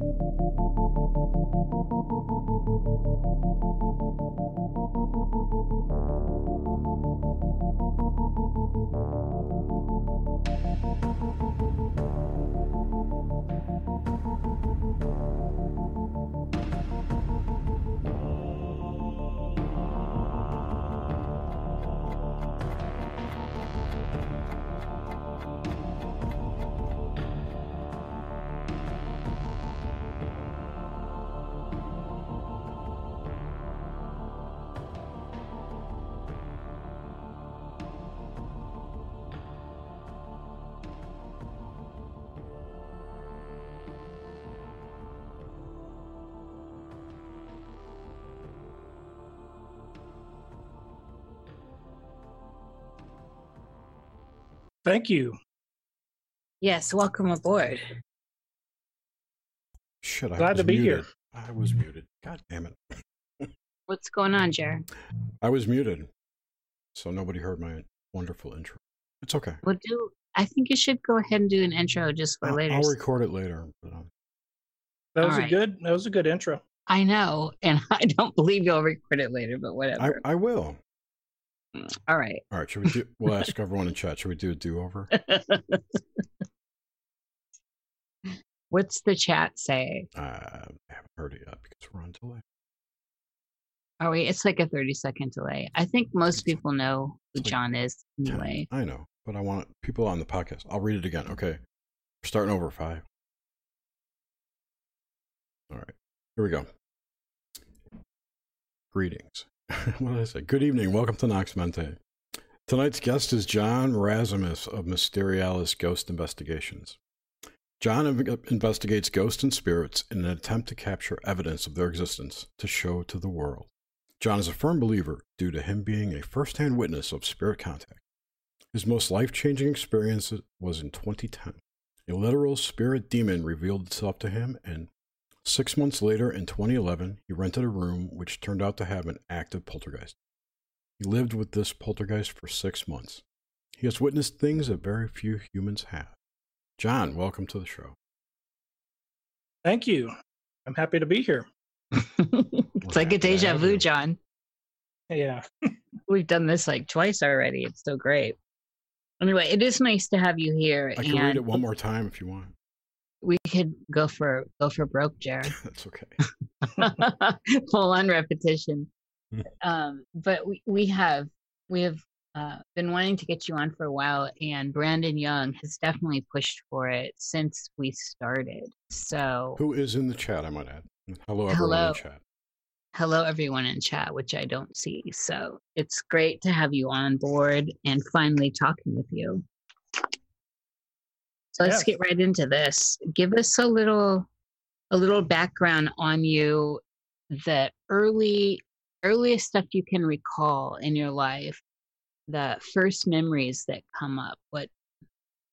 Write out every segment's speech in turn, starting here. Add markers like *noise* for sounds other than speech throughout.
Thank you. Thank you. Yes, welcome aboard. Shit, I Glad was to be muted. here. I was muted. God damn it. What's going on, Jared? I was muted. So nobody heard my wonderful intro. It's okay. We'll do. I think you should go ahead and do an intro just for I'll, later. I'll record it later. But, um, That was Alright. a good. That was a good intro. I know, and *laughs* I don't believe you'll record it later, but I, whatever. I will. All right. All right. Should we do? We'll *laughs* ask everyone in chat. Should we do a do over? *laughs* What's the chat say? Uh, I haven't heard it yet because we're on delay. Are we? It's like a thirty second delay. I think most people know who like John is anyway. I know, but I want people on the podcast. I'll read it again. Okay. We're starting over five. All right. Here we go. Greetings. *laughs* what did I say? Good evening. Welcome to Nox Mente. Tonight's guest is John Razimus of Mysterialis Ghost Investigations. John investigates ghosts and spirits in an attempt to capture evidence of their existence to show to the world. John is a firm believer due to him being a first hand witness of spirit contact. His most life changing experience was in 2010. A literal spirit demon revealed itself to him, and six months later, in 2011, he rented a room which turned out to have an active poltergeist. He lived with this poltergeist for six months. He has witnessed things that very few humans have. John, welcome to the show. Thank you. I'm happy to be here. *laughs* it's like a happy to deja vu, you. John. Yeah. *laughs* We've done this like twice already. It's so great. Anyway, it is nice to have you here, I can and read it one more time if you want. We could go for go for broke, Jared. *laughs* That's okay. *laughs* full on repetition. Hmm. um, but we, we have we have uh, been wanting to get you on for a while, and Brandon Young has definitely pushed for it since we started. So Who is in the chat, I might add? Hello, everyone Hello. in chat. hello everyone in chat, which I don't see. So it's great to have you on board and finally talking with you. So let's Yes. get right into this. Give us a little a little background on you the early earliest stuff you can recall in your life, the first memories that come up, what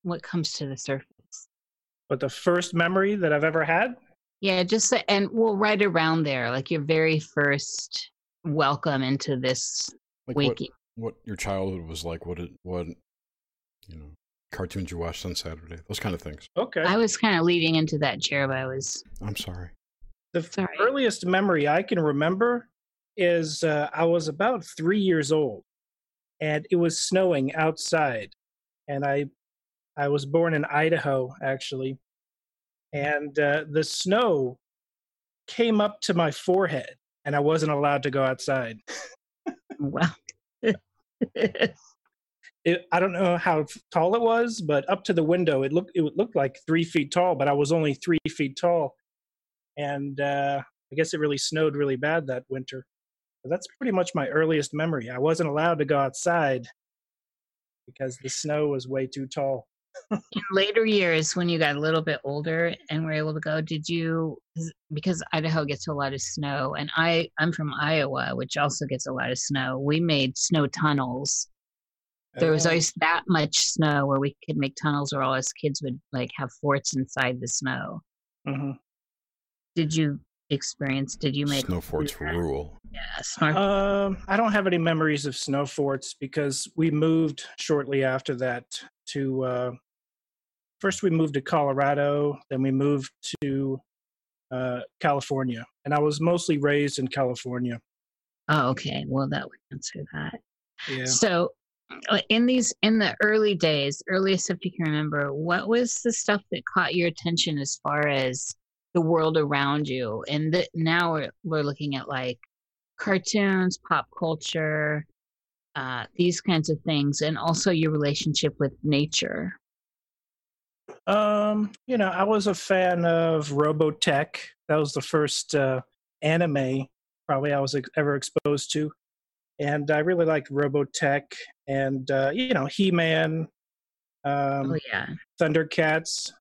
what comes to the surface. But the first memory that I've ever had. Yeah, just the- and well, right around there, like your very first welcome into this Like what, waking. what your childhood was like, what it, what, you know, cartoons you watched on Saturday, those kind of things. Okay. I was kind of leading into that, Chair, but I was I'm sorry. the it's all right. earliest memory I can remember is uh, I was about three years old, and it was snowing outside, and I I was born in Idaho actually, and uh, the snow came up to my forehead, and I wasn't allowed to go outside. well. *laughs* it, I don't know how tall it was, but up to the window, it looked it would look like three feet tall, but I was only three feet tall, and uh, I guess it really snowed really bad that winter. But that's pretty much my earliest memory. I wasn't allowed to go outside because the snow was way too tall. *laughs* in later years when you got a little bit older and were able to go did you? because idaho gets a lot of snow and i i'm from iowa which also gets a lot of snow we made snow tunnels there was always that much snow where we could make tunnels where all us kids would like have forts inside the snow mhm. did you experience did you make Snow forts for rule. yeah, snor- Um, I don't have any memories of snow forts because we moved shortly after that to. Uh, first, we moved to Colorado. Then we moved to uh, California, and I was mostly raised in California. Oh, okay. Well, that would answer that. Yeah. So, in these in the early days, earliest if you can remember, what was the stuff that caught your attention as far as the world around you? And that now we're, we're looking at like cartoons, pop culture, uh, these kinds of things, and also your relationship with nature. Um, you know, I was a fan of Robotech. That was the first uh, anime probably I was ex- ever exposed to, and I really liked Robotech and uh, you know He Man, um, oh yeah, Thundercats,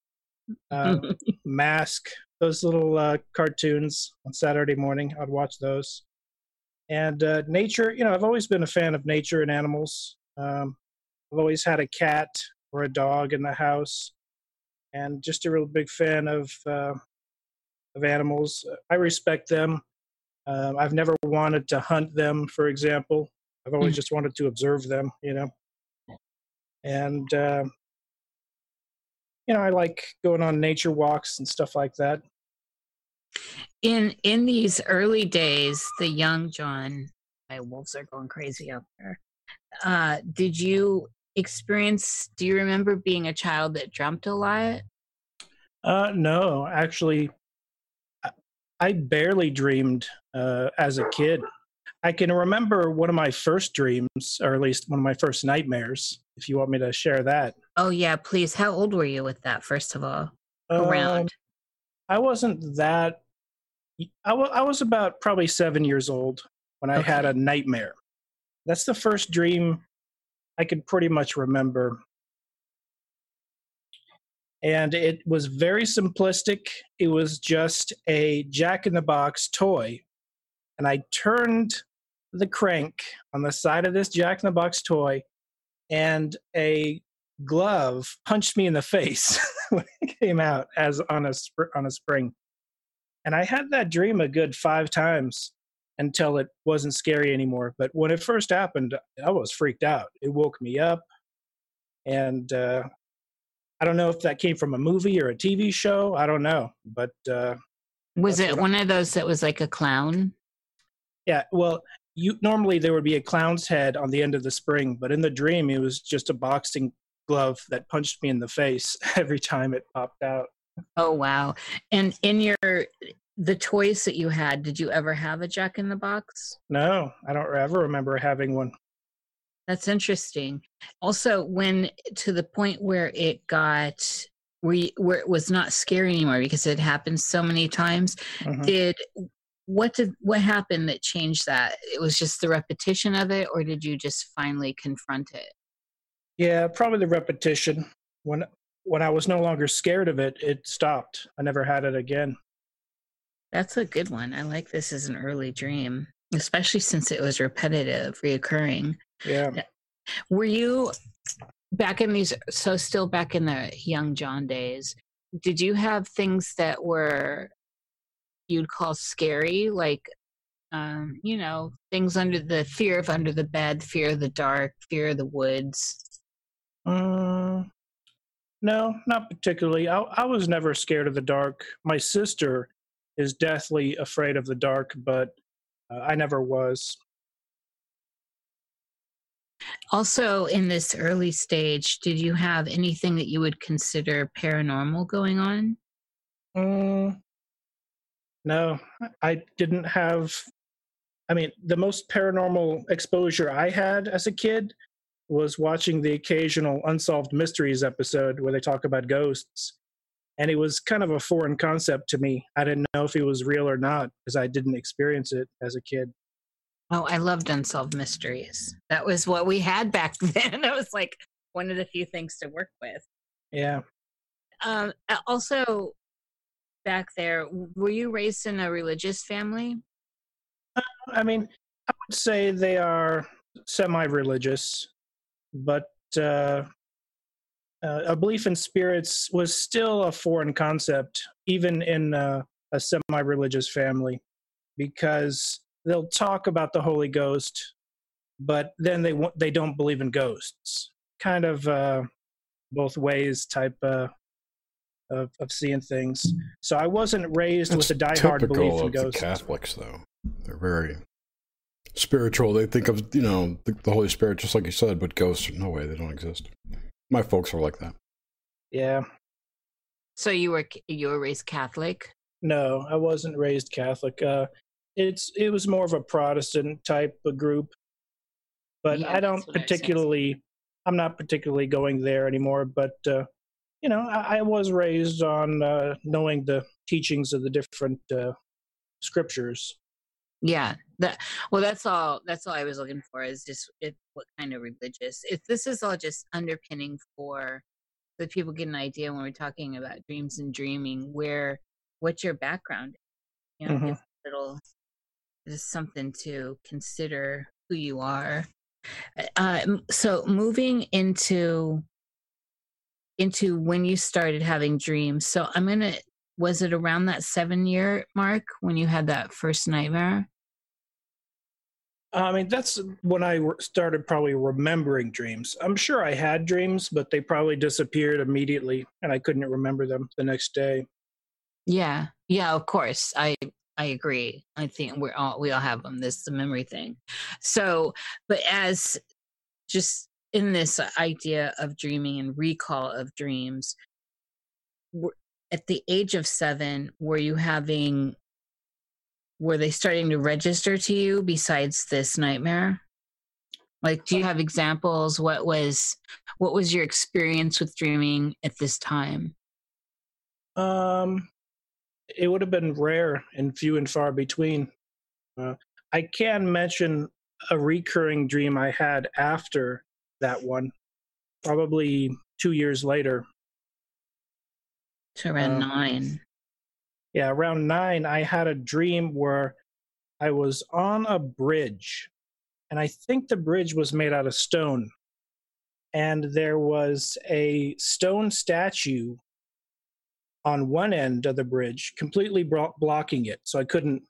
uh, *laughs* Mask. Those little uh, cartoons on Saturday morning, I'd watch those. And uh, nature, you know, I've always been a fan of nature and animals. Um, I've always had a cat or a dog in the house and just a real big fan of uh, of animals. I respect them. Um, I've never wanted to hunt them, for example. I've always Mm. just wanted to observe them, you know. And uh, you know, I like going on nature walks and stuff like that. in in these early days, the young John, my wolves are going crazy out there. Uh, did you experience? Do you remember being a child that dreamt a lot? Uh, no, actually, I- barely dreamed uh, as a kid. I can remember one of my first dreams, or at least one of my first nightmares. If you want me to share that. Oh yeah, please. How old were you with that? First of all, Um, around. I wasn't that. I wa- I was about probably seven years old when I had a nightmare. That's the first dream I could pretty much remember. And it was very simplistic. It was just a Jack in the Box toy. And I turned the crank on the side of this Jack in the Box toy, and a glove punched me in the face *laughs* when it came out as on a spr- on a spring. And I had that dream a good five times until it wasn't scary anymore. But when it first happened, I was freaked out. It woke me up, and uh, I don't know if that came from a movie or a TV show. I don't know, but uh, Was it what I- one of those that was like a clown? yeah. Well, you normally there would be a clown's head on the end of the spring, but in the dream, it was just a boxing glove that punched me in the face *laughs* every time it popped out. Oh wow! And in your the toys that you had, did you ever have a Jack in the Box? No, I don't ever remember having one. That's interesting. Also, when to the point where it got where you, where it was not scary anymore because it happened so many times. Mhm. Did what did what happened that changed that? It was just the repetition of it, or did you just finally confront it? Yeah, probably the repetition. When when I was no longer scared of it, it stopped. I never had it again. That's a good one. I like this as an early dream, especially since it was repetitive, reoccurring. Yeah. Were you back in these? So still back in the young John days. Did you have things that were you'd call scary, like um, you know, things under the fear of under the bed, fear of the dark, fear of the woods? Mm, no, not particularly. I, I was never scared of the dark. My sister is deathly afraid of the dark, but uh, I never was. Also, in this early stage, did you have anything that you would consider paranormal going on? Mm, no, I didn't have. I mean, the most paranormal exposure I had as a kid was watching the occasional Unsolved Mysteries episode where they talk about ghosts. And it was kind of a foreign concept to me. I didn't know if it was real or not because I didn't experience it as a kid. Oh, I loved Unsolved Mysteries. That was what we had back *laughs* then. It was like one of the few things to work with. Yeah. Um, uh, also, back there, were you raised in a religious family? I mean, I would say they are semi religious, but uh, uh, a belief in spirits was still a foreign concept, even in uh, a semi religious family, because they'll talk about the Holy Ghost, but then they, wa- they don't believe in ghosts. Kind of uh, both ways type uh, of, of seeing things. So I wasn't raised That's with a diehard typical belief in of ghosts. the Catholics, though. They're very spiritual. They think of you know the, the Holy Spirit, just like you said, but ghosts, no way, they don't exist. My folks are like that. Yeah. So you were you were raised Catholic? No, I wasn't raised Catholic. Uh, it's it was more of a Protestant type of group, but Yeah, I don't particularly. I'm not particularly going there anymore. But uh, you know, I, I was raised on uh, knowing the teachings of the different uh, scriptures. Yeah. That well that's all that's all I was looking for is just it, what kind of religious. If this is all just underpinning for so that people get an idea when we're talking about dreams and dreaming where what's your background you know Mhm. a little just something to consider who you are. Uh, so moving into into when you started having dreams. So i'm gonna was it around that seven year mark when you had that first nightmare? I mean, that's when I started probably remembering dreams. I'm sure I had dreams, but they probably disappeared immediately, and I couldn't remember them the next day. yeah. Yeah of course. I i agree i think we're all we all have them this is the memory thing. So but as just in this idea of dreaming and recall of dreams at the age of seven were you having were they starting to register to you besides this nightmare? Like do you have examples? What was what was your experience with dreaming at this time? Um, it would have been rare and few and far between. Uh, I can mention a recurring dream I had after that one, probably two years later. to around Um, nine Yeah, around nine, I had a dream where I was on a bridge, and I think the bridge was made out of stone. And there was a stone statue on one end of the bridge, completely blo- blocking it, so I couldn't,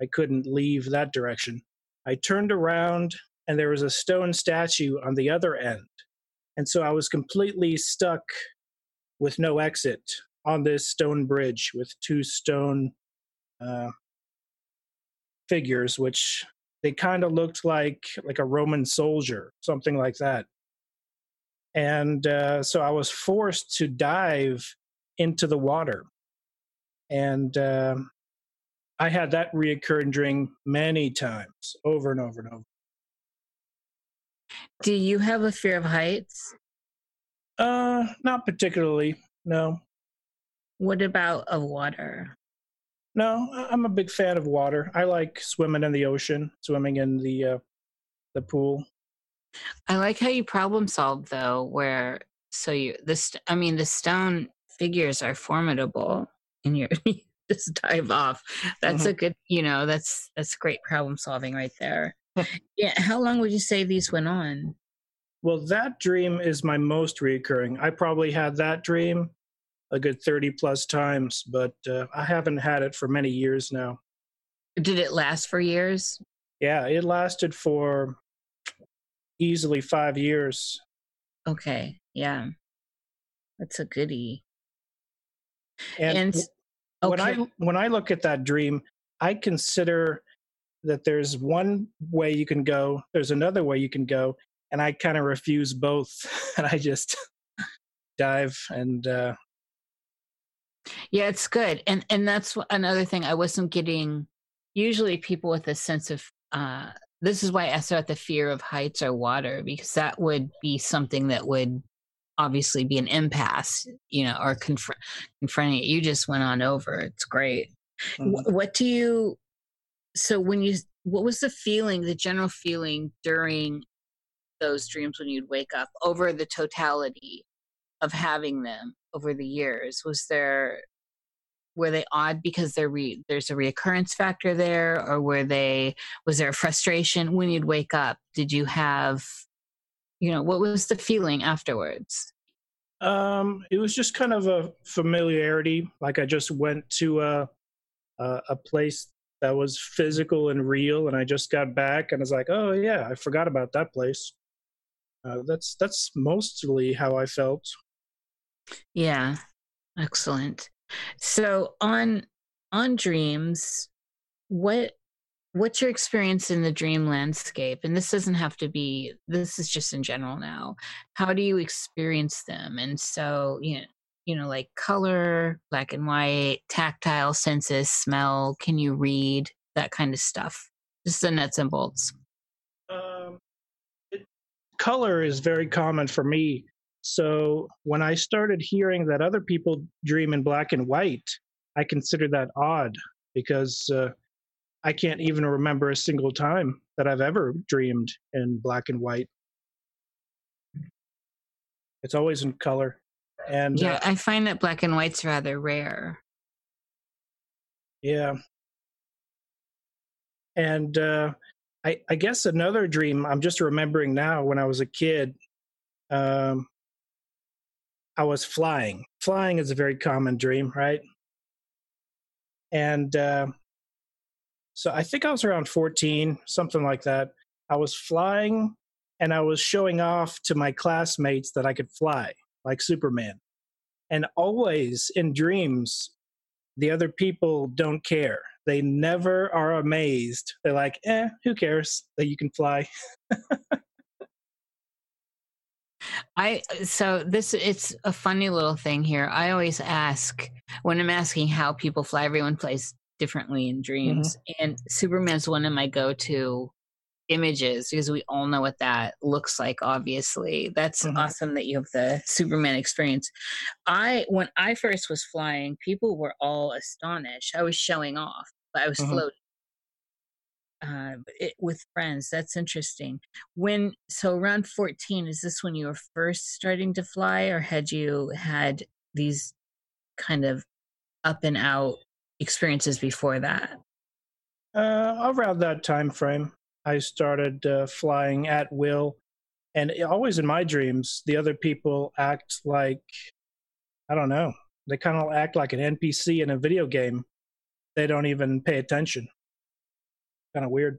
I couldn't leave that direction. I turned around, and there was a stone statue on the other end, and so I was completely stuck with no exit on this stone bridge with two stone uh, figures, which they kind of looked like like a Roman soldier, something like that. And uh, so I was forced to dive into the water, and um I had that reoccurring dream many times, over and over and over. do you have a fear of heights Uh, not particularly. No, what about of water no. I'm a big fan of water. I like swimming in the ocean, swimming in the uh, the pool. I like how you problem solve though, where so you this I mean the stone figures are formidable and you're *laughs* you just dive off. That's a good you know, that's that's great problem solving right there. yeah. How long would you say these went on? Well, that dream is my most reoccurring. I probably had that dream a good 30 plus times, but uh, I haven't had it for many years now. Did it last for years? Yeah, it lasted for easily five years. Okay. Yeah. That's a goodie. And, And, okay. when I when I look at that dream, I consider that there's one way you can go, there's another way you can go, and I kind of refuse both, *laughs* and I just dive and uh, Yeah, it's good. And and that's another thing I wasn't getting usually people with a sense of uh this is why I asked about the fear of heights or water because that would be something that would obviously be an impasse, you know, or confront confronting it. You just went on over. It's great. mhm. Wh- What do you so when you what was the feeling, the general feeling during those dreams when you'd wake up over the totality of having them over the years? Was there were they odd because there re, there's a reoccurrence factor there, or were they was there a frustration when you'd wake up? Did you have you know what was the feeling afterwards? Um, it was just kind of a familiarity. Like I just went to a a, a place that was physical and real, and I just got back and I was like, oh yeah, I forgot about that place. Uh, that's that's mostly how I felt. Yeah. Excellent. So on on dreams, what what's your experience in the dream landscape? And this doesn't have to be this is just in general now. How do you experience them? And so, you know, you know, like color, black and white, tactile senses, smell, can you read, that kind of stuff. Just the nuts and bolts. Um, it, color is very common for me so when I started hearing that other people dream in black and white, I consider that odd because uh, I can't even remember a single time that I've ever dreamed in black and white. It's always in color. And yeah, uh, I find that black and white's rather rare. Yeah. And uh, I, I guess another dream I'm just remembering now when I was a kid. Um, I was flying. Flying is a very common dream, right? And uh, so I think I was around 14, something like that. I was flying and I was showing off to my classmates that I could fly like Superman. And always in dreams, the other people don't care. They never are amazed. They're like, eh, who cares that you can fly? I so this it's a funny little thing here. I always ask when I'm asking how people fly. Everyone flies differently in dreams, mm-hmm. and Superman's one of my go-to images because we all know what that looks like. Obviously, that's mm-hmm. awesome that you have the Superman experience. I when I first was flying, people were all astonished. I was showing off, but I was mm-hmm. floating uh, it, with friends. That's interesting. When so around fourteen, is this when you were first starting to fly, or had you had these kind of up and out experiences before that? Uh, around that time frame, I started uh, flying at will, and always in my dreams, the other people act like I don't know. They kind of act like an NPC in a video game. They don't even pay attention kind of weird.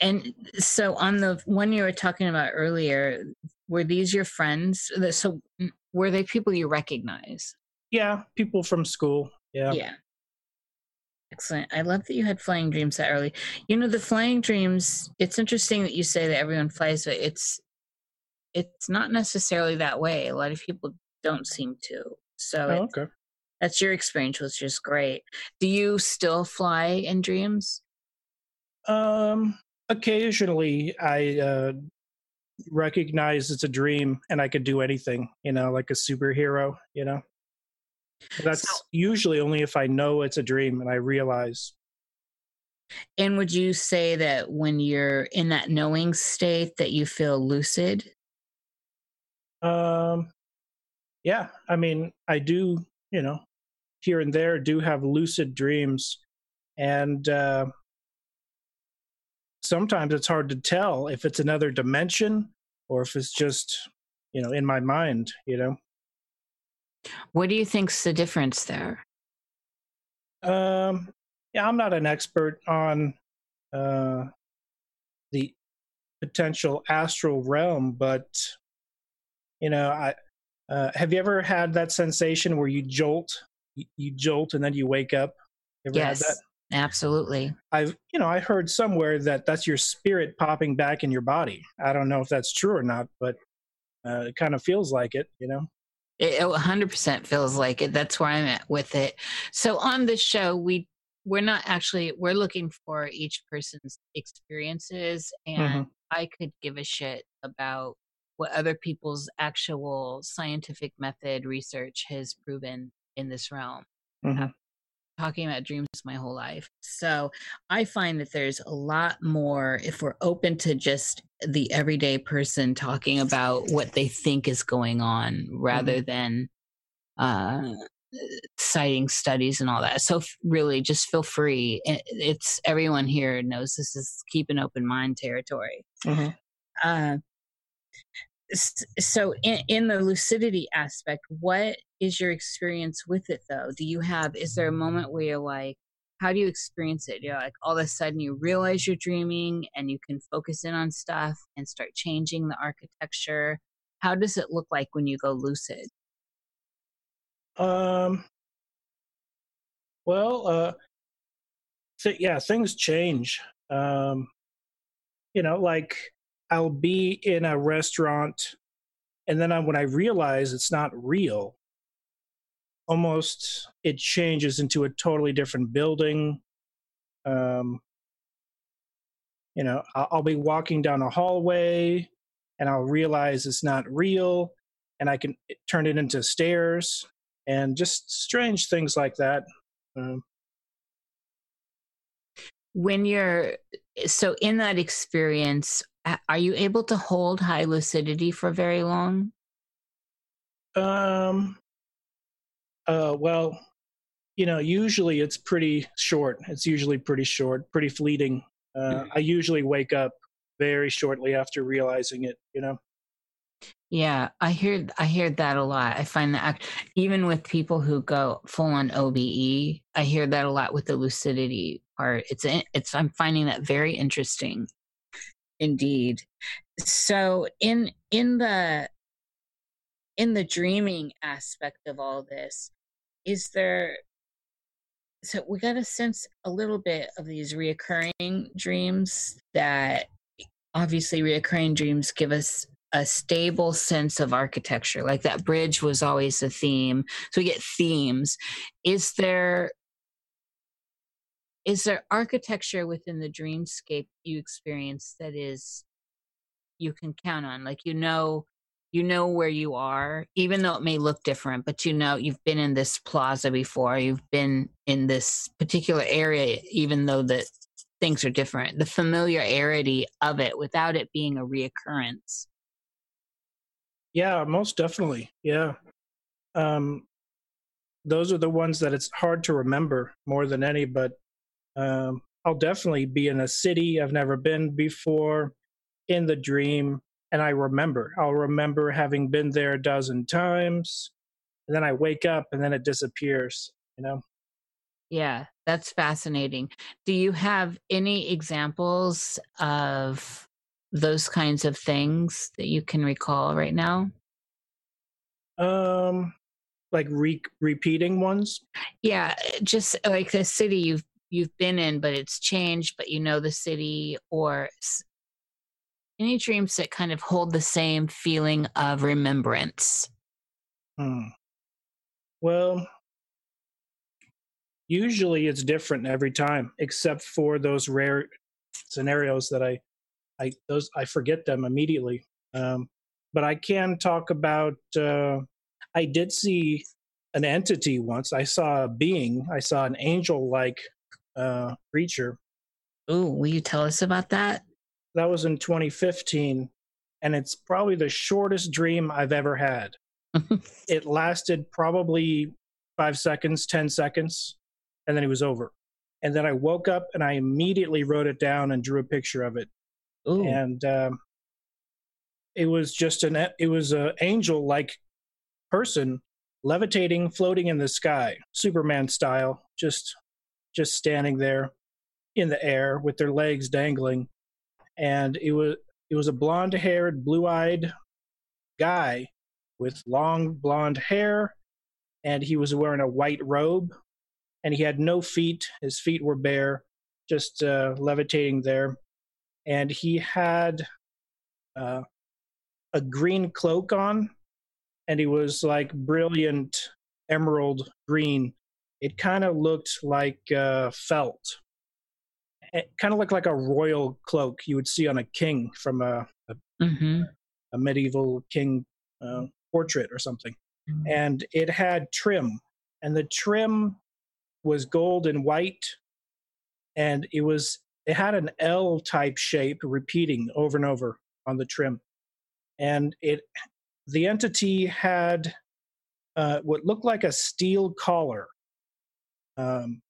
And so, on the one you were talking about earlier, were these your friends? So, were they people you recognize? Yeah, people from school. Yeah. Yeah. Excellent. I love that you had flying dreams that early. You know, the flying dreams, it's interesting that you say that everyone flies, but it's it's not necessarily that way. A lot of people don't seem to. So oh, okay. That's your experience, which is great. Do you still fly in dreams? Um, occasionally, I uh, recognize it's a dream and I could do anything, you know, like a superhero, you know. That's so, usually only if I know it's a dream and I realize. And would you say that when you're in that knowing state that you feel lucid? Um yeah, I mean, I do, you know, here and there do have lucid dreams and uh sometimes it's hard to tell if it's another dimension or if it's just you know in my mind you know what do you think's the difference there um yeah i'm not an expert on uh the potential astral realm but you know i uh, have you ever had that sensation where you jolt you, you jolt and then you wake up ever yes. Absolutely. I've, you know, I heard somewhere that that's your spirit popping back in your body. I don't know if that's true or not, but uh, it kind of feels like it, you know? It 100% feels like it. That's where I'm at with it. So on this show, we we're not actually we're looking for each person's experiences and mm-hmm. I could give a shit about what other people's actual scientific method research has proven in this realm. Mm-hmm talking about dreams my whole life. So I find that there's a lot more if we're open to just the everyday person talking about what they think is going on rather mm-hmm. than uh, citing studies and all that. So really just feel free. It's everyone here knows this is keep an open mind territory. Mm-hmm. Uh, so in, in the lucidity aspect what is your experience with it though do you have is there a moment where you're like how do you experience it you're like all of a sudden you realize you're dreaming and you can focus in on stuff and start changing the architecture how does it look like when you go lucid Um. Well, uh, th- yeah, things change. Um, you know, like I'll be in a restaurant, and then I, when I realize it's not real, almost it changes into a totally different building. Um, you know, I'll, be walking down a hallway, and I'll realize it's not real, and I can turn it into stairs, and just strange things like that. Um, when you're so in that experience are you able to hold high lucidity for very long um uh well you know usually it's pretty short it's usually pretty short pretty fleeting uh, mm-hmm. i usually wake up very shortly after realizing it you know yeah, I hear I hear that a lot. I find that even with people who go full on OBE, I hear that a lot with the lucidity part. It's it's I'm finding that very interesting, indeed. So in in the in the dreaming aspect of all this, is there? So we got a sense a little bit of these reoccurring dreams that obviously reoccurring dreams give us a stable sense of architecture like that bridge was always a theme so we get themes is there is there architecture within the dreamscape you experience that is you can count on like you know you know where you are even though it may look different but you know you've been in this plaza before you've been in this particular area even though that things are different the familiarity of it without it being a reoccurrence yeah, most definitely. Yeah. Um, those are the ones that it's hard to remember more than any, but um, I'll definitely be in a city I've never been before in the dream. And I remember, I'll remember having been there a dozen times. And then I wake up and then it disappears, you know? Yeah, that's fascinating. Do you have any examples of those kinds of things that you can recall right now? Um, like re- repeating ones. Yeah, just like the city you've you've been in, but it's changed, but you know the city, or any dreams that kind of hold the same feeling of remembrance. Hmm. Well, usually it's different every time, except for those rare scenarios that I I those I forget them immediately. Um, but I can talk about. Uh, I did see an entity once. I saw a being. I saw an angel-like uh, creature. Oh, will you tell us about that? That was in 2015, and it's probably the shortest dream I've ever had. *laughs* it lasted probably five seconds, ten seconds, and then it was over. And then I woke up and I immediately wrote it down and drew a picture of it. Ooh. and um, it was just an it was an angel like person levitating, floating in the sky, Superman style, just just standing there in the air with their legs dangling, and it was it was a blonde haired, blue eyed guy with long blonde hair, and he was wearing a white robe, and he had no feet. His feet were bare, just uh, levitating there and he had uh, a green cloak on, and he was like brilliant emerald green. It kind of looked like uh, felt. It kind of looked like a royal cloak you would see on a king from a a, mm-hmm. a medieval king uh, portrait or something. Mm-hmm. And it had trim, and the trim was gold and white, and it was it had an L type shape repeating over and over on the trim. And it the entity had uh, what looked like a steel collar, um,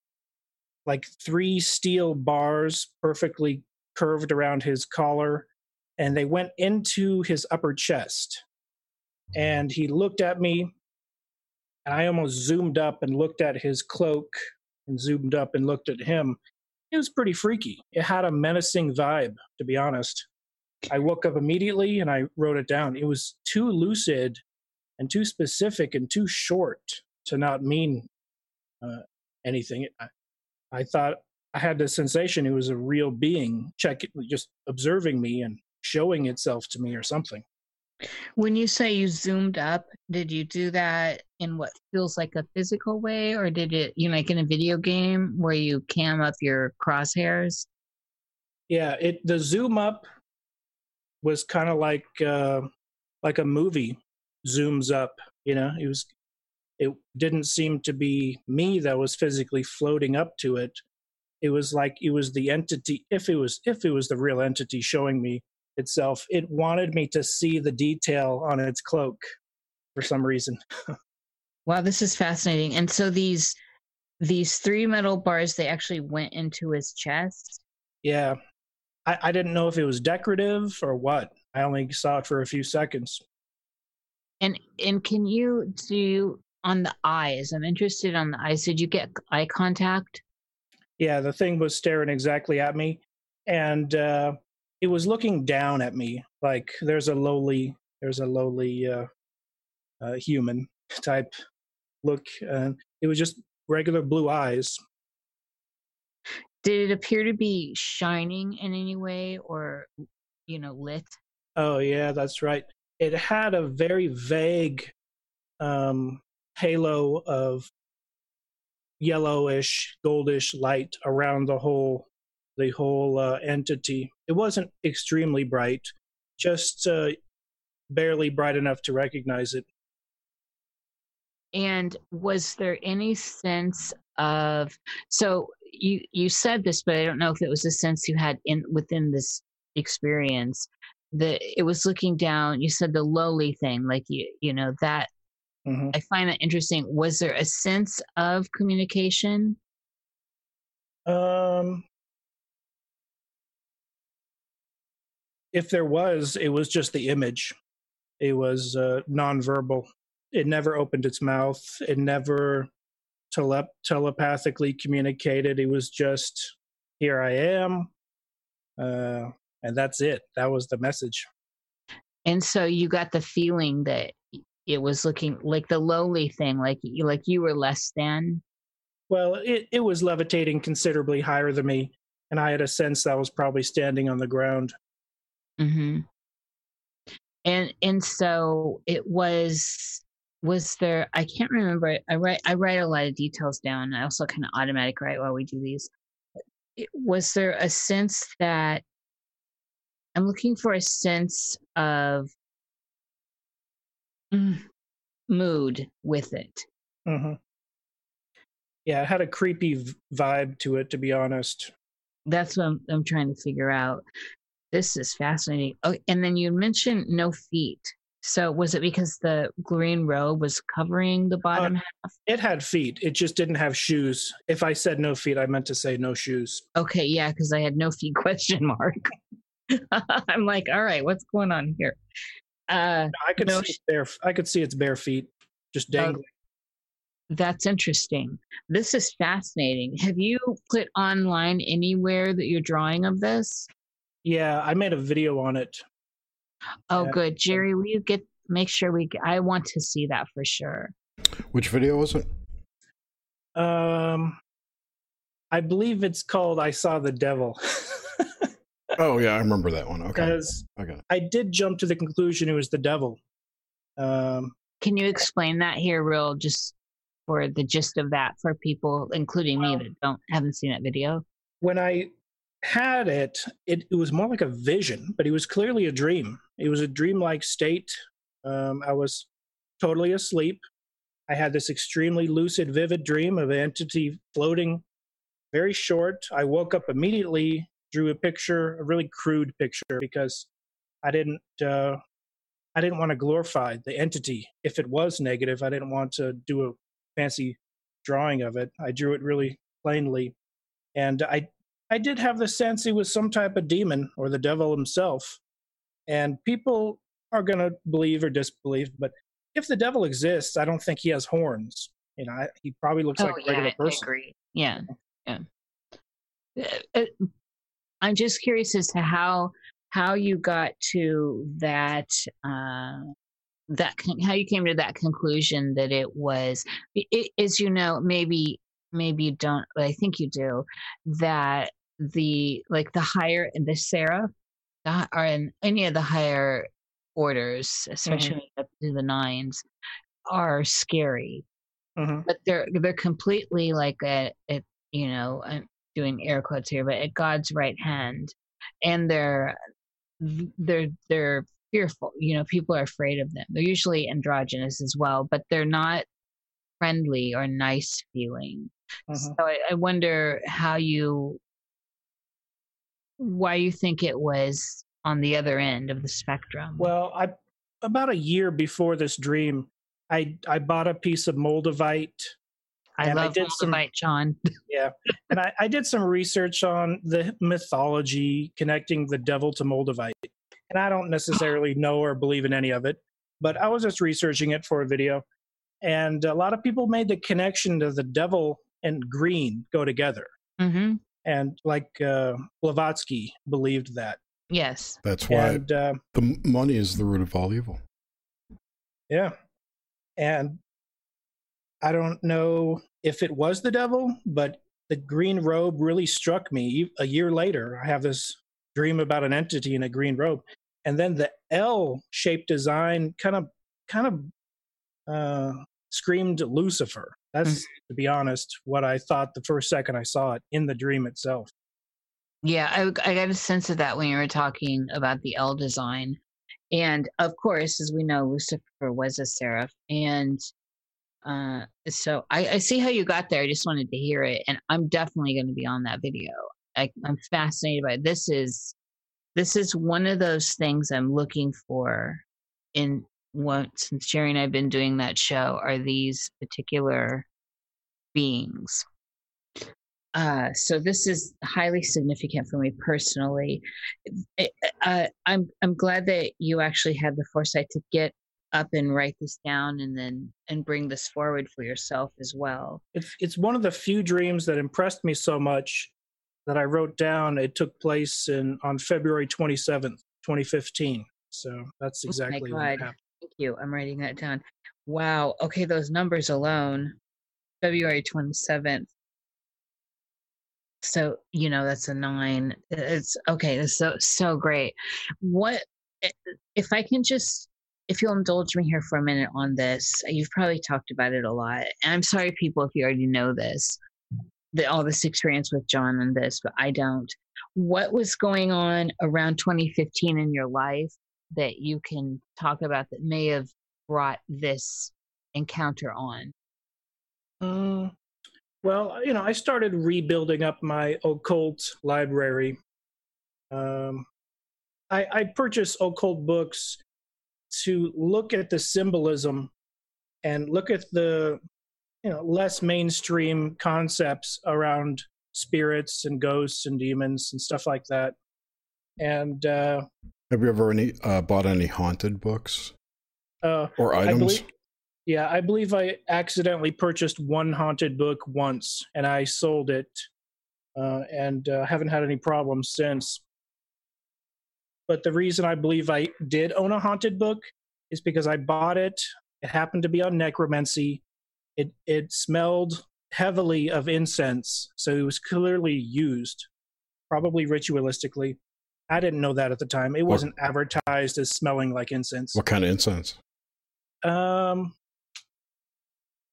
like three steel bars perfectly curved around his collar, and they went into his upper chest. And he looked at me, and I almost zoomed up and looked at his cloak, and zoomed up and looked at him, it was pretty freaky. It had a menacing vibe, to be honest. I woke up immediately and I wrote it down. It was too lucid and too specific and too short to not mean uh, anything. I, I thought I had the sensation it was a real being, check just observing me and showing itself to me or something. When you say you zoomed up, did you do that in what feels like a physical way, or did it, you know, like in a video game where you cam up your crosshairs? Yeah, it the zoom up was kind of like uh, like a movie zooms up. You know, it was it didn't seem to be me that was physically floating up to it. It was like it was the entity. If it was if it was the real entity showing me itself, it wanted me to see the detail on its cloak for some reason. *laughs* wow, this is fascinating. And so these these three metal bars they actually went into his chest. Yeah, I, I didn't know if it was decorative or what. I only saw it for a few seconds. And and can you do on the eyes? I'm interested on the eyes. Did you get eye contact? Yeah, the thing was staring exactly at me, and uh, it was looking down at me like there's a lowly there's a lowly uh, uh, human *laughs* type look. and it was just regular blue eyes. Did it appear to be shining in any way, or you know, lit? Oh yeah, that's right. It had a very vague um, halo of yellowish, goldish light around the whole the whole uh, entity. It wasn't extremely bright, just uh, barely bright enough to recognize it. And was there any sense of so you you said this, but I don't know if it was a sense you had in within this experience that it was looking down. You said the lowly thing, like you you know that. Mm-hmm. I find that interesting. Was there a sense of communication? Um, if there was, it was just the image. It was uh, nonverbal. It never opened its mouth. It never tele- telepathically communicated. It was just, here I am. Uh, and that's it. That was the message. And so you got the feeling that it was looking like the lowly thing, like like you were less than. Well, it, it was levitating considerably higher than me, and I had a sense that I was probably standing on the ground. Mm-hmm. And and so it was was there I can't remember I write I write a lot of details down. I also kind of automatic write while we do these. Was there a sense that I'm looking for a sense of mood with it. Mm-hmm. Yeah, it had a creepy vibe to it, to be honest. That's what I'm, I'm trying to figure out. This is fascinating. Oh, and then you mentioned no feet. So was it because the green robe was covering the bottom uh, half? It had feet. It just didn't have shoes. If I said no feet, I meant to say no shoes. Okay, yeah, because I had no feet *laughs* question mark. *laughs* I'm like, all right, what's going on here? Uh, I could no, see its bare. I could see its bare feet just oh, dangling. Uh, that's interesting. This is fascinating. Have you put online anywhere that you're drawing of this? Yeah, I made a video on it. Oh, yeah. good, Jerry. Will you get make sure we? I want to see that for sure. Which video was it? Um, I believe it's called "I Saw the Devil." *laughs* *laughs* oh yeah, I remember that one. Okay, okay. I did jump to the conclusion it was the devil. Um, Can you explain that here, real, just for the gist of that for people, including well, me that don't haven't seen that video? When I had it, it, it was more like a vision, but it was clearly a dream. It was a dreamlike state. Um, I was totally asleep. I had this extremely lucid, vivid dream of an entity floating very short. I woke up immediately, drew a picture, a really crude picture, because I didn't uh, I didn't want to glorify the entity. If it was negative, I didn't want to do a fancy drawing of it. I drew it really plainly, and I I did have the sense he was some type of demon or the devil himself. And people are going to believe or disbelieve, but if the devil exists, I don't think he has horns. You know, I, he probably looks oh, like a regular yeah, person. I agree. Yeah, yeah. Uh, uh, I'm just curious as to how how you got to that uh, that how you came to that conclusion that it was it, as you know maybe maybe you don't but i think you do that the like the higher the seraph or in any of the higher orders especially mm-hmm. up to the nines are scary mm-hmm. but they're they're completely like a, a you know i'm doing air quotes here but at god's right hand and they're they're they're fearful. You know, people are afraid of them. They're usually androgynous as well, but they're not friendly or nice feeling. Uh-huh. So I, I wonder how you, why you think it was on the other end of the spectrum. Well, I about a year before this dream, I I bought a piece of moldavite. I love I did moldavite, some, John. *laughs* yeah, and I, I did some research on the mythology connecting the devil to moldavite and I don't necessarily know or believe in any of it, but I was just researching it for a video. And a lot of people made the connection to the devil and green go together. Mm-hmm. And like uh, Blavatsky believed that. Yes. That's why and, uh, the money is the root of all evil. Yeah. And I don't know if it was the devil, but the green robe really struck me. A year later, I have this dream about an entity in a green robe and then the l shaped design kind of kind of uh, screamed lucifer that's mm-hmm. to be honest what i thought the first second i saw it in the dream itself yeah I, I got a sense of that when you were talking about the l design and of course as we know lucifer was a seraph and uh, so I, I see how you got there i just wanted to hear it and i'm definitely going to be on that video I, I'm fascinated by it. This is this is one of those things I'm looking for in what since Jerry and I've been doing that show are these particular beings. Uh, so this is highly significant for me personally. It, uh, I'm I'm glad that you actually had the foresight to get up and write this down and then and bring this forward for yourself as well. It's it's one of the few dreams that impressed me so much that I wrote down, it took place in on February 27th, 2015. So that's exactly oh what happened. Thank you. I'm writing that down. Wow. Okay, those numbers alone, February 27th. So, you know, that's a nine. It's okay. It's so, so great. What, eh, if I can just, if you'll indulge me here for a minute on this, you've probably talked about it a lot. And I'm sorry, people, if you already know this the, all this experience with John and this, but I don't. What was going on around 2015 in your life that you can talk about that may have brought this encounter on? Um, well, you know, I started rebuilding up my occult library. Um, I, I purchased occult books to look at the symbolism and look at the you know less mainstream concepts around spirits and ghosts and demons and stuff like that. And uh, have you ever any uh, bought any haunted books uh, or items? I believe, yeah, I believe I accidentally purchased one haunted book once, and I sold it, uh, and uh, haven't had any problems since. But the reason I believe I did own a haunted book is because I bought it. It happened to be on necromancy, it it smelled heavily of incense, so it was clearly used, probably ritualistically. I didn't know that at the time. It wasn't what, advertised as smelling like incense. What kind of incense? Um,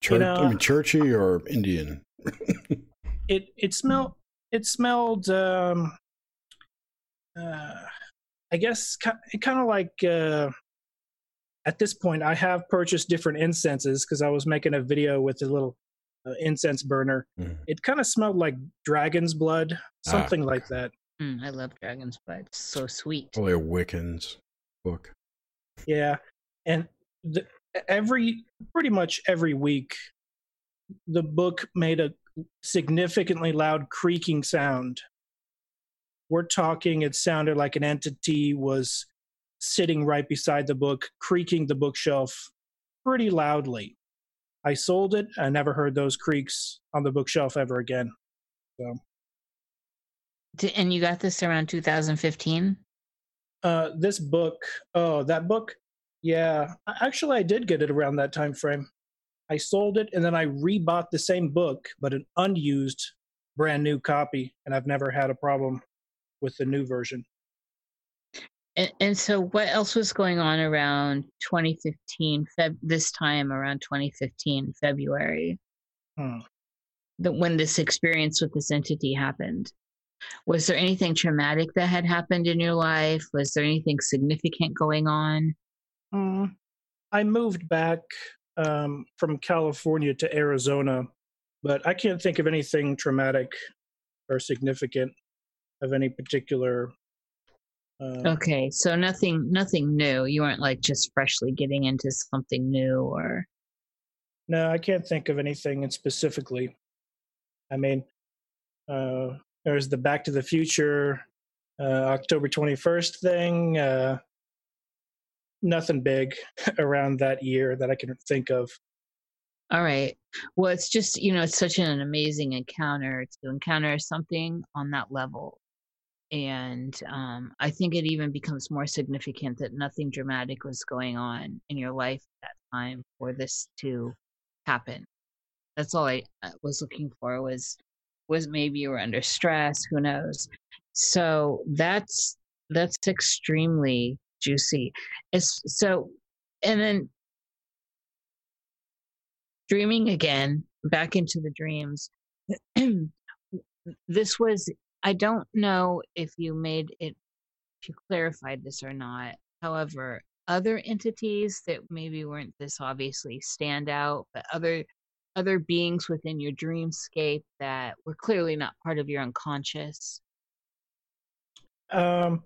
Church, you know, I mean, churchy or Indian? *laughs* it it smelled it smelled um, uh, I guess kind of like uh, at this point, I have purchased different incenses because I was making a video with a little uh, incense burner. Mm. It kind of smelled like dragon's blood, ah. something ah. like that. Mm, I love dragon's blood. It's so sweet. Probably a Wiccan's book. Yeah, and the, every pretty much every week, the book made a significantly loud creaking sound. We're talking; it sounded like an entity was sitting right beside the book, creaking the bookshelf pretty loudly. I sold it. I never heard those creaks on the bookshelf ever again. So. And you got this around 2015? Uh, this book, oh, that book, Yeah, actually, I did get it around that time frame. I sold it and then I rebought the same book, but an unused, brand new copy, and I've never had a problem with the new version. And, and so, what else was going on around 2015? Feb this time around 2015 February, Hmm. that when this experience with this entity happened. Was there anything traumatic that had happened in your life? Was there anything significant going on? Hmm. I moved back um, from California to Arizona, but I can't think of anything traumatic or significant of any particular. Uh, Okay, so nothing nothing new. You weren't like just freshly getting into something new or No, I can't think of anything in specifically. I mean, uh, there's the Back to the Future uh, October 21st thing. Uh, nothing big *laughs* around that year that I can think of. All right. Well, it's just, you know, it's such an amazing encounter to encounter something on that level. And um, I think it even becomes more significant that nothing dramatic was going on in your life at that time for this to happen. That's all I uh, was looking for was was maybe you were under stress, who knows. So that's that's extremely juicy. It's so and then dreaming again back into the dreams *clears throat* this was i don't know if you made it if you clarified this or not however other entities that maybe weren't this obviously stand out but other other beings within your dreamscape that were clearly not part of your unconscious Um,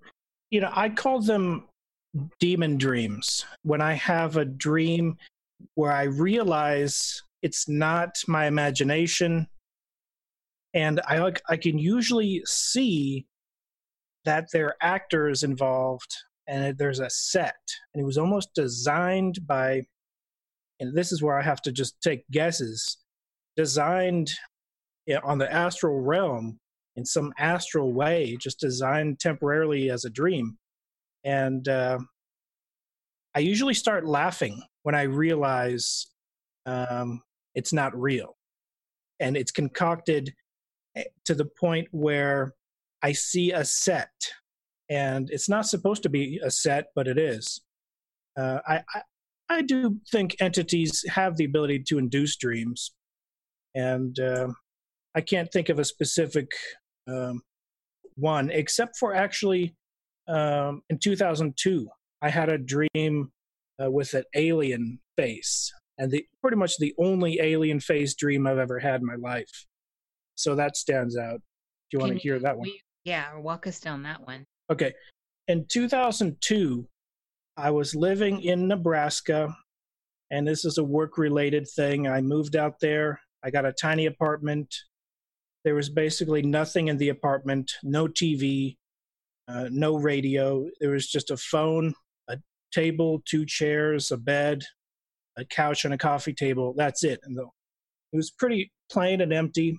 you know, I call them demon dreams. When I have a dream where I realize it's not my imagination, and I I can usually see that there are actors involved, and there's a set, and it was almost designed by, and this is where I have to just take guesses, designed on the astral realm in some astral way, just designed temporarily as a dream. And uh, I usually start laughing when I realize um, it's not real. And it's concocted eh, to the point where I see a set, and it's not supposed to be a set, but it is. Uh, I, I I do think entities have the ability to induce dreams, and uh, I can't think of a specific um, one, except for actually um, in 2002, I had a dream uh, with an alien face, and the pretty much the only alien face dream I've ever had in my life. So that stands out. Do you want Can to hear that one? yeah walk us down that one Okay. In 2002, I was living in Nebraska, and this is a work related thing. I moved out there. I got a tiny apartment. There was basically nothing in the apartment no TV, uh, no radio. There was just a phone, a table, two chairs, a bed, a couch, and a coffee table. That's it. And the, it was pretty plain and empty.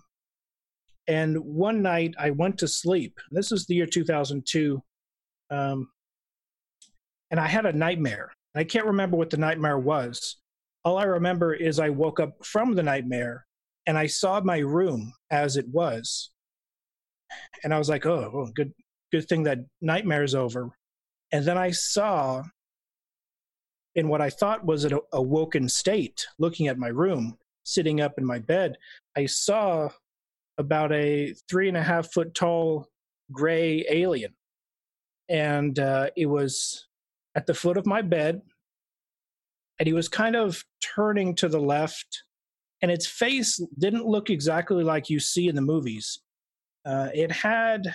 And one night I went to sleep. This is the year 2002. Um, and I had a nightmare. I can't remember what the nightmare was. All I remember is I woke up from the nightmare and I saw my room as it was. And I was like, oh, well, good, good thing that nightmare's over. And then I saw in what I thought was an awoken state, looking at my room, sitting up in my bed, I saw about a three and a half foot tall gray alien. And uh, it was at the foot of my bed. And he was kind of turning to the left. And its face didn't look exactly like you see in the movies. Uh, it had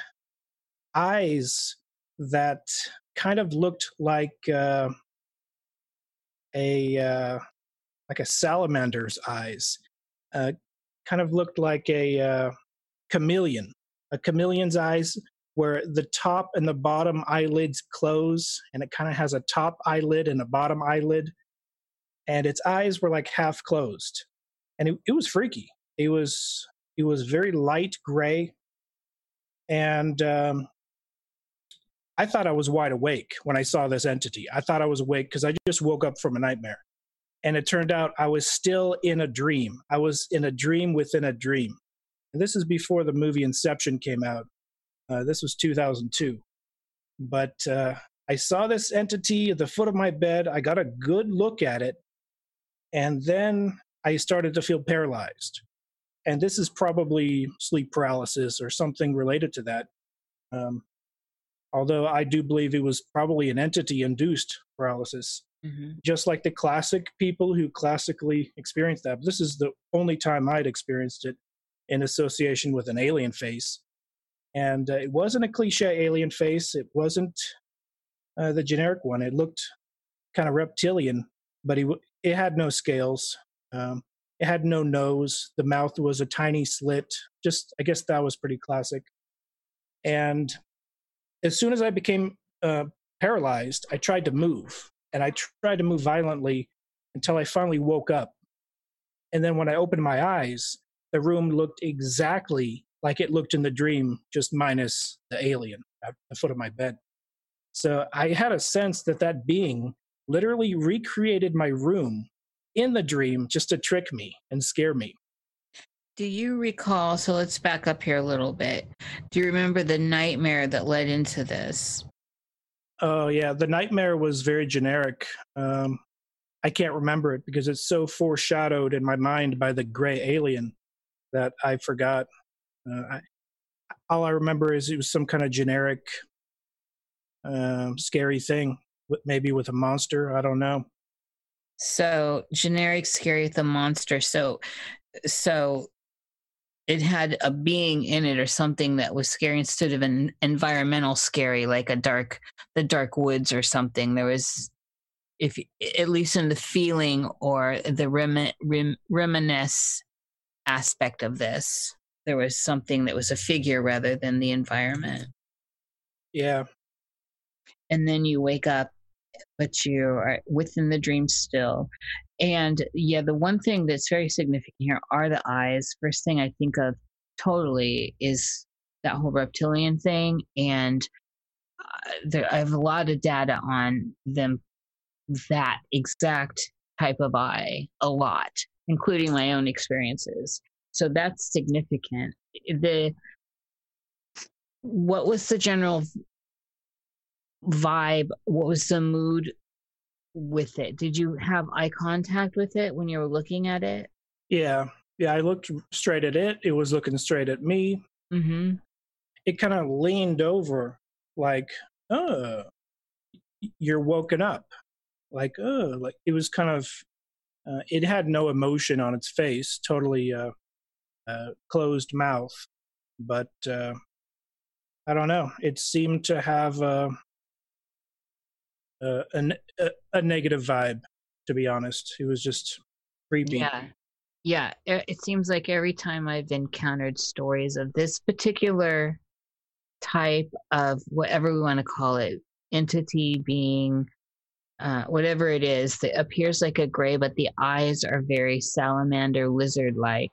eyes that kind of looked like uh, a uh, like a salamander's eyes. Kind of looked like a uh, chameleon, a chameleon's eyes, where the top and the bottom eyelids close, and it kind of has a top eyelid and a bottom eyelid, and its eyes were like half closed, and it, it was freaky. It was it was very light gray, and um, I thought I was wide awake when I saw this entity. I thought I was awake because I just woke up from a nightmare. And it turned out I was still in a dream. I was in a dream within a dream. And this is before the movie Inception came out. Uh, this was 2002. But uh, I saw this entity at the foot of my bed. I got a good look at it. And then I started to feel paralyzed. And this is probably sleep paralysis or something related to that. Um, although I do believe it was probably an entity induced paralysis, mm-hmm. just like the classic people who classically experience that. But this is the only time I'd experienced it in association with an alien face. And uh, it wasn't a cliche alien face, it wasn't uh, the generic one. It looked kind of reptilian, but he, it had no scales. Um, it had no nose. The mouth was a tiny slit. Just, I guess that was pretty classic. And as soon as I became uh, paralyzed, I tried to move, and I tried to move violently until I finally woke up. And then when I opened my eyes, the room looked exactly like it looked in the dream, just minus the alien at the foot of my bed. So I had a sense that that being literally recreated my room in the dream just to trick me and scare me. Do you recall? So let's back up here a little bit. Do you remember the nightmare that led into this? Oh, yeah. The nightmare was very generic. Um, I can't remember it because it's so foreshadowed in my mind by the gray alien that I forgot. Uh, I, all I remember is it was some kind of generic, um, scary thing, maybe with a monster. I don't know. So generic, scary with a monster. So, so it had a being in it or something that was scary instead of an environmental scary like a dark the dark woods or something. There was if at least in the feeling or the rem, rem, reminisce aspect of this there was something that was a figure rather than the environment. Yeah. And then you wake up but you are within the dream still and yeah, the one thing that's very significant here are the eyes. First thing I think of totally is that whole reptilian thing. And uh, there, I have a lot of data on them, that exact type of eye, a lot, including my own experiences. So that's significant. The what was the general vibe? What was the mood with it? Did you have eye contact with it when you were looking at it? Yeah. Yeah, I looked straight at it. It was looking straight at me. Mm-hmm. It kind of leaned over like, oh, you're woken up. Like, oh, like it was kind of, uh, it had no emotion on its face, totally uh, uh, closed mouth. But uh, I don't know. It seemed to have a, a, negative vibe. To be honest, it was just creepy. Yeah, yeah. It seems like every time I've encountered stories of this particular type of whatever we want to call it, entity being uh, whatever it is that appears like a gray, but the eyes are very salamander lizard like.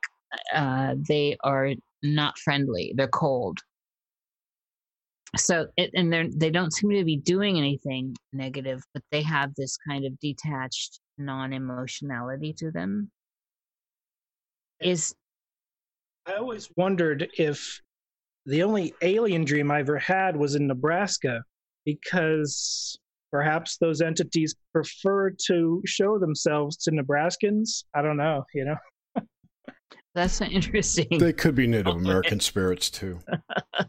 Uh, they are not friendly, they're cold so it, and they they don't seem to be doing anything negative but they have this kind of detached non-emotionality to them. Is i always wondered if the only alien dream i ever had was in nebraska because perhaps those entities prefer to show themselves to nebraskans. I don't know you know that's *laughs* interesting. They could be Native American spirits too.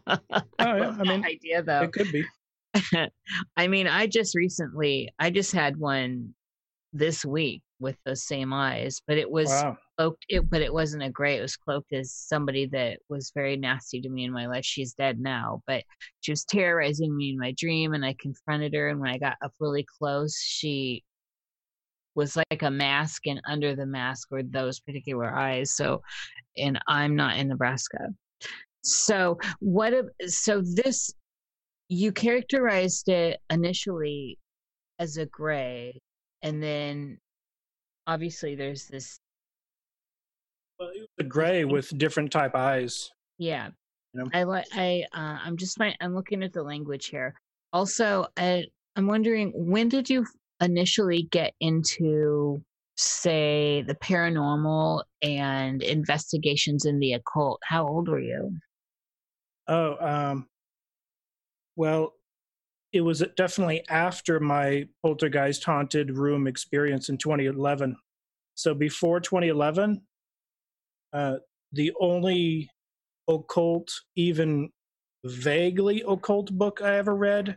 oh, yeah. I *laughs* mean, idea though. It could be. *laughs* I mean, I just recently, I just had one this week with the same eyes, but it was wow. cloaked. It, but it wasn't a gray. It was cloaked as somebody that was very nasty to me in my life. She's dead now, but she was terrorizing me in my dream, and I confronted her. And when I got up really close, she was like a mask and under the mask were those particular eyes so and i'm not in nebraska. So what so this you characterized it initially as a gray and then obviously there's this well, the gray with different type eyes. Yeah. You know? i like i uh, i'm just my, i'm looking at the language here. Also, I, I'm wondering when did you initially get into, say, the paranormal and investigations in the occult? How old were you? Oh, um, well, it was definitely after my poltergeist haunted room experience in 2011. So before 2011, uh, the only occult, even vaguely occult book I ever read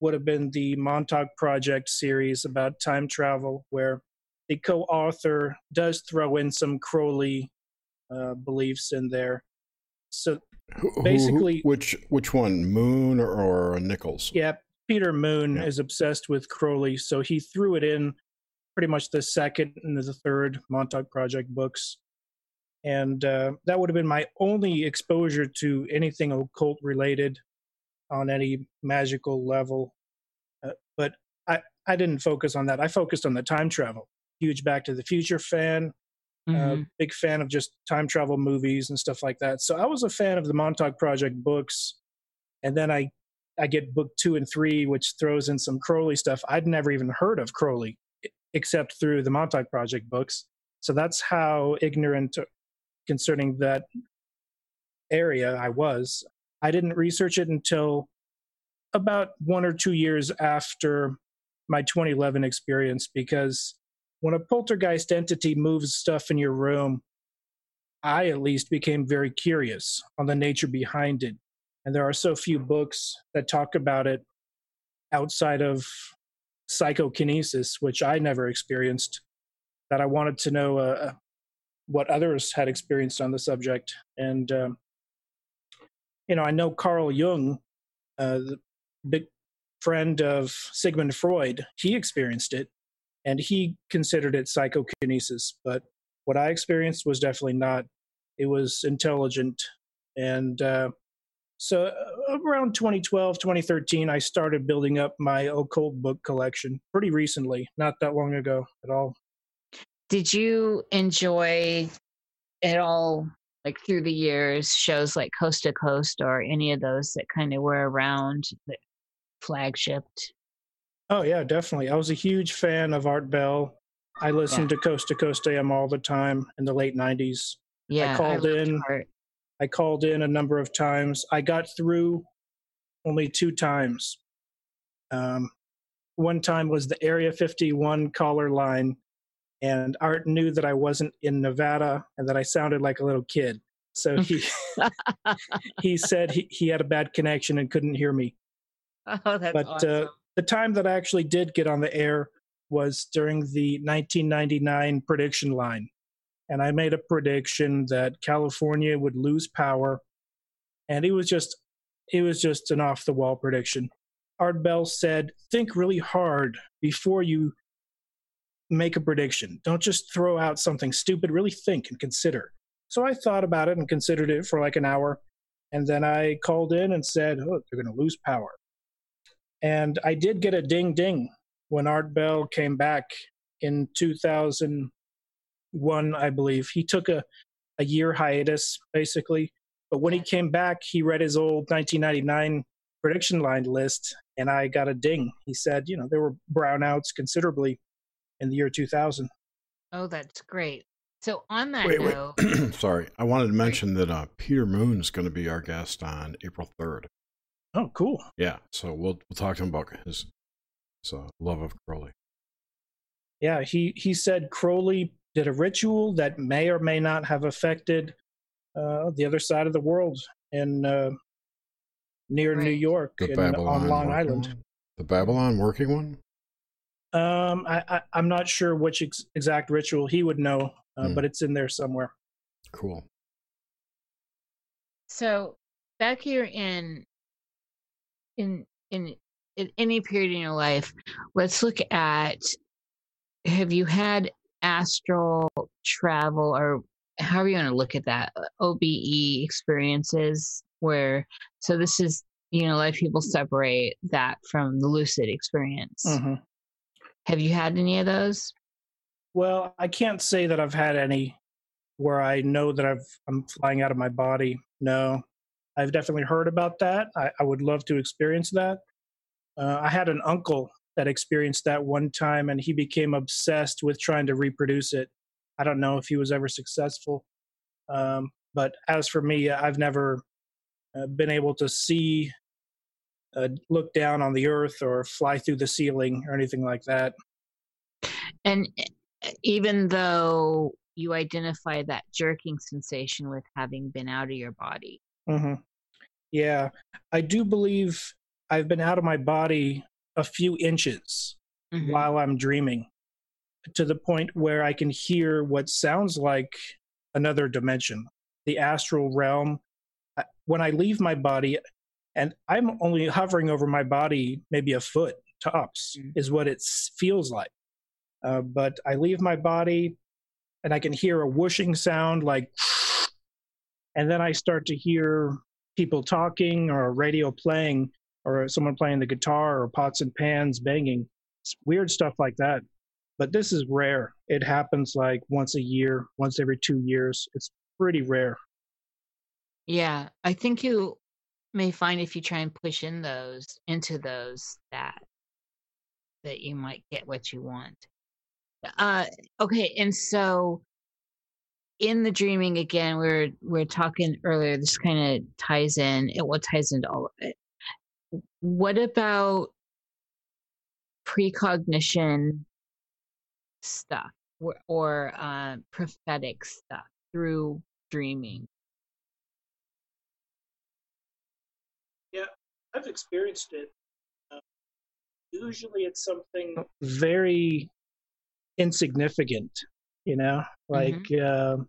would have been the Montauk Project series about time travel, where the co author does throw in some Crowley uh, beliefs in there. So basically, who, which which one, Moon or, or Nichols? Yeah, Peter Moon yeah. is obsessed with Crowley, so he threw it in pretty much the second and the third Montauk Project books. And uh, that would have been my only exposure to anything occult related on any magical level. Uh, but I, I didn't focus on that. I focused on the time travel. Huge Back to the Future fan, uh, mm-hmm. uh, big fan of just time travel movies and stuff like that. So I was a fan of the Montauk Project books. And then I I get book two and three, which throws in some Crowley stuff. I'd never even heard of Crowley except through the Montauk Project books. So that's how ignorant concerning that area I was. I didn't research it until about one or two years after my 2011 experience because when a poltergeist entity moves stuff in your room, I at least became very curious on the nature behind it and there are so few books that talk about it outside of psychokinesis, which I never experienced, that I wanted to know uh, what others had experienced on the subject. And, um, you know, I know Carl Jung, uh, the big friend of Sigmund Freud, he experienced it and he considered it psychokinesis. But what I experienced was definitely not. It was intelligent and uh, so uh, around 2012, 2013, I started building up my occult book collection pretty recently, not that long ago at all. Did you enjoy it all, like through the years, shows like Coast to Coast or any of those that kind of were around the flagship? Oh, yeah, definitely. I was a huge fan of Art Bell. I listened yeah. to Coast to Coast AM all the time in the late 90s. Yeah, I called I in. Art. I called in a number of times. I got through only two times. Um, one time was the Area 51 caller line, and Art knew that I wasn't in Nevada and that I sounded like a little kid. So he *laughs* he said he, he had a bad connection and couldn't hear me. *laughs* Oh, that's but, uh, awesome. Uh, the time that I actually did get on the air was during the 1999 prediction line and I made a prediction that California would lose power, and it was just it was just an off the wall prediction. Art Bell said, "Think really hard before you make a prediction. Don't just throw out something stupid. Really think and consider." So I thought about it and considered it for like an hour, and then I called in and said, "Oh, they're going to lose power." And I did get a ding ding when Art Bell came back in 2001, I believe. He took a, a year hiatus, basically. But when he came back, he read his old 1999 prediction line list, and I got a ding. He said, you know, there were brownouts considerably in the year 2000. Oh, that's great. So on that wait, note, wait. *clears throat* sorry, I wanted to mention that uh, Peter Moon is going to be our guest on April 3rd. Oh, cool. Yeah, so we'll we'll talk to him about his, his uh, love of Crowley. Yeah, he he said Crowley did a ritual that may or may not have affected uh, the other side of the world in uh, near right. New York in, on Long Island. The Babalon working one? Um, I, I, am not sure which ex- exact ritual he would know, uh, mm. but it's in there somewhere. Cool. So back here in in in in any period in your life, let's look at have you had astral travel or however you want to look at that uh, OBE experiences where so this is you know a lot of people separate that from the lucid experience. Mm-hmm. Have you had any of those? Well, I can't say that I've had any where I know that I've I'm flying out of my body. No, I've definitely heard about that. I, I would love to experience that, Uh, I had an uncle that experienced that one time, and he became obsessed with trying to reproduce it. I don't know if he was ever successful, um, but as for me, I've never uh, been able to see, uh, look down on the earth, or fly through the ceiling, or anything like that. And eh, even though you identify that jerking sensation with having been out of your body. Mm-hmm. Yeah, I do believe I've been out of my body a few inches mm-hmm. while I'm dreaming to the point where I can hear what sounds like another dimension, the astral realm. When I leave my body, and I'm only hovering over my body maybe a foot tops, mm-hmm. is what it feels like. Uh, but I leave my body, and I can hear a whooshing sound like, *sniffs* and then I start to hear people talking or a radio playing or someone playing the guitar or pots and pans banging. It's weird stuff like that. But this is rare. It happens like once a year, once every two years. It's pretty rare. Yeah, I think you may find if you try and push in those into those that that you might get what you want. Uh, okay, and so in the dreaming again, we are we are talking earlier. This kind of ties in. It what ties into all of it. What about precognition stuff or, or uh, prophetic stuff through dreaming? I've experienced it. Uh, usually, it's something very insignificant you know like mm-hmm. uh,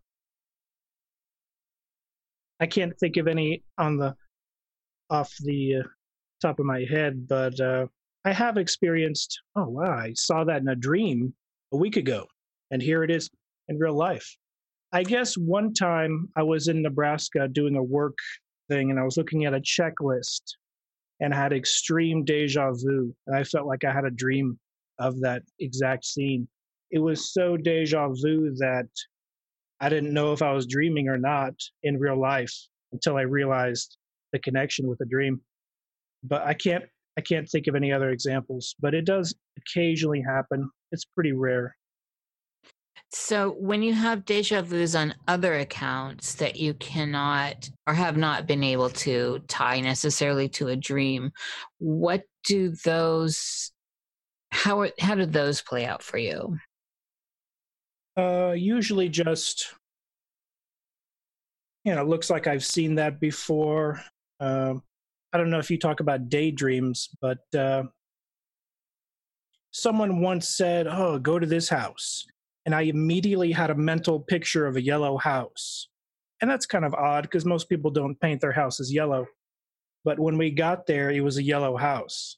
i can't think of any on the off the uh, top of my head but uh, i have experienced oh wow i saw that in a dream a week ago and here it is in real life i guess one time i was in nebraska doing a work thing and i was looking at a checklist and had extreme deja vu and i felt like i had a dream of that exact scene it was so deja vu that I didn't know if I was dreaming or not in real life until I realized the connection with the dream. But I can't I can't think of any other examples, but it does occasionally happen. It's pretty rare. So when you have deja vus on other accounts that you cannot or have not been able to tie necessarily to a dream, what do those how how did those play out for you? Uh, usually just, you know, it looks like I've seen that before. Um, I don't know if you talk about daydreams, but uh, someone once said, Oh, go to this house. And I immediately had a mental picture of a yellow house. And that's kind of odd because most people don't paint their houses yellow. But when we got there, it was a yellow house.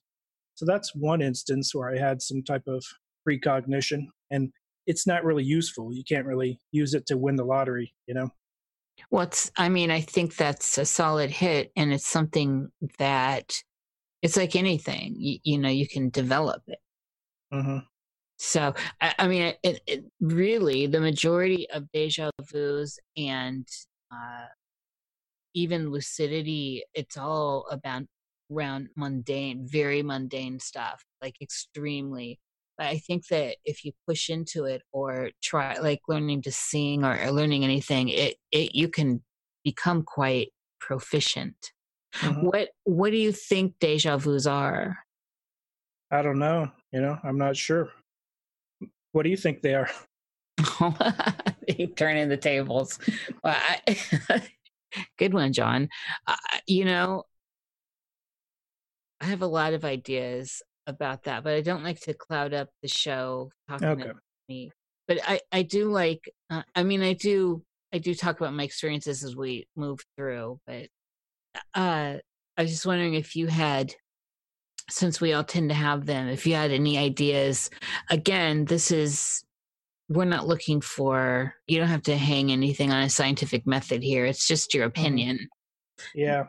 So that's one instance where I had some type of precognition. And it's not really useful. You can't really use it to win the lottery, you know? What's, I mean, I think that's a solid hit, and it's something that it's like anything, you, you know, you can develop it. Mm-hmm. So, I, I mean, it, it, really, the majority of deja vu's and uh, even lucidity, it's all about around mundane, very mundane stuff, like extremely but I think that if you push into it or try like learning to sing or, or learning anything, it, it you can become quite proficient. Mm-hmm. What what do you think deja vu's are? I don't know. You know, I'm not sure. What do you think they are? *laughs* *laughs* turning the tables. Well, I, *laughs* good one, John. Uh, you know, I have a lot of ideas about that, but I don't like to cloud up the show talking okay. to me. But I, I do like. Uh, I mean, I do, I do talk about my experiences as we move through. But uh, I was just wondering if you had, since we all tend to have them, if you had any ideas. Again, this is we're not looking for. You don't have to hang anything on a scientific method here. It's just your mm-hmm. opinion. Yeah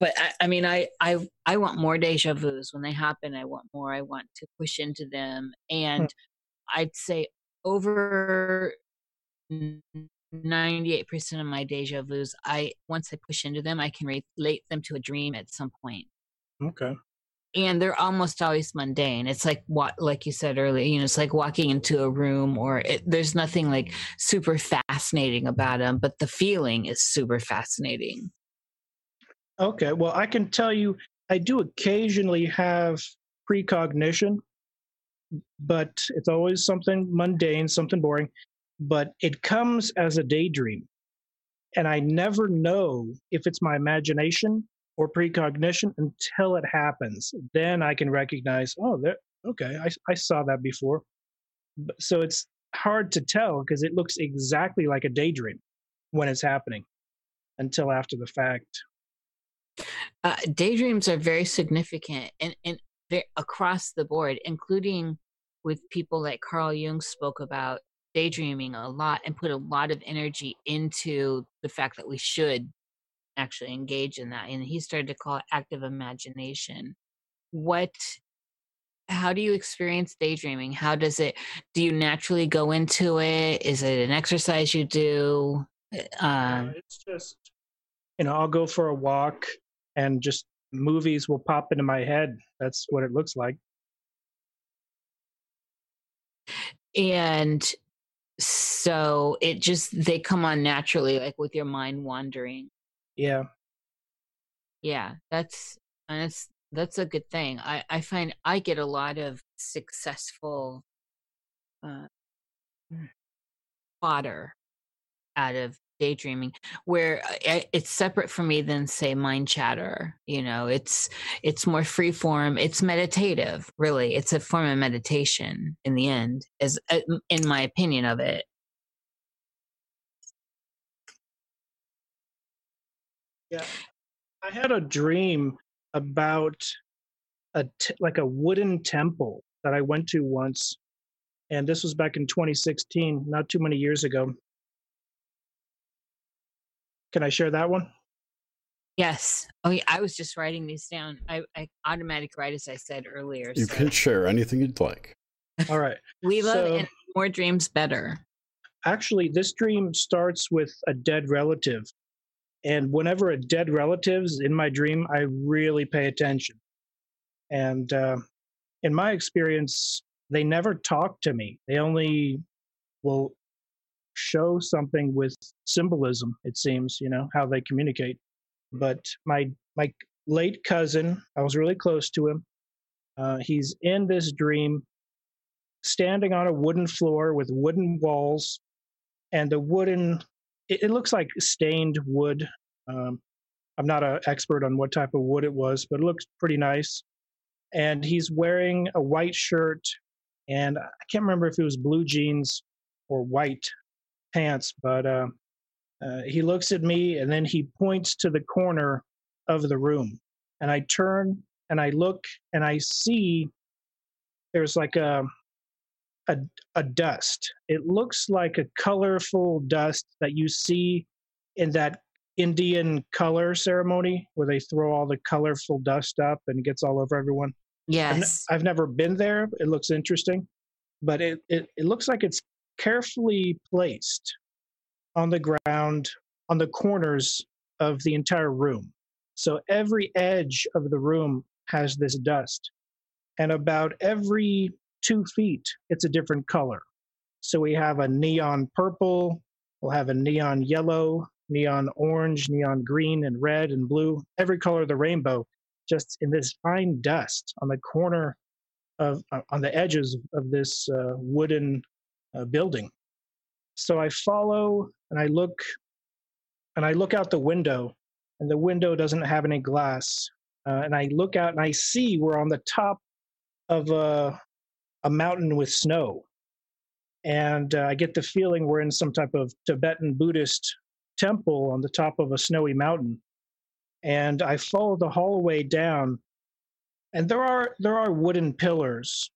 but I, I, mean, I, I, I want more deja vu's when they happen. I want more. I want to push into them, hmm. and hmm. I'd say over ninety-eight percent of my deja vu's, I once I push into them, I can relate them to a dream at some point. Okay. and they're almost always mundane. It's like what like you said earlier you know it's like walking into a room or it, there's nothing like super fascinating about them but the feeling is super fascinating. Okay well i can tell you i do occasionally have precognition but it's always something mundane something boring but it comes as a daydream. And i never know if it's my imagination or precognition until it happens. Then I can recognize, oh, there, okay, I, I saw that before. So it's hard to tell because it looks exactly like a daydream when it's happening until after the fact. Uh, daydreams are very significant and, and across the board, including with people like Carl Jung spoke about daydreaming a lot and put a lot of energy into the fact that we should actually engage in that and he started to call it active imagination. What how do you experience daydreaming? How does it do you naturally go into it? Is it an exercise you do? Um, it's just you know i'll go for a walk and just movies will pop into my head. That's what it looks like. And so it just they come on naturally like with your mind wandering yeah. Yeah, that's that's that's a good thing. I I find I get a lot of successful uh fodder out of daydreaming where uh, it's separate for me than say mind chatter you know it's it's more free form it's meditative really it's a form of meditation in the end as uh, in my opinion of it Yeah. I had a dream about a t- like a wooden temple that I went to once, and this was back in 2016, not too many years ago. Can I share that one? Yes. Oh, yeah. I was just writing these down. I, I automatic write as I said earlier. You so. can share anything you'd like. *laughs* All right. we love so, more dreams better. Actually, this dream starts with a dead relative and whenever a dead relative's in my dream, I really pay attention. And uh, in my experience, they never talk to me. They only will show something with symbolism. It seems, you know, how they communicate. But my my late cousin, I was really close to him. Uh, he's in this dream, standing on a wooden floor with wooden walls, and the wooden it, it looks like stained wood. Um, I'm not an expert on what type of wood it was, but it looks pretty nice. And he's wearing a white shirt, and I can't remember if it was blue jeans or white pants, but uh, uh, he looks at me and then he points to the corner of the room. And I turn and I look and I see there's like a a, a dust. It looks like a colorful dust that you see in that Indian color ceremony where they throw all the colorful dust up and it gets all over everyone. Yes. I've, I've never been there. It looks interesting, but it, it, it looks like it's carefully placed on the ground on the corners of the entire room. So every edge of the room has this dust. And about every two feet, it's a different color. So we have a neon purple, we'll have a neon yellow, neon orange, neon green, and red and blue, every color of the rainbow, just in this fine dust on the corner of, uh, on the edges of this uh, wooden uh, building. So I follow and I look, and I look out the window, and the window doesn't have any glass. Uh, and I look out and I see we're on the top of a a mountain with snow. And uh, I get the feeling we're in some type of Tibetan Buddhist temple on the top of a snowy mountain. And I follow the hallway down, and there are there are wooden pillars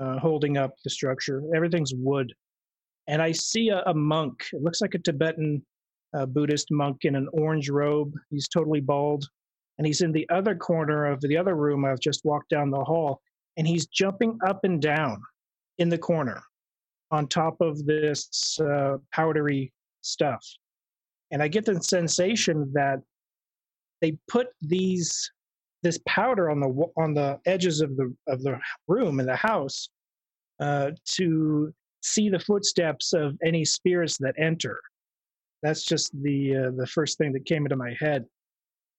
uh, holding up the structure. Everything's wood, and I see a, a monk. It looks like a Tibetan uh, Buddhist monk in an orange robe. He's totally bald, and he's in the other corner of the other room. I've just walked down the hall, and he's jumping up and down in the corner on top of this uh, powdery stuff. And I get the sensation that they put these this powder on the on the edges of the of the room in the house uh, to see the footsteps of any spirits that enter. That's just the uh, the first thing that came into my head.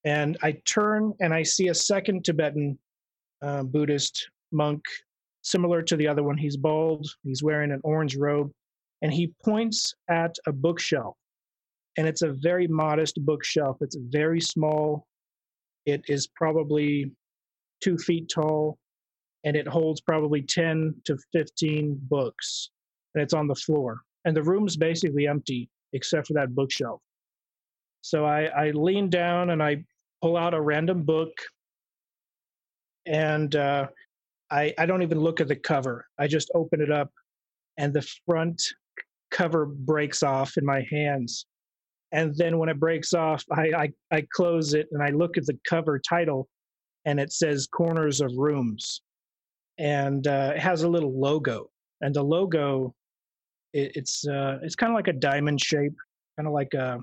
And I turn and I see a second Tibetan uh, Buddhist monk, similar to the other one. He's bald. He's wearing an orange robe, and he points at a bookshelf. And it's a very modest bookshelf. It's very small. It is probably two feet tall, and it holds probably 10 to 15 books. And it's on the floor. And the room's basically empty except for that bookshelf. So I, I lean down and I pull out a random book, and uh, I, I don't even look at the cover. I just open it up, and the front cover breaks off in my hands. And then when it breaks off, I, I, I close it and I look at the cover title, and it says Corners of Rooms. And uh, it has a little logo. And the logo, it, it's uh, it's kind of like a diamond shape, kind of like a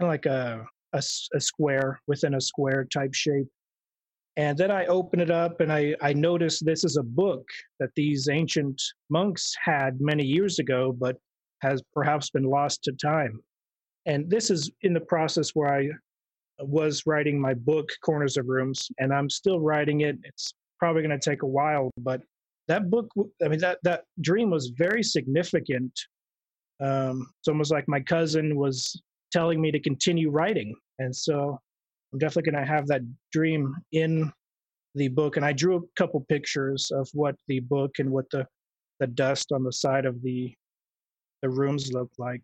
kind of like a, a, a square within a square type shape. And then I open it up and I, I notice this is a book that these ancient monks had many years ago, but has perhaps been lost to time. And this is in the process where I was writing my book, Corners of Rooms, and I'm still writing it. It's probably going to take a while, but that book, I mean, that, that dream was very significant. Um, it's almost like my cousin was telling me to continue writing. And so I'm definitely going to have that dream in the book. And I drew a couple pictures of what the book and what the, the dust on the side of the the rooms look like.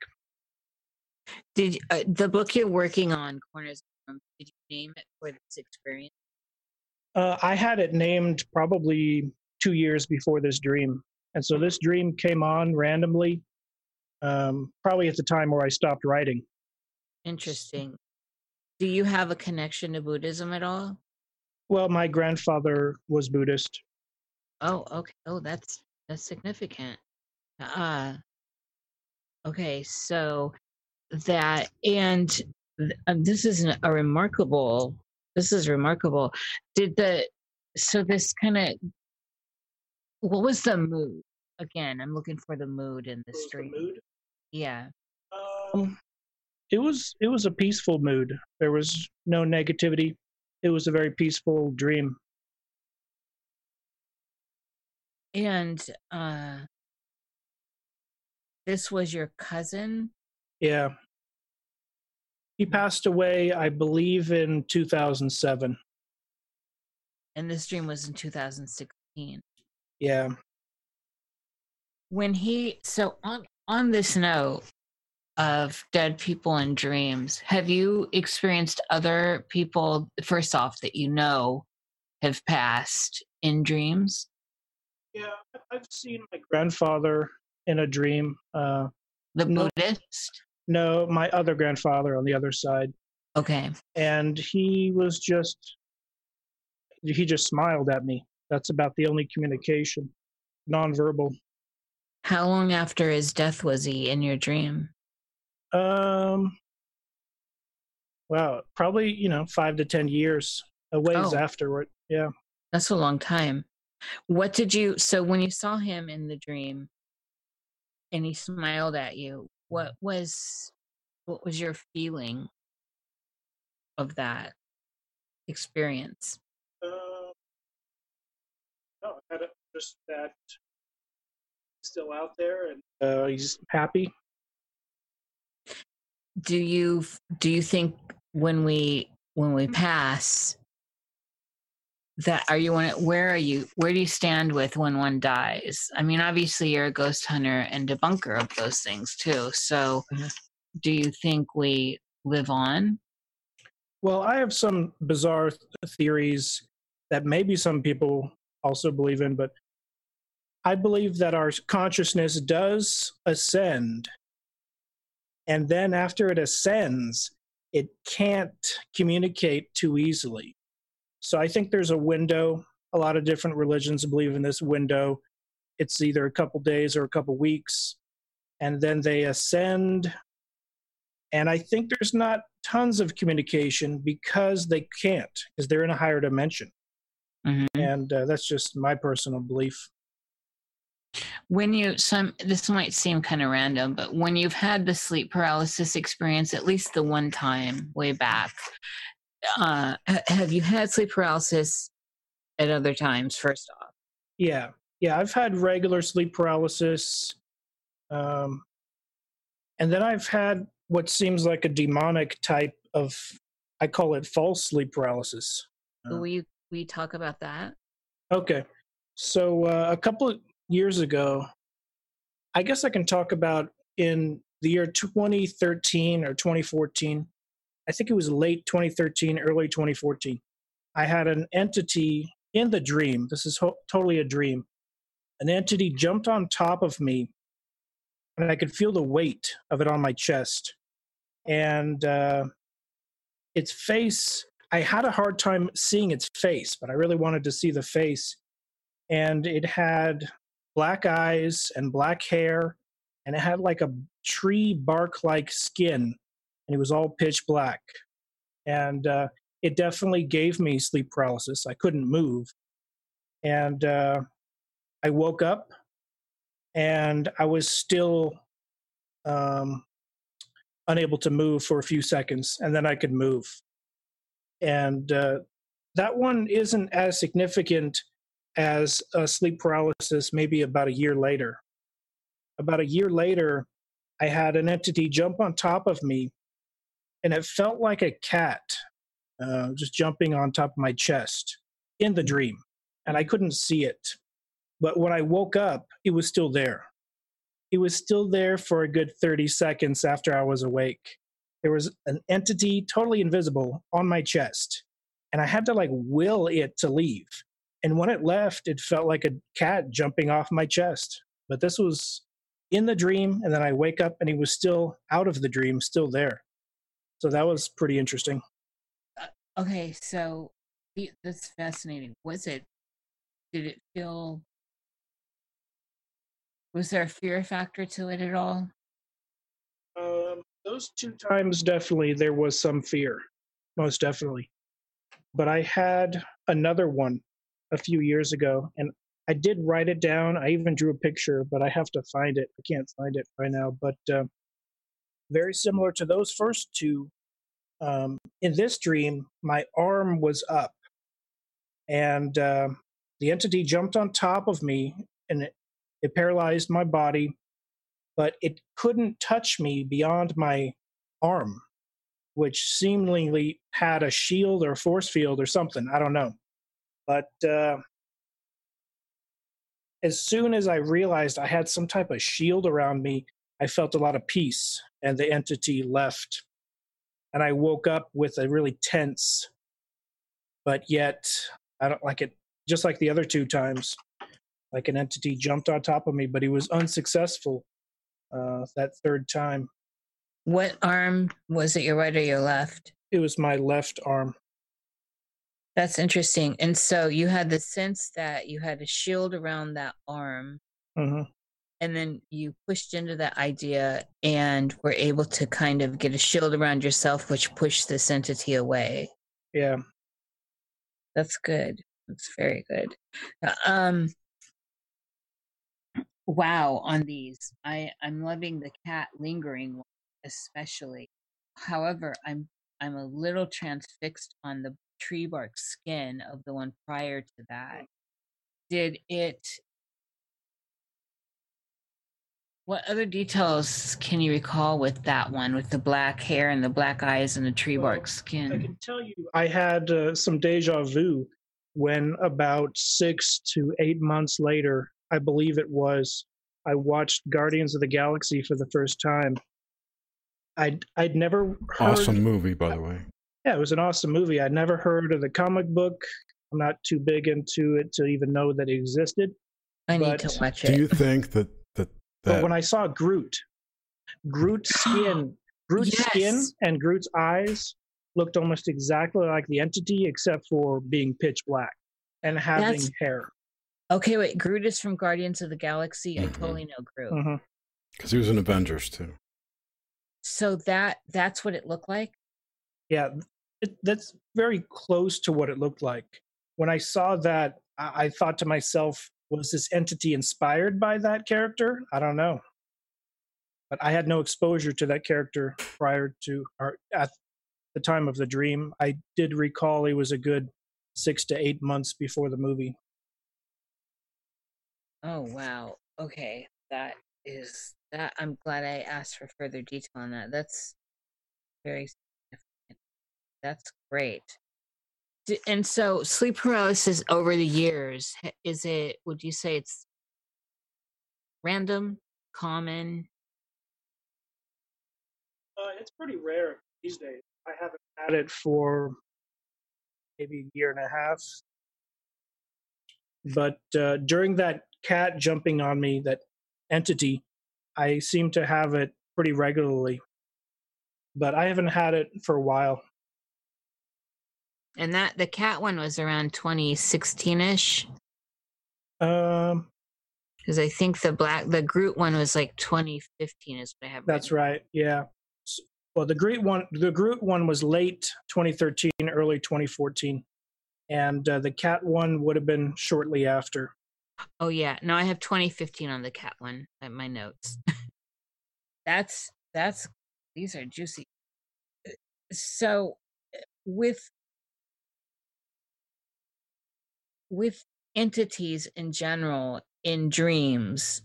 Did uh, the book you're working on, Corners Room, Did you name it for this experience? Uh, I had it named probably two years before this dream, and so this dream came on randomly, um, probably at the time where I stopped writing. Interesting. Do you have a connection to Buddhism at all? Well, my grandfather was Buddhist. Oh, okay. Oh, that's that's significant. Uh okay, so that and um, this is a remarkable this is remarkable. Did the so this kind of what was the mood? Again, I'm looking for the mood in the street. mood? Yeah. Um, it was it was a peaceful mood. There was no negativity. It was a very peaceful dream. And uh this was your cousin? Yeah. He passed away, I believe, in 2007. And this dream was in 2016. Yeah. When he so on on this note, of dead people in dreams. Have you experienced other people, first off, that you know have passed in dreams? Yeah, I've seen my grandfather in a dream. Uh, the Buddhist? No, my other grandfather on the other side. Okay. And he was just, he just smiled at me. That's about the only communication, nonverbal. How long after his death was he in your dream? Um, well, probably you know five to ten years, a ways oh. afterward. Yeah, that's a long time. What did you? So when you saw him in the dream, and he smiled at you, what was what was your feeling of that experience? Uh, no, I had just that still out there, and uh, he's happy do you do you think when we when we pass that are you where are you where do you stand with when one dies? I mean obviously you're a ghost hunter and debunker of those things too so mm-hmm. do you think we live on? Well i have some bizarre theories that maybe some people also believe in but i believe that our consciousness does ascend and then after it ascends, it can't communicate too easily. So I think there's a window. A lot of different religions believe in this window. It's either a couple days or a couple weeks. And then they ascend And I think there's not tons of communication because they can't, because they're in a higher dimension. Mhm. And uh, that's just my personal belief. When you some this might seem kind of random, but when you've had the sleep paralysis experience, at least the one time way back, uh, have you had sleep paralysis at other times? First off, Yeah. Yeah. I've had regular sleep paralysis. Um, and then I've had what seems like a demonic type of, I call it false sleep paralysis. Uh, will you will talk about that? Okay. So uh, a couple of years ago, I guess I can talk about in the year 2013 or 2014. I think it was late 2013, early 2014. I had an entity in the dream. This is ho- totally a dream. An entity jumped on top of me, and I could feel the weight of it on my chest. And uh, its face, I had a hard time seeing its face, but I really wanted to see the face. And it had black eyes and black hair, and it had like a tree bark like skin, and it was all pitch black. And uh, it definitely gave me sleep paralysis. I couldn't move. And uh, I woke up and I was still um, unable to move for a few seconds, and then I could move. And uh, that one isn't as significant as uh, sleep paralysis, maybe about a year later. About a year later, I had an entity jump on top of me, and it felt like a cat uh, just jumping on top of my chest in the dream. And I couldn't see it. But when I woke up, it was still there. It was still there for a good 30 seconds after I was awake. There was an entity totally invisible on my chest, and I had to like will it to leave. And when it left, it felt like a cat jumping off my chest. But this was in the dream, and then I wake up and he was still out of the dream, still there. So that was pretty interesting. Okay, so that's fascinating. Was it? Did it feel? Was there a fear factor to it at all? Um, those two times, definitely, there was some fear, most definitely. But I had another one a few years ago, and I did write it down. I even drew a picture, but I have to find it. I can't find it right now. But uh, very similar to those first two, um, in this dream, my arm was up, and uh, the entity jumped on top of me, and it, it paralyzed my body but it couldn't touch me beyond my arm, which seemingly had a shield or force field or something. I don't know. But uh, as soon as I realized I had some type of shield around me, I felt a lot of peace, and the entity left. And I woke up with a really tense, but yet I don't like it, just like the other two times. Like an entity jumped on top of me, but he was unsuccessful uh, that third time. What arm was it? Your right or your left? It was my left arm. That's interesting. And so you had the sense that you had a shield around that arm, hmm and then you pushed into that idea and were able to kind of get a shield around yourself, which pushed this entity away. Yeah. That's good. That's very good. Uh, Um, wow, on these, I I'm loving the cat lingering one especially. However, I'm I'm a little transfixed on the tree bark skin of the one prior to that. Did it? What other details can you recall with that one, with the black hair and the black eyes and the tree Well, bark I skin? can tell you, I had uh, some deja vu when about six to eight months later, I believe it was, I watched Guardians of the Galaxy for the first time. I'd I'd never heard. Awesome movie, by the way. Yeah, it was an awesome movie. I'd never heard of the comic book. I'm not too big into it to even know that it existed. I need to watch it. Do you think that that But when I saw Groot, Groot's *gasps* skin, Groot's skin and Groot's eyes looked almost exactly like the entity, except for being pitch black and having That's- hair. Okay, wait. Groot is from Guardians of the Galaxy. I Mhm. totally know Groot. Because he was in Avengers too. So that that's what it looked like. Yeah, it, that's very close to what it looked like. When I saw that, I, I thought to myself, was this entity inspired by that character? I don't know. But I had no exposure to that character prior to or at the time of the dream. I did recall he was a good six to eight months before the movie. Oh wow. Okay. That is that I'm glad I asked for further detail on that. That's very. That's great. And so sleep paralysis over the years, is it would you say it's random, common? Uh, it's pretty rare these days. I haven't had it for maybe a year and a half. But uh, during that cat jumping on me, that entity, I seem to have it pretty regularly. But I haven't had it for a while. And that the cat one was around 2016 ish. Um, because I think the black the Groot one was like 2015 is what I have. That's right. Yeah. Well, the Groot one, the Groot one was late 2013, early 2014, and uh, the Cat one would have been shortly after. Oh yeah, no, I have 2015 on the Cat one at my notes. *laughs* that's that's these are juicy. So with with entities in general in dreams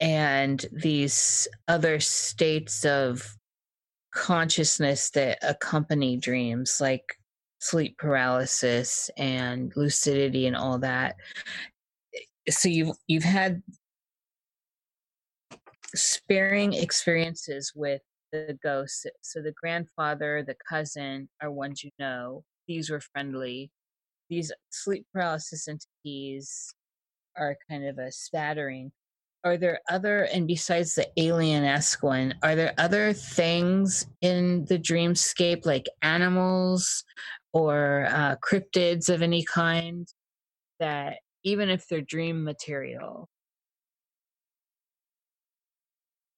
and these other states of consciousness that accompany dreams, like sleep paralysis and lucidity and all that. Eh, so you've you've had sparing experiences with the ghosts. So the grandfather, the cousin are ones you know. These were friendly. These sleep paralysis entities are kind of a spattering are there other and besides the alien-esque one are there other things in the dreamscape like animals or uh, cryptids of any kind that even if they're dream material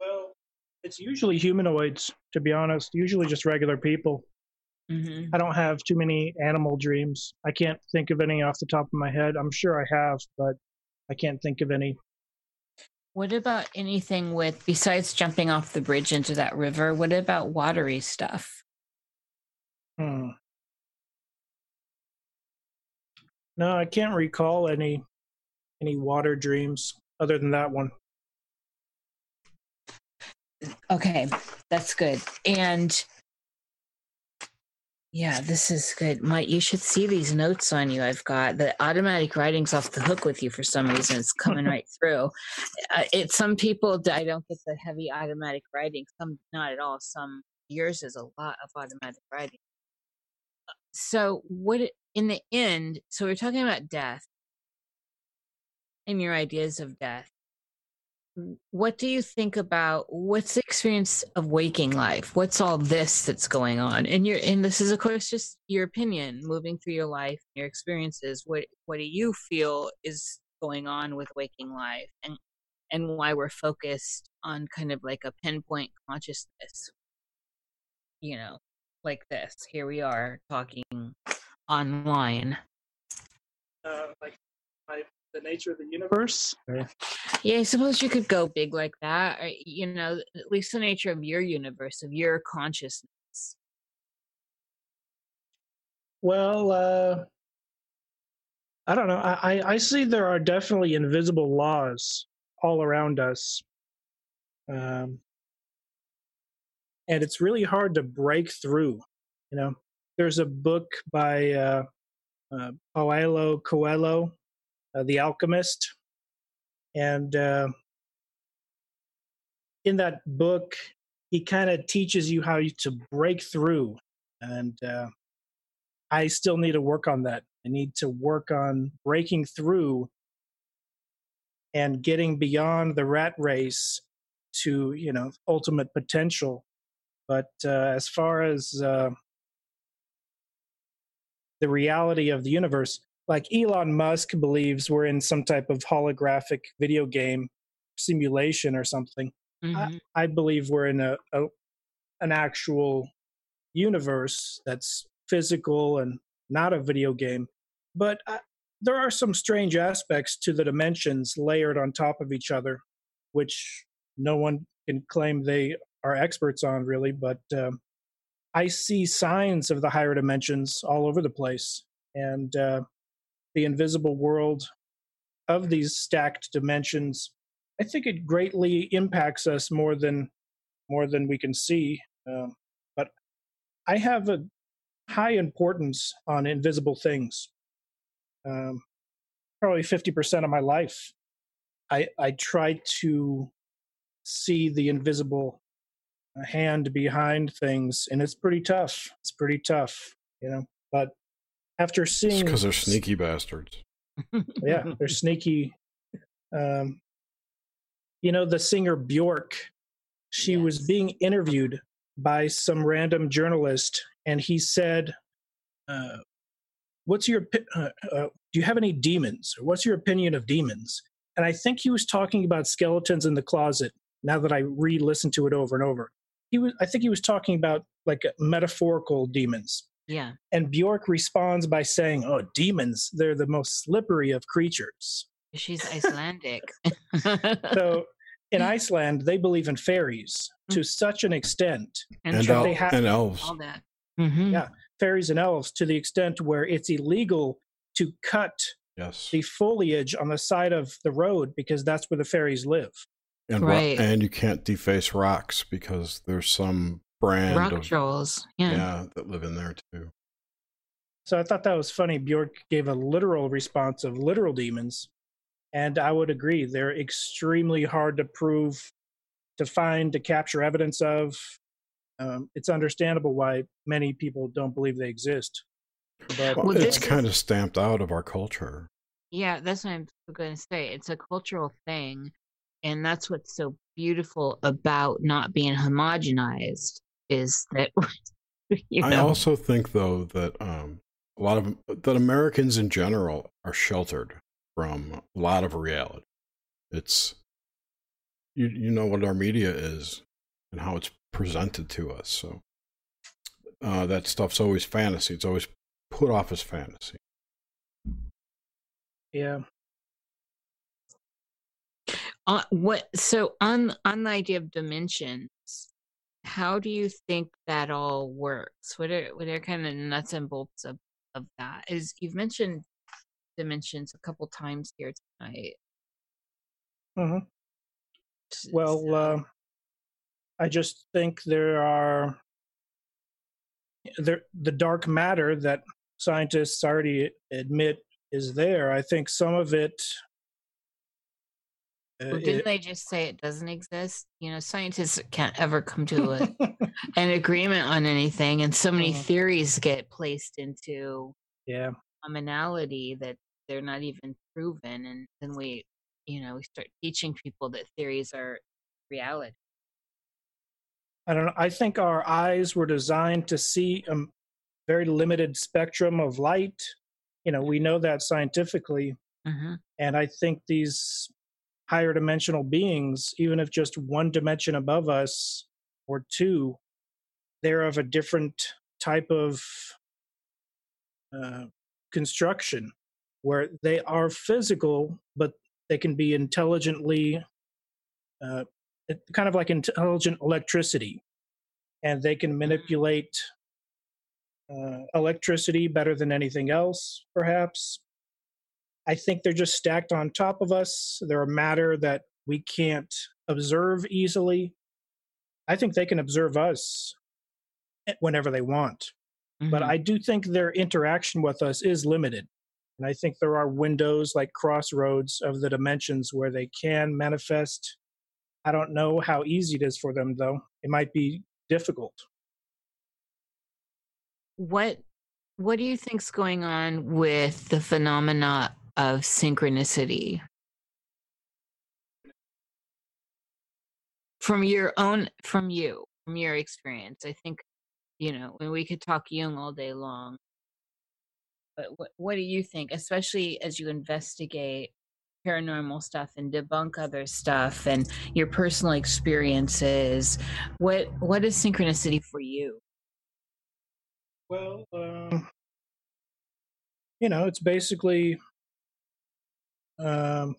well it's usually humanoids to be honest usually just regular people mm-hmm. i don't have too many animal dreams i can't think of any off the top of my head i'm sure i have but i can't think of any what about anything with, besides jumping off the bridge into that river, what about watery stuff? Hmm. No, I can't recall any any water dreams other than that one. Okay, that's good. And yeah, this is good. Mike, you should see these notes on you. I've got the automatic writing's off the hook with you for some reason. It's coming *laughs* right through. Uh, it some people I don't get the heavy automatic writing. Some not at all. Some yours is a lot of automatic writing. So what in the end? So we're talking about death and your ideas of death what do you think about what's the experience of waking life? What's all this that's going on? And your and this is of course just your opinion moving through your life your experiences. What what do you feel is going on with waking life and and why we're focused on kind of like a pinpoint consciousness you know like this? Here we are talking online. Uh, like the nature of the universe. Yeah, I suppose you could go big like that. Or, you know, at least the nature of your universe, of your consciousness. Well, uh, I don't know. I, I see there are definitely invisible laws all around us. Um, and it's really hard to break through. You know, there's a book by uh, uh, Paulo Coelho The Alchemist. And uh, in that book, he kind of teaches you how to break through. And uh, I still need to work on that. I need to work on breaking through and getting beyond the rat race to, you know, ultimate potential. But uh, as far as uh, the reality of the universe, like Elon Musk believes we're in some type of holographic video game simulation or something. Mhm. I, I believe we're in a, a an actual universe that's physical and not a video game. But uh, there are some strange aspects to the dimensions layered on top of each other, which no one can claim they are experts on, really. But um, I see signs of the higher dimensions all over the place, and uh, the invisible world of these stacked dimensions. I think it greatly impacts us more than more than we can see. Um, but I have a high importance on invisible things. Um, probably fifty percent of my life, I I try to see the invisible hand behind things, and it's pretty tough. It's pretty tough, you know. But after seeing, because they're sneaky bastards. yeah, *laughs* they're sneaky. Um, you know, the singer Bjork, she was being interviewed by some random journalist, and he said, uh, "What's your uh, uh, do you have any demons? Or what's your opinion of demons?" And I think he was talking about skeletons in the closet. Now that I re-listened to it over and over, he was. I think he was talking about like metaphorical demons. Yeah. And Bjork responds by saying, "Oh, demons! They're the most slippery of creatures." She's *laughs* Icelandic. So, in *laughs* Iceland, they believe in fairies to such an extent, And, and Sure, el- they ha- and elves. all that. Mhm. Yeah. fairies and elves, to the extent where it's illegal to cut Yes. the foliage on the side of the road because that's where the fairies live. And, ro- Right. and you can't deface rocks because there's some brand Rock of trolls. Yeah. yeah that live in there too. So I thought that was funny. Bjork gave a literal response of literal demons. And I would agree. They're extremely hard to prove, to find, to capture evidence of. Um, it's understandable why many people don't believe they exist. But Well, Well, it's this is- kind of stamped out of our culture. Yeah, that's what I'm going to say. It's a cultural thing. And that's what's so beautiful about not being homogenized is that, *laughs* you I also think though that um, a lot of that Americans in general are sheltered from a lot of reality. It's you you know what our media is and how it's presented to us. So uh, that stuff's always fantasy. It's always put off as fantasy. yeah, uh, what, so on, on the idea of dimensions, how do you think that all works? What are, what are kind of nuts and bolts of, of that? Is you've mentioned dimensions a couple times here tonight. hmm well, so- uh, I just think there are there the dark matter that scientists already admit is there. I think some of it. Uh, Well, didn't it- they just say it doesn't exist? You know, scientists can't ever come to a, *laughs* an agreement on anything, and so many theories get placed into yeah, commonality that they're not even proven, and then we, you know, we start teaching people that theories are reality. I don't know. I think our eyes were designed to see a very limited spectrum of light. You know, we know that scientifically, hmm and I think these higher dimensional beings, even if just one dimension above us or two, they're of a different type of uh, construction where they are physical, but they can be intelligently, uh, kind of like intelligent electricity, and they can manipulate uh, electricity better than anything else, perhaps. I think they're just stacked on top of us. They're a matter that we can't observe easily. I think they can observe us eh, whenever they want. But Mhm. I do think their interaction with us is limited. And I think there are windows like crossroads of the dimensions where they can manifest. I don't know how easy it is for them, though. It might be difficult. what what do you think's going on with the phenomena of synchronicity from your own from you from your experience i think you know when we could talk jung all day long but what, what do you think especially as you investigate paranormal stuff and debunk other stuff and your personal experiences. What what is synchronicity for you? Well, um, you know, it's basically um,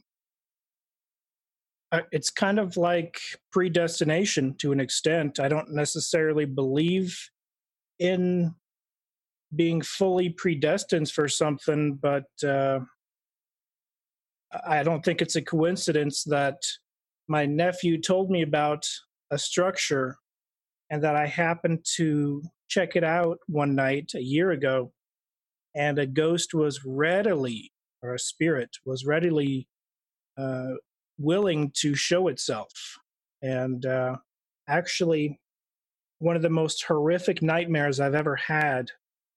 it's kind of like predestination to an extent. I don't necessarily believe in being fully predestined for something, but uh, I don't think it's a coincidence that my nephew told me about a structure and that I happened to check it out one night a year ago, and a ghost was readily, or a spirit was readily uh, willing to show itself. And uh, actually, one of the most horrific nightmares I've ever had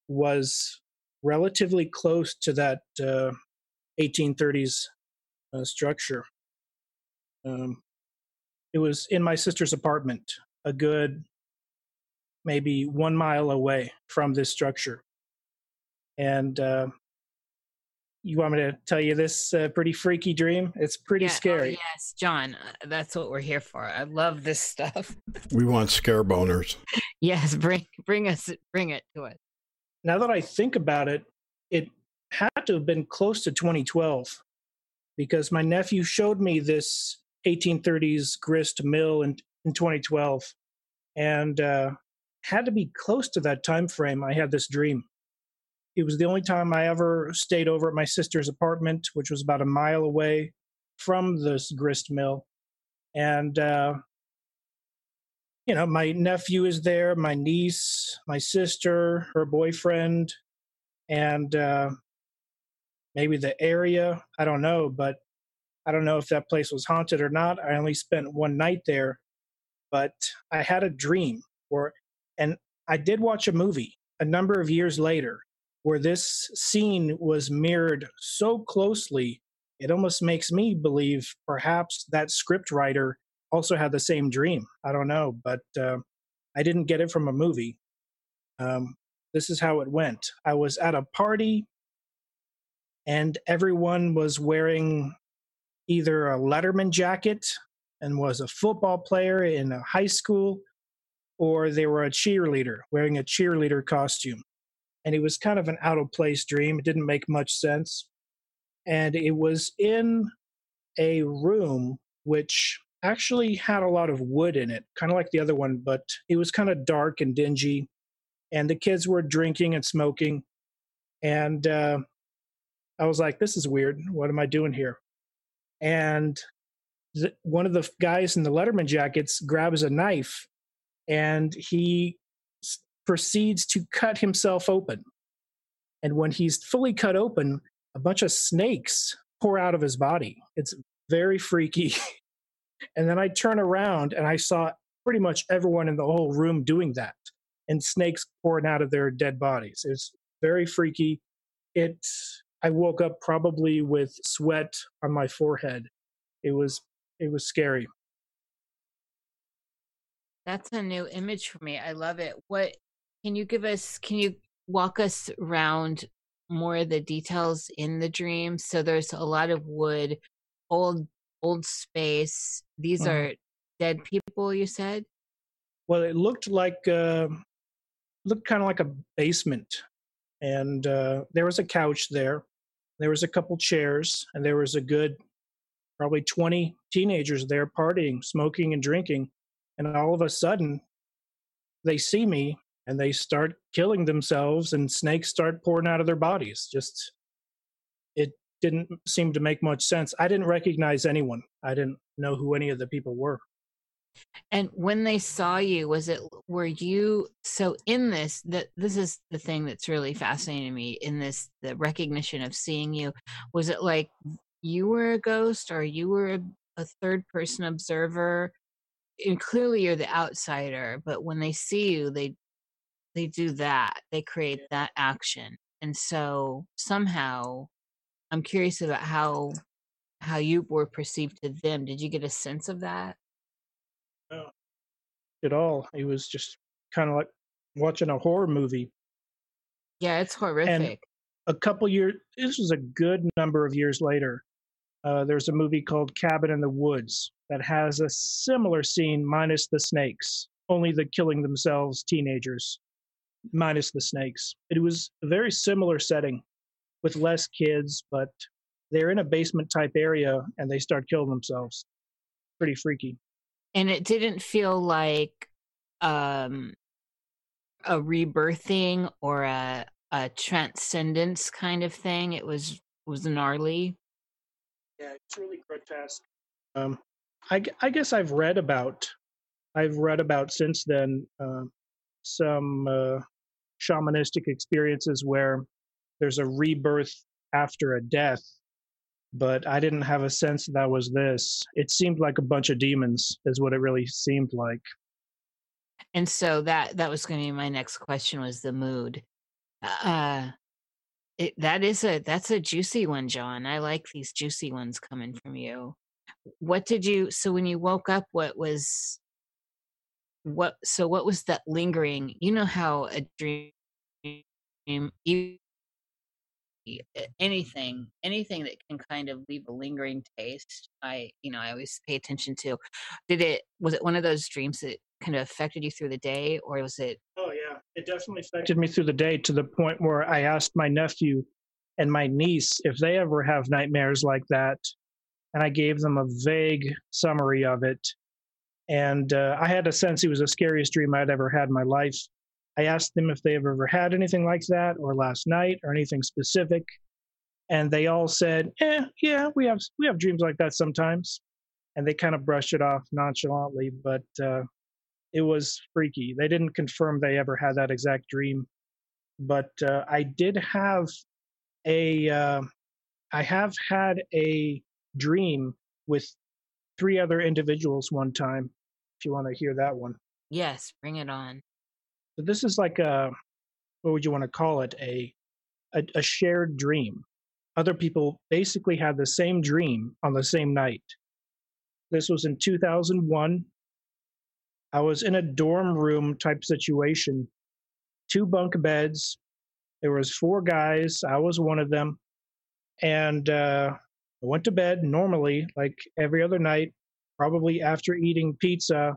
was relatively close to that uh, 1830s uh, structure. Um, it was in my sister's apartment, a good maybe one mile away from this structure. And uh, you want me to tell you this uh, pretty freaky dream? It's pretty Yeah, oh, scary. yes, John. uh, That's what we're here for. I love this stuff. *laughs* We want scare boners. yes, bring bring us bring it to us. Now that I think about it, it had to have been close to 2012 because my nephew showed me this 1830s grist mill in, in 2012 and uh, had to be close to that time frame i had this dream it was the only time i ever stayed over at my sister's apartment which was about a mile away from this grist mill. And uh, you know my nephew is there my niece my sister her boyfriend and uh, maybe the area i don't know but i don't know if that place was haunted or not. I only spent one night there but i had a dream or and i did watch a movie a number of years later where this scene was mirrored so closely it almost makes me believe perhaps that script writer also had the same dream. I don't know but uh, i didn't get it from a movie. Um, this is how it went. I was at a party and everyone was wearing either a letterman jacket and was a football player in a high school or they were a cheerleader wearing a cheerleader costume and it was kind of an out of place dream it didn't make much sense and it was in a room which actually had a lot of wood in it kind of like the other one but it was kind of dark and dingy and the kids were drinking and smoking and uh, i was like this is weird. What am i doing here? And th- one of the guys in the letterman jackets grabs a knife and he proceeds to cut himself open. And when he's fully cut open a bunch of snakes pour out of his body. It's very freaky. *laughs* And then i turn around and i saw pretty much everyone in the whole room doing that and snakes pouring out of their dead bodies. It's very freaky. It i woke up probably with sweat on my forehead. It was it was scary. That's a new image for me. I love it. What can you give us? Can you walk us around more of the details in the dream? So there's a lot of wood, old old space. These Mhm. are dead people. You said. well it looked like uh, looked kind of like a basement and uh, there was a couch there there was a couple chairs and there was a good probably 20 teenagers there partying smoking and drinking and all of a sudden they see me and they start killing themselves and snakes start pouring out of their bodies. Just it didn't seem to make much sense. I didn't recognize anyone. I didn't know who any of the people were. And when they saw you, was it were you so in this that this is the thing that's really fascinating to me in this the recognition of seeing you was it like you were a ghost or you were a, a third person observer? And clearly you're the outsider but when they see you they they do that they create that action and so somehow i'm curious about how how you were perceived to them did you get a sense of that? No. At all it was just kind of like watching a horror movie. Yeah it's horrific. a couple years this was a good number of years later uh, there's a movie called Cabin in the Woods that has a similar scene, minus the snakes, only the killing themselves teenagers, minus the snakes. It was a very similar setting with less kids, but they're in a basement type area and they start killing themselves. Pretty freaky. And it didn't feel like um, a rebirthing or a a transcendence kind of thing. It was was gnarly. Yeah, it's really grotesque. Um, I, I guess I've read about, I've read about since then uh, some uh, shamanistic experiences where there's a rebirth after a death, but I didn't have a sense that, was this. It seemed like a bunch of demons, is what it really seemed like. And so that that was going to be my next question was the mood. Uh, it, that is a that's a juicy one, John. I like these juicy ones coming from you. What did you? So when you woke up, what was? What so? What was that lingering? You know how a dream, anything, anything that can kind of leave a lingering taste. I, you know, I always pay attention to. Did it? Was it one of those dreams that kind of affected you through the day, or was it? Oh yeah, it definitely affected me through the day to the point where I asked my nephew and my niece if they ever have nightmares like that, and I gave them a vague summary of it. And uh, I had a sense it was the scariest dream I'd ever had in my life. I asked them if they have ever had anything like that, or last night, or anything specific, and they all said, "Eh, yeah, we have we have dreams like that sometimes." And they kind of brushed it off nonchalantly, but uh, it was freaky. They didn't confirm they ever had that exact dream, but uh, I did have a. Uh, I have had a dream with three other individuals one time. If you want to hear that one. Yes, bring it on. So this is like a, what would you want to call it? A, a, a shared dream. Other people basically had the same dream on the same night. This was in 2001 I was in a dorm room type situation, two bunk beds. There was four guys. I was one of them, and uh, I went to bed normally, like every other night. Probably after eating pizza,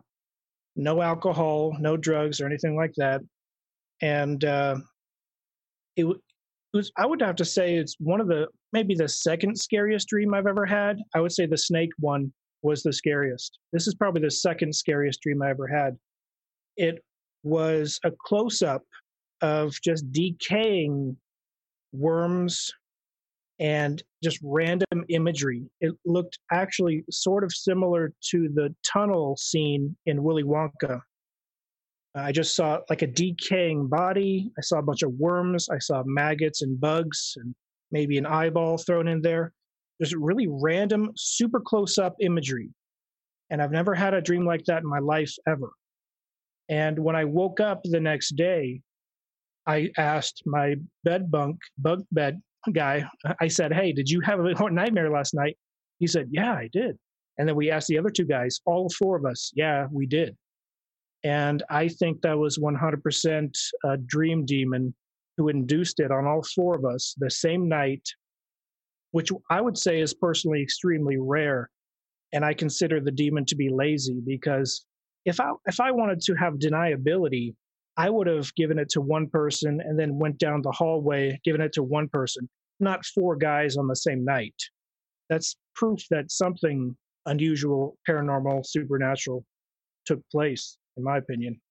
no alcohol, no drugs or anything like that, and uh, it, it was. I would have to say it's one of the maybe the second scariest dream I've ever had. I would say the snake one was the scariest. This is probably the second scariest dream I ever had. It was a close up of just decaying worms and just random imagery. It looked actually sort of similar to the tunnel scene in Willy Wonka. I just saw like a decaying body. I saw a bunch of worms. I saw maggots and bugs and maybe an eyeball thrown in there just really random, super close up imagery. And I've never had a dream like that in my life ever. And when I woke up the next day, I asked my bed bunk, bunk bed guy, I said, Hey, did you have a *laughs* nightmare last night? He said, Yeah, I did. And then we asked the other two guys, all four of us, Yeah, we did. And I think that was 100% a dream demon who induced it on all four of us the same night which I would say is personally extremely rare. And I consider the demon to be lazy because if I if I wanted to have deniability, I would have given it to one person and then went down the hallway, given it to one person, not four guys on the same night. That's proof that something unusual, paranormal, supernatural took place, in my opinion.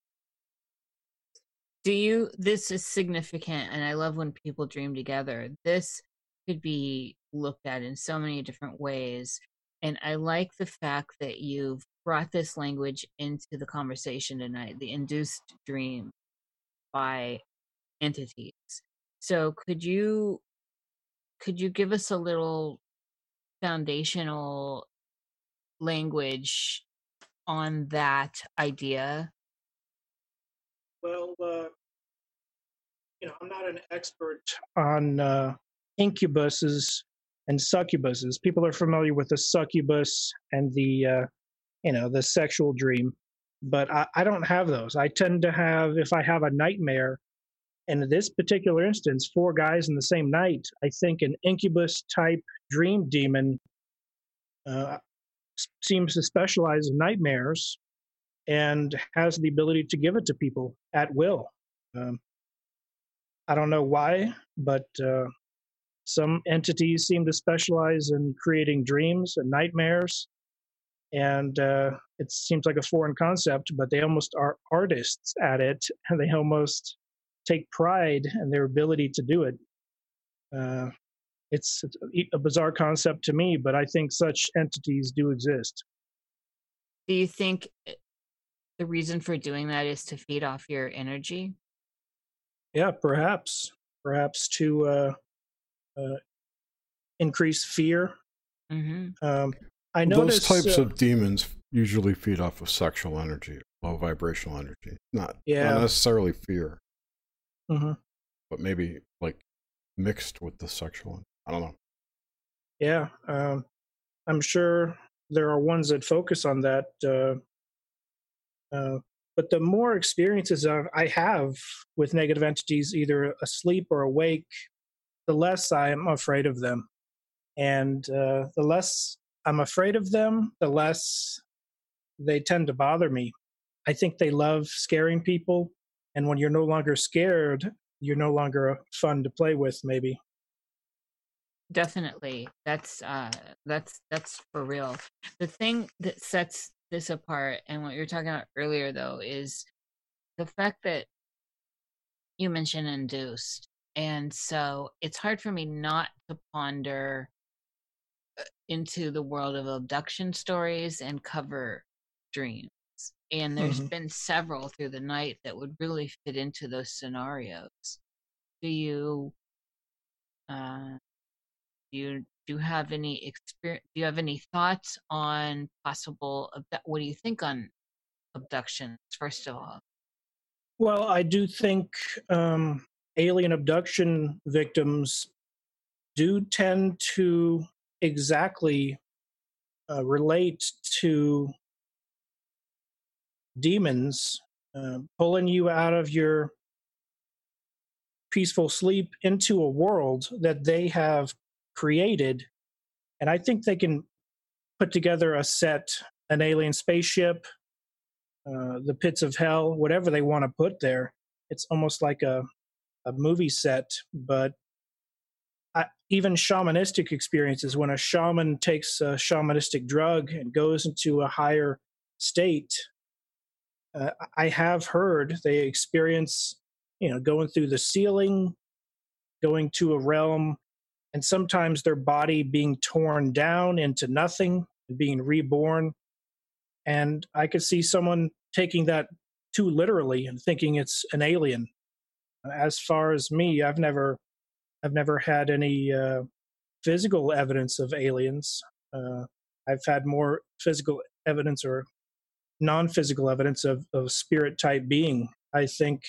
Do you, this is significant, and I love when people dream together. This could be looked at in so many different ways. And I like the fact that you've brought this language into the conversation tonight the induced dream by entities. So could you could you give us a little foundational language on that idea? Well, uh, you know, I'm not an expert on uh, incubuses and succubuses. People are familiar with the succubus and the, uh, you know, the sexual dream, but I, I don't have those. I tend to have, if I have a nightmare, and in this particular instance, four guys in the same night, I think an incubus type dream demon uh, seems to specialize in nightmares and has the ability to give it to people at will. Um, I don't know why, but uh, some entities seem to specialize in creating dreams and nightmares. And uh, it seems like a foreign concept, but they almost are artists at it, *laughs* and they almost take pride in their ability to do it. Uh, it's a bizarre concept to me, but I think such entities do exist. Do you think eh, the reason for doing that is to feed off your energy? Yeah, perhaps. Perhaps to uh, uh, increase fear. Mm-hmm. Um, I know those types uh, of demons usually feed off of sexual energy, low vibrational energy, not, yeah. not necessarily fear, mm-hmm. but maybe like mixed with the sexual. I don't know. Yeah, um, I'm sure there are ones that focus on that. Uh, uh, but the more experiences I have with negative entities, either asleep or awake, the less I am afraid of them. And uh, the less I'm afraid of them, the less they tend to bother me. I think they love scaring people. And when you're no longer scared, you're no longer fun to play with, maybe definitely that's uh that's that's for real the thing that sets this apart and what you're talking about earlier though is the fact that you mentioned induced and so it's hard for me not to ponder into the world of abduction stories and cover dreams and there's mm-hmm. been several through the night that would really fit into those scenarios do you uh do you do you have any experience do you have any thoughts on possible what do you think on abductions first of all well i do think um, alien abduction victims do tend to exactly uh, relate to demons uh, pulling you out of your peaceful sleep into a world that they have created. And I think they can put together a set, an alien spaceship, uh, the pits of hell, whatever they want to put there. It's almost like a, a movie set, but Even shamanistic experiences, when a shaman takes a shamanistic drug and goes into a higher state, uh, I have heard they experience, you know, going through the ceiling, going to a realm and sometimes their body being torn down into nothing, and being reborn. And I could see someone taking that too literally and thinking it's an alien. As far as me, I've never, I've never had any uh, physical evidence of aliens. Uh, I've had more physical evidence or non-physical evidence of, of spirit type being. I think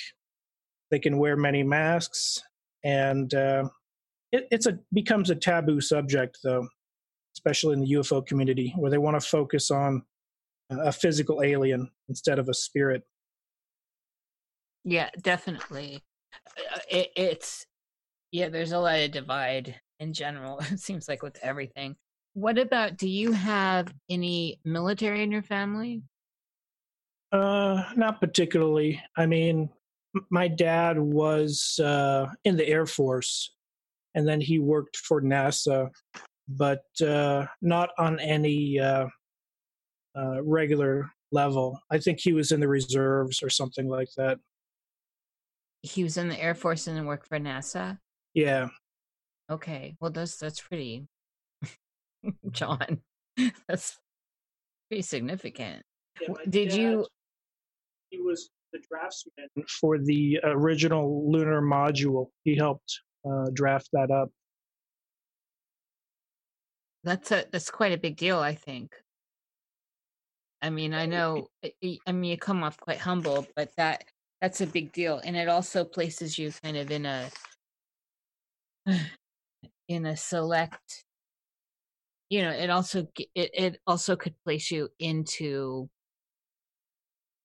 they can wear many masks and uh, it, it's a becomes a taboo subject though, especially in the UFO community, where they want to focus on a physical alien instead of a spirit. Yeah, definitely. Uh, it, it's yeah. There's a lot of divide in general. *laughs* It seems like with everything. What about? Do you have any military in your family? Uh, not particularly. I mean, my dad was uh, in the Air Force, and then he worked for NASA, but uh, not on any uh, uh, regular level. I think he was in the reserves or something like that. He was in the Air Force and then worked for NASA. Yeah. Okay. Well, that's that's pretty, *laughs* John. *laughs* that's pretty significant. Yeah, Did dad, you? He was the draftsman for the original lunar module. He helped uh, draft that up. That's a that's quite a big deal, I think. I mean, I know. I mean, you come off quite humble, but that that's a big deal, and it also places you kind of in a *sighs* in a select. You know, it also it it also could place you into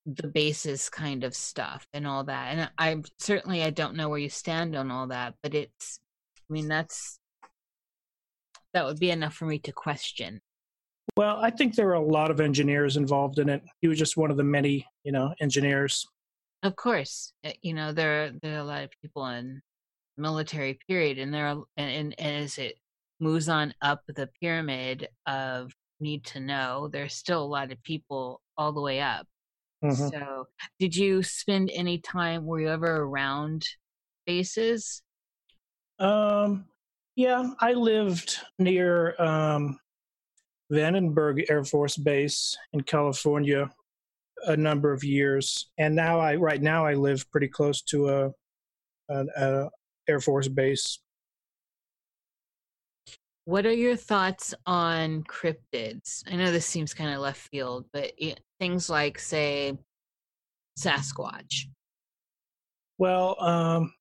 the basis kind of stuff and all that. And I certainly I don't know where you stand on all that, but it's I mean that's that would be enough for me to question Well, I think there were a lot of engineers involved in it. He was just one of the many, you know, engineers. Of course, uh, you know there there are a lot of people in military period, and there are, and, and as it moves on up the pyramid of need to know, there's still a lot of people all the way up. Mhm. So, did you spend any time? Were you ever around bases? Um, yeah, I lived near um, Vandenberg Air Force Base in California a number of years, and now I right now I live pretty close to a, a, a Air Force base. What are your thoughts on cryptids? I know this seems kind of left field, but it, things like, say, Sasquatch. Well, um,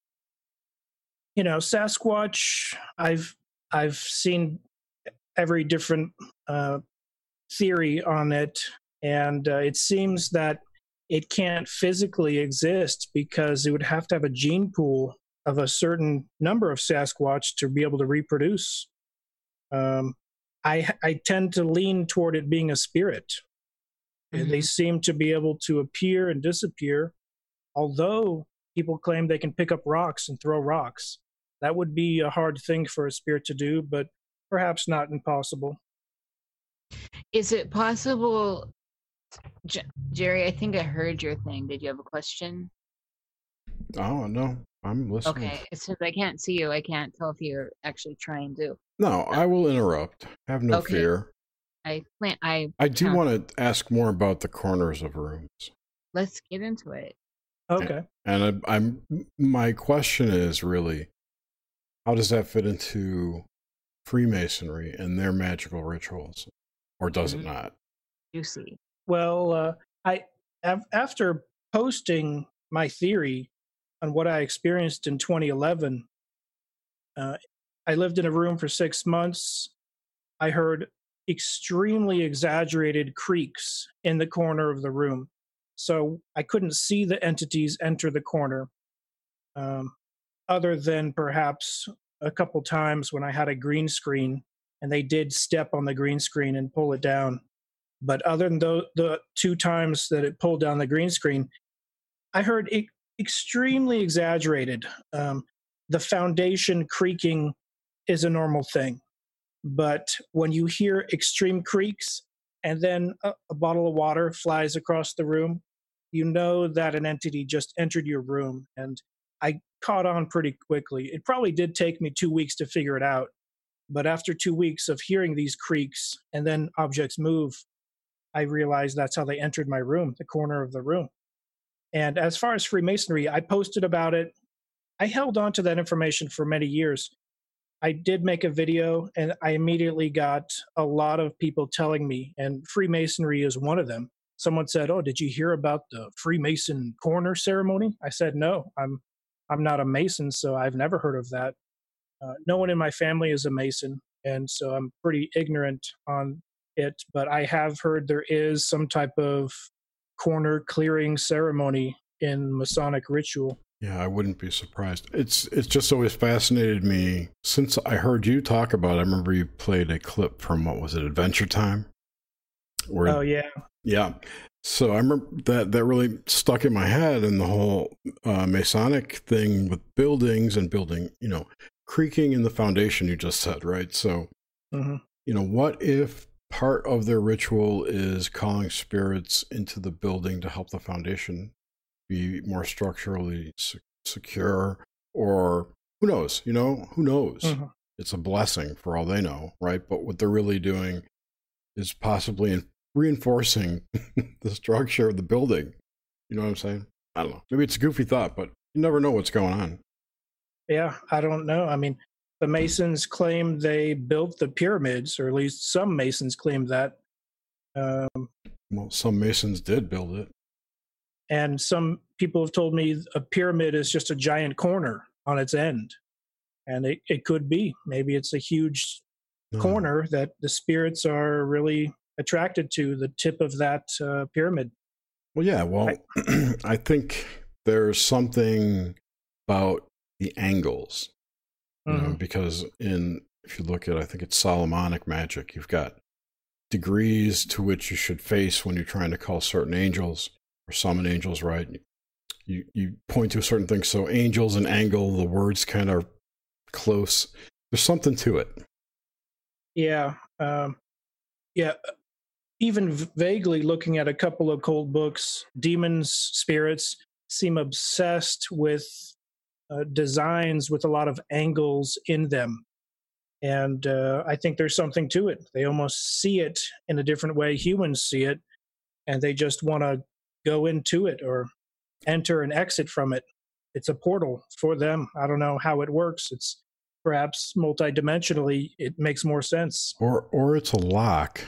you know, Sasquatch. I've I've seen every different uh, theory on it, and uh, it seems that it can't physically exist because it would have to have a gene pool of a certain number of Sasquatch to be able to reproduce. Um, I I tend to lean toward it being a spirit. Mhm. They seem to be able to appear and disappear, although people claim they can pick up rocks and throw rocks. That would be a hard thing for a spirit to do, but perhaps not impossible. Is it possible, J- Jerry? I think I heard your thing. Did you have a question? Oh no, I'm listening. Okay, it's because I can't see you. I can't tell if you're actually trying to. No, I will interrupt. Have no Okay. fear. I plan. I I do Huh. want to ask more about the corners of rooms. let's get into it. Okay. And I, I'm my question is really, how does that fit into Freemasonry and their magical rituals, or does Mhm. it not? You see. Well, uh, I af- after posting my theory on what I experienced in 2011, uh, I lived in a room for six months. I heard extremely exaggerated creaks in the corner of the room, so I couldn't see the entities enter the corner. Um, other than perhaps a couple times when I had a green screen and they did step on the green screen and pull it down but other than the, the two times that it pulled down the green screen, I heard it extremely exaggerated. Um, the foundation creaking is a normal thing, but when you hear extreme creaks and then a, a bottle of water flies across the room, you know that an entity just entered your room. And I caught on pretty quickly. It probably did take me two weeks to figure it out. But after two weeks of hearing these creaks and then objects move, I realized that's how they entered my room, the corner of the room. And as far as Freemasonry, I posted about it. I held on to that information for many years. I did make a video and I immediately got a lot of people telling me, and Freemasonry is one of them. Someone said, "Oh, did you hear about the Freemason corner ceremony?" I said, "No, I'm I'm not a Mason, so I've never heard of that. Uh, no one in my family is a Mason, and so I'm pretty ignorant on it, but I have heard there is some type of corner clearing ceremony in Masonic ritual. Yeah, I wouldn't be surprised. It's it's just always fascinated me since I heard you talk about. it. I remember you played a clip from what was it, Adventure Time? Where Oh yeah, Yeah. So I remember that that really stuck in my head and the whole uh, Masonic thing with buildings and building, you know, creaking in the foundation you just said, right? So, hmm you know, what if part of their ritual is calling spirits into the building to help the foundation be more structurally se- secure or who knows, you know, who knows? Mhm. It's a blessing for all they know, right? But what they're really doing is possibly in- reinforcing *laughs* the structure of the building. You know what I'm saying? I don't know. Maybe it's a goofy thought, but you never know what's going on. yeah. I don't know. I mean, the Masons claim they built the pyramids, or at least some Masons claim that. Um, Well, some Masons did build it. and some people have told me a pyramid is just a giant corner on its end, and it, it could be. Maybe it's a huge No. corner that the spirits are really attracted to the tip of that uh, pyramid. Well, yeah. Well, I *clears throat* think there's something about the angles, you know, because in if you look at, I think it's Solomonic magic. You've got degrees to which you should face when you're trying to call certain angels or summon angels, right? You you point to a certain thing. So angels and angle, the words kind of close. There's something to it. Yeah, um, yeah. Even vaguely looking at a couple of cold books, demons, spirits seem obsessed with uh, designs with a lot of angles in them. And uh, I think there's something to it. They almost see it in a different way humans see it, and they just want to go into it or enter and exit from it. It's a portal for them. I don't know how it works. It's perhaps multidimensionally, it makes more sense. Or, or it's a lock,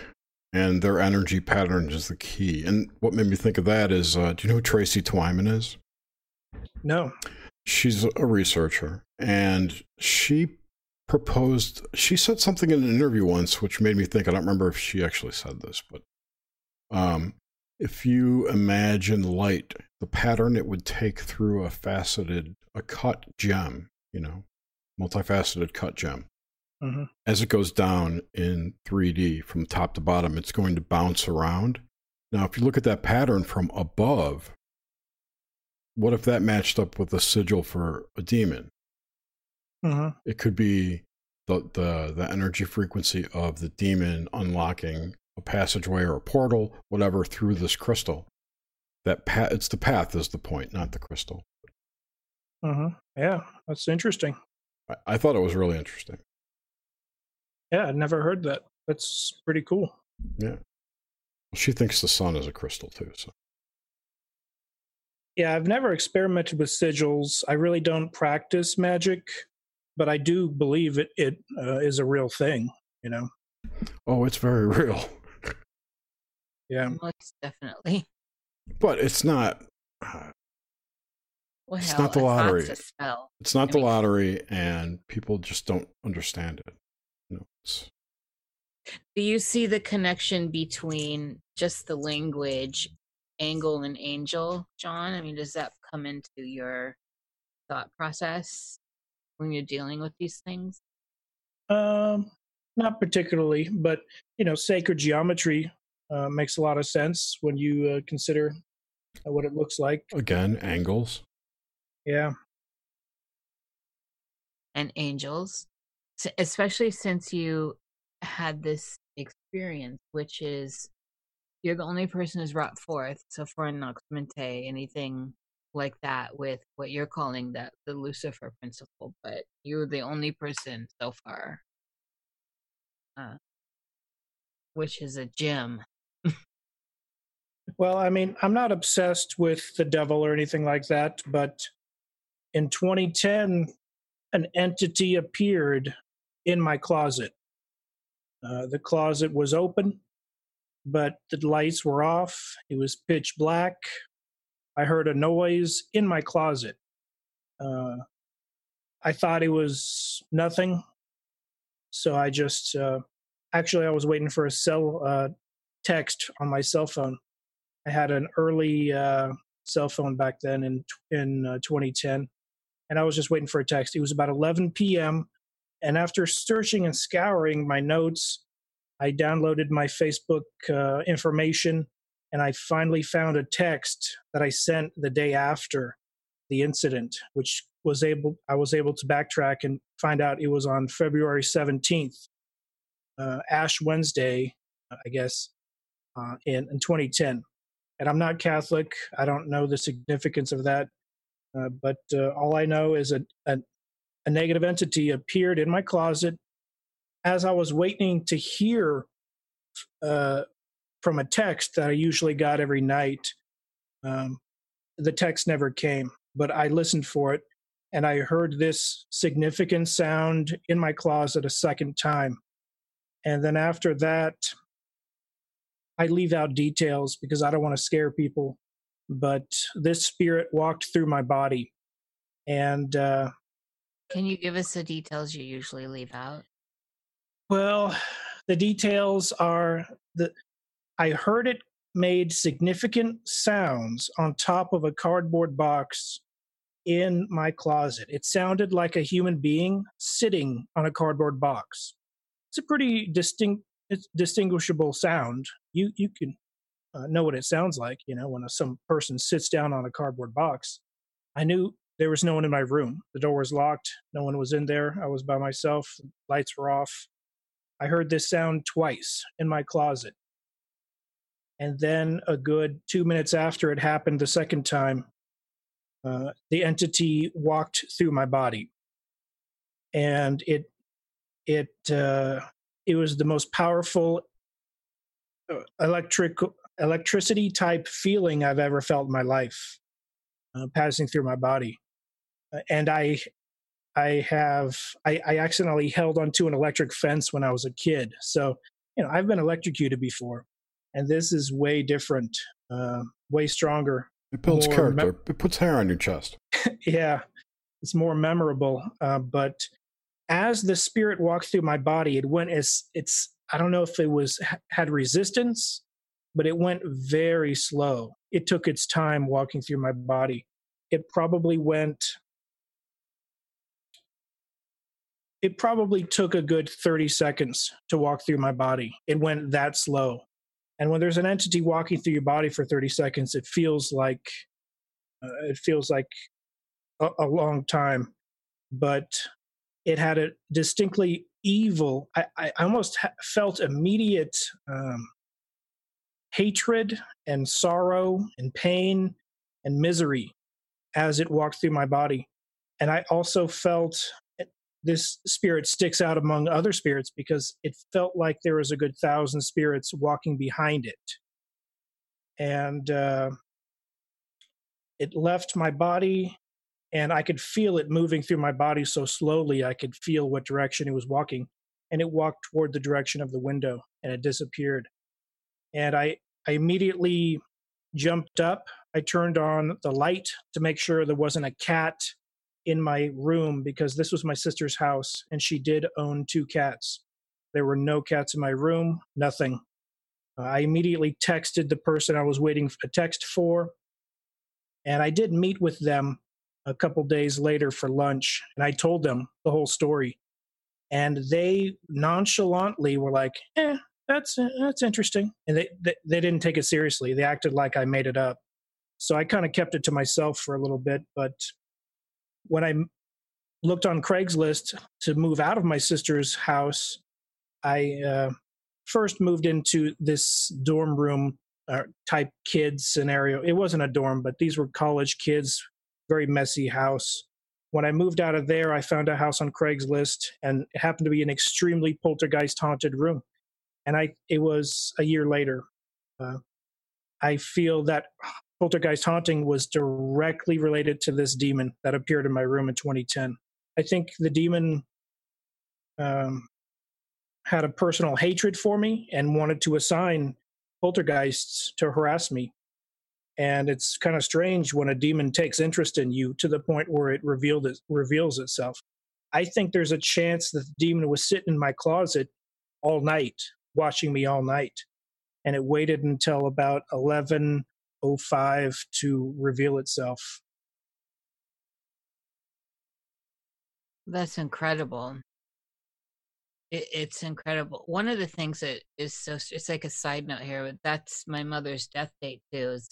and their energy pattern is the key. And what made me think of that is, uh, do you know who Tracy Twyman is? No. She's a researcher, and she proposed. She said something in an interview once, which made me think. I don't remember if she actually said this, but um, if you imagine light, the pattern it would take through a faceted, a cut gem, you know, multifaceted cut gem. Mm-hmm. As it goes down in 3D from top to bottom, it's going to bounce around. Now, if you look at that pattern from above, what if that matched up with a sigil for a demon? Mm-hmm. It could be the, the the energy frequency of the demon unlocking a passageway or a portal, whatever, through this crystal. That path, it's the path is the point, not the crystal. Uh-huh. Yeah, that's interesting. I, I thought it was really interesting. Yeah, I'd never heard that. That's pretty cool. Yeah. She thinks the sun is a crystal too, so. Yeah, I've never experimented with sigils. I really don't practice magic, but I do believe it, it uh, is a real thing, you know. Oh, it's very *laughs* real. Yeah, most definitely. But it's not. Uh, well, it's not the lottery. It's not I the mean, lottery, and people just don't understand it. You know, Do you see the connection between just the language, angle, and angel, John? I mean, does that come into your thought process when you're dealing with these things? Um, not particularly, but you know, sacred geometry uh, makes a lot of sense when you uh, consider uh, what it looks like. Again, angles. Yeah. And angels, especially since you had this experience, which is you're the only person who's brought forth. So for Noxmente, anything like that with what you're calling that the Lucifer principle, but you're the only person so far, uh, which is a gem *laughs* well, I mean, I'm not obsessed with the devil or anything like that, but in 2010, an entity appeared in my closet. Uh, the closet was open, but the lights were off. It was pitch black. I heard a noise in my closet. Uh, I thought it was nothing. So I just, uh, actually, I was waiting for a cell uh, text on my cell phone. I had an early uh, cell phone back then in in uh, 2010, and I was just waiting for a text. It was about 11 p.m. And after searching and scouring my notes, I downloaded my Facebook uh, information, and I finally found a text that I sent the day after the incident, which was able I was able to backtrack and find out it was on February 17th, uh, Ash Wednesday, I guess, uh, in, in 2010. And I'm not Catholic. I don't know the significance of that. Uh, but uh, all I know is a, a, a, negative entity appeared in my closet as I was waiting to hear uh, from a text that I usually got every night. Um, the text never came, but I listened for it and I heard this significant sound in my closet a second time. And then after that, I leave out details because I don't want to scare people. But this spirit walked through my body, and uh, can you give us the details you usually leave out? Well, the details are that I heard it made significant sounds on top of a cardboard box in my closet. It sounded like a human being sitting on a cardboard box. It's a pretty distinct distinguishable sound. You you can uh, know what it sounds like. You know, when a, some person sits down on a cardboard box. I knew there was no one in my room. The door was locked. No one was in there. I was by myself. Lights were off. I heard this sound twice in my closet. And then, a good two minutes after it happened the second time, uh, the entity walked through my body, and it it uh, it was the most powerful uh, electric electricity type feeling I've ever felt in my life, uh, passing through my body, uh, and I I have I, I accidentally held onto an electric fence when I was a kid, so you know I've been electrocuted before, and this is way different, uh, way stronger. It builds character. it puts hair on your chest. *laughs* yeah, it's more memorable. Uh, but as the spirit walked through my body, it went as it's. I don't know if it was had resistance, but it went very slow. It took its time walking through my body. It probably went. It probably took a good 30 seconds to walk through my body. It went that slow. And when there's an entity walking through your body for 30 seconds, it feels like uh, it feels like a, a, long time. But it had a distinctly evil. I, I almost ha- felt immediate um, hatred and sorrow and pain and misery as it walked through my body. And I also felt this spirit sticks out among other spirits because it felt like there was a good thousand spirits walking behind it. And uh, it left my body, and I could feel it moving through my body so slowly, I could feel what direction it was walking. And it walked toward the direction of the window and it disappeared. And I, I immediately jumped up. I turned on the light to make sure there wasn't a cat in my room because this was my sister's house and she did own two cats. There were no cats in my room, nothing. Uh, I immediately texted the person I was waiting a text for, and I did meet with them a couple days later for lunch, and I told them the whole story. And they nonchalantly were like, "Eh, that's uh, that's interesting," and they, they they didn't take it seriously. They acted like I made it up. So I kind of kept it to myself for a little bit, but when I looked on Craigslist to move out of my sister's house, I uh, first moved into this dorm room uh, type kids scenario. It wasn't a dorm, but these were college kids, very messy house. When I moved out of there, I found a house on Craigslist, and it happened to be an extremely poltergeist haunted room. And I, it was a year later. Uh, I feel that poltergeist haunting was directly related to this demon that appeared in my room in 2010. I think the demon um, had a personal hatred for me and wanted to assign poltergeists to harass me. And it's kind of strange when a demon takes interest in you to the point where it revealed it, reveals itself. I think there's a chance that the demon was sitting in my closet all night, watching me all night. And it waited until about 11 05 to reveal itself. That's incredible. It, it's incredible. One of the things that is so, it's like a side note here, but that's my mother's death date too, is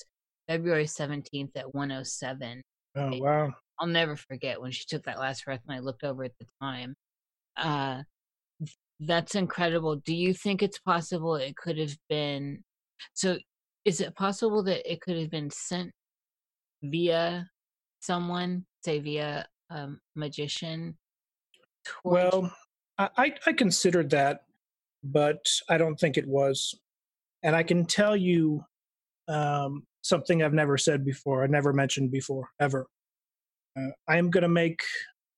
February 17th at 107. Oh, wow. I'll never forget when she took that last breath and I looked over at the time. Uh, that's incredible. Do you think it's possible it could have been so is it possible that it could have been sent via someone, say via um, magician? Well, I, I considered that, but I don't think it was. And I can tell you um, something I've never said before, I never mentioned before, ever. Uh, I am going to make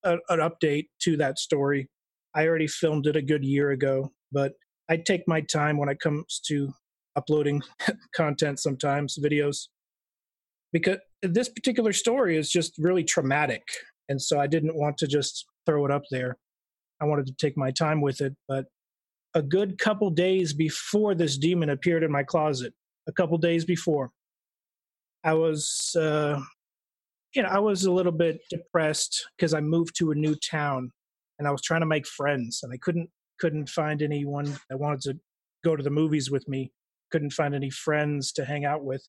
a, an update to that story. I already filmed it a good year ago, but I take my time when it comes to uploading *laughs* content sometimes, videos, because this particular story is just really traumatic. And so I didn't want to just throw it up there. I wanted to take my time with it. But a good couple days before this demon appeared in my closet, a couple days before, I was, uh, you know, I was a little bit depressed because I moved to a new town and I was trying to make friends and I couldn't couldn't find anyone that wanted to go to the movies with me. Couldn't find any friends to hang out with.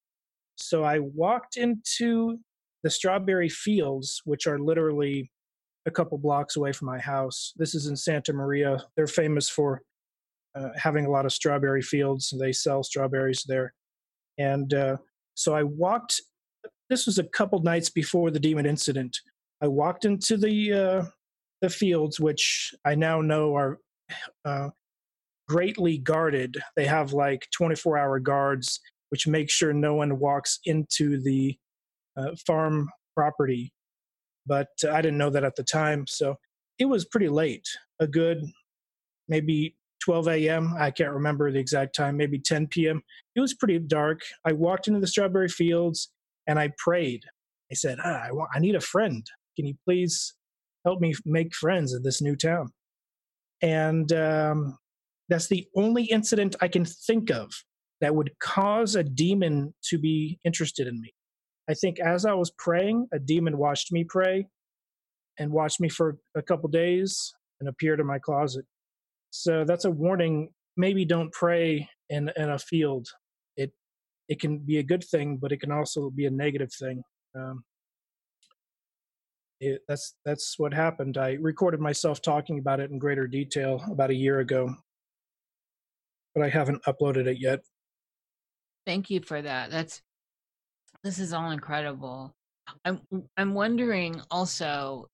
So I walked into the strawberry fields, which are literally a couple blocks away from my house. This is in Santa Maria. They're famous for uh, having a lot of strawberry fields. They sell strawberries there. And uh, so I walked, this was a couple nights before the demon incident. I walked into the, uh, the fields, which I now know are uh, greatly guarded. They have like 24 hour guards, which make sure no one walks into the uh, farm property. But uh, I didn't know that at the time. So it was pretty late, a good maybe 12 a.m. I can't remember the exact time, maybe 10 p.m. It was pretty dark. I walked into the strawberry fields and I prayed. I said, ah, I, want, I need a friend. Can you please help me make friends in this new town? And um, that's the only incident I can think of that would cause a demon to be interested in me. I think as I was praying, a demon watched me pray and watched me for a couple days and appeared in my closet. So that's a warning. Maybe don't pray in, in a field. It it can be a good thing, but it can also be a negative thing. Um, it, that's that's what happened. I recorded myself talking about it in greater detail about a year ago, but I haven't uploaded it yet. Thank you for that. That's this is all incredible. I'm I'm wondering also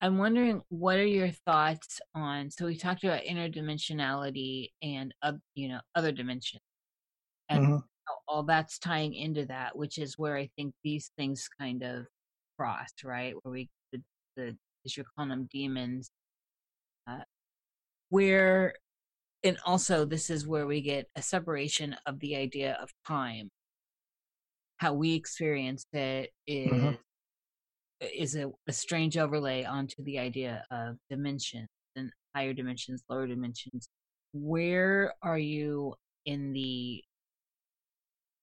I'm wondering what are your thoughts on so we talked about interdimensionality and uh, you know other dimensions and mm-hmm. all that's tying into that which is where I think these things kind of cross right where we the, the as you're calling them demons where and also this is where we get a separation of the idea of time how we experience it is, mm-hmm. is mm-hmm a, a strange overlay onto the idea of dimensions and higher dimensions, lower dimensions. Where are you in the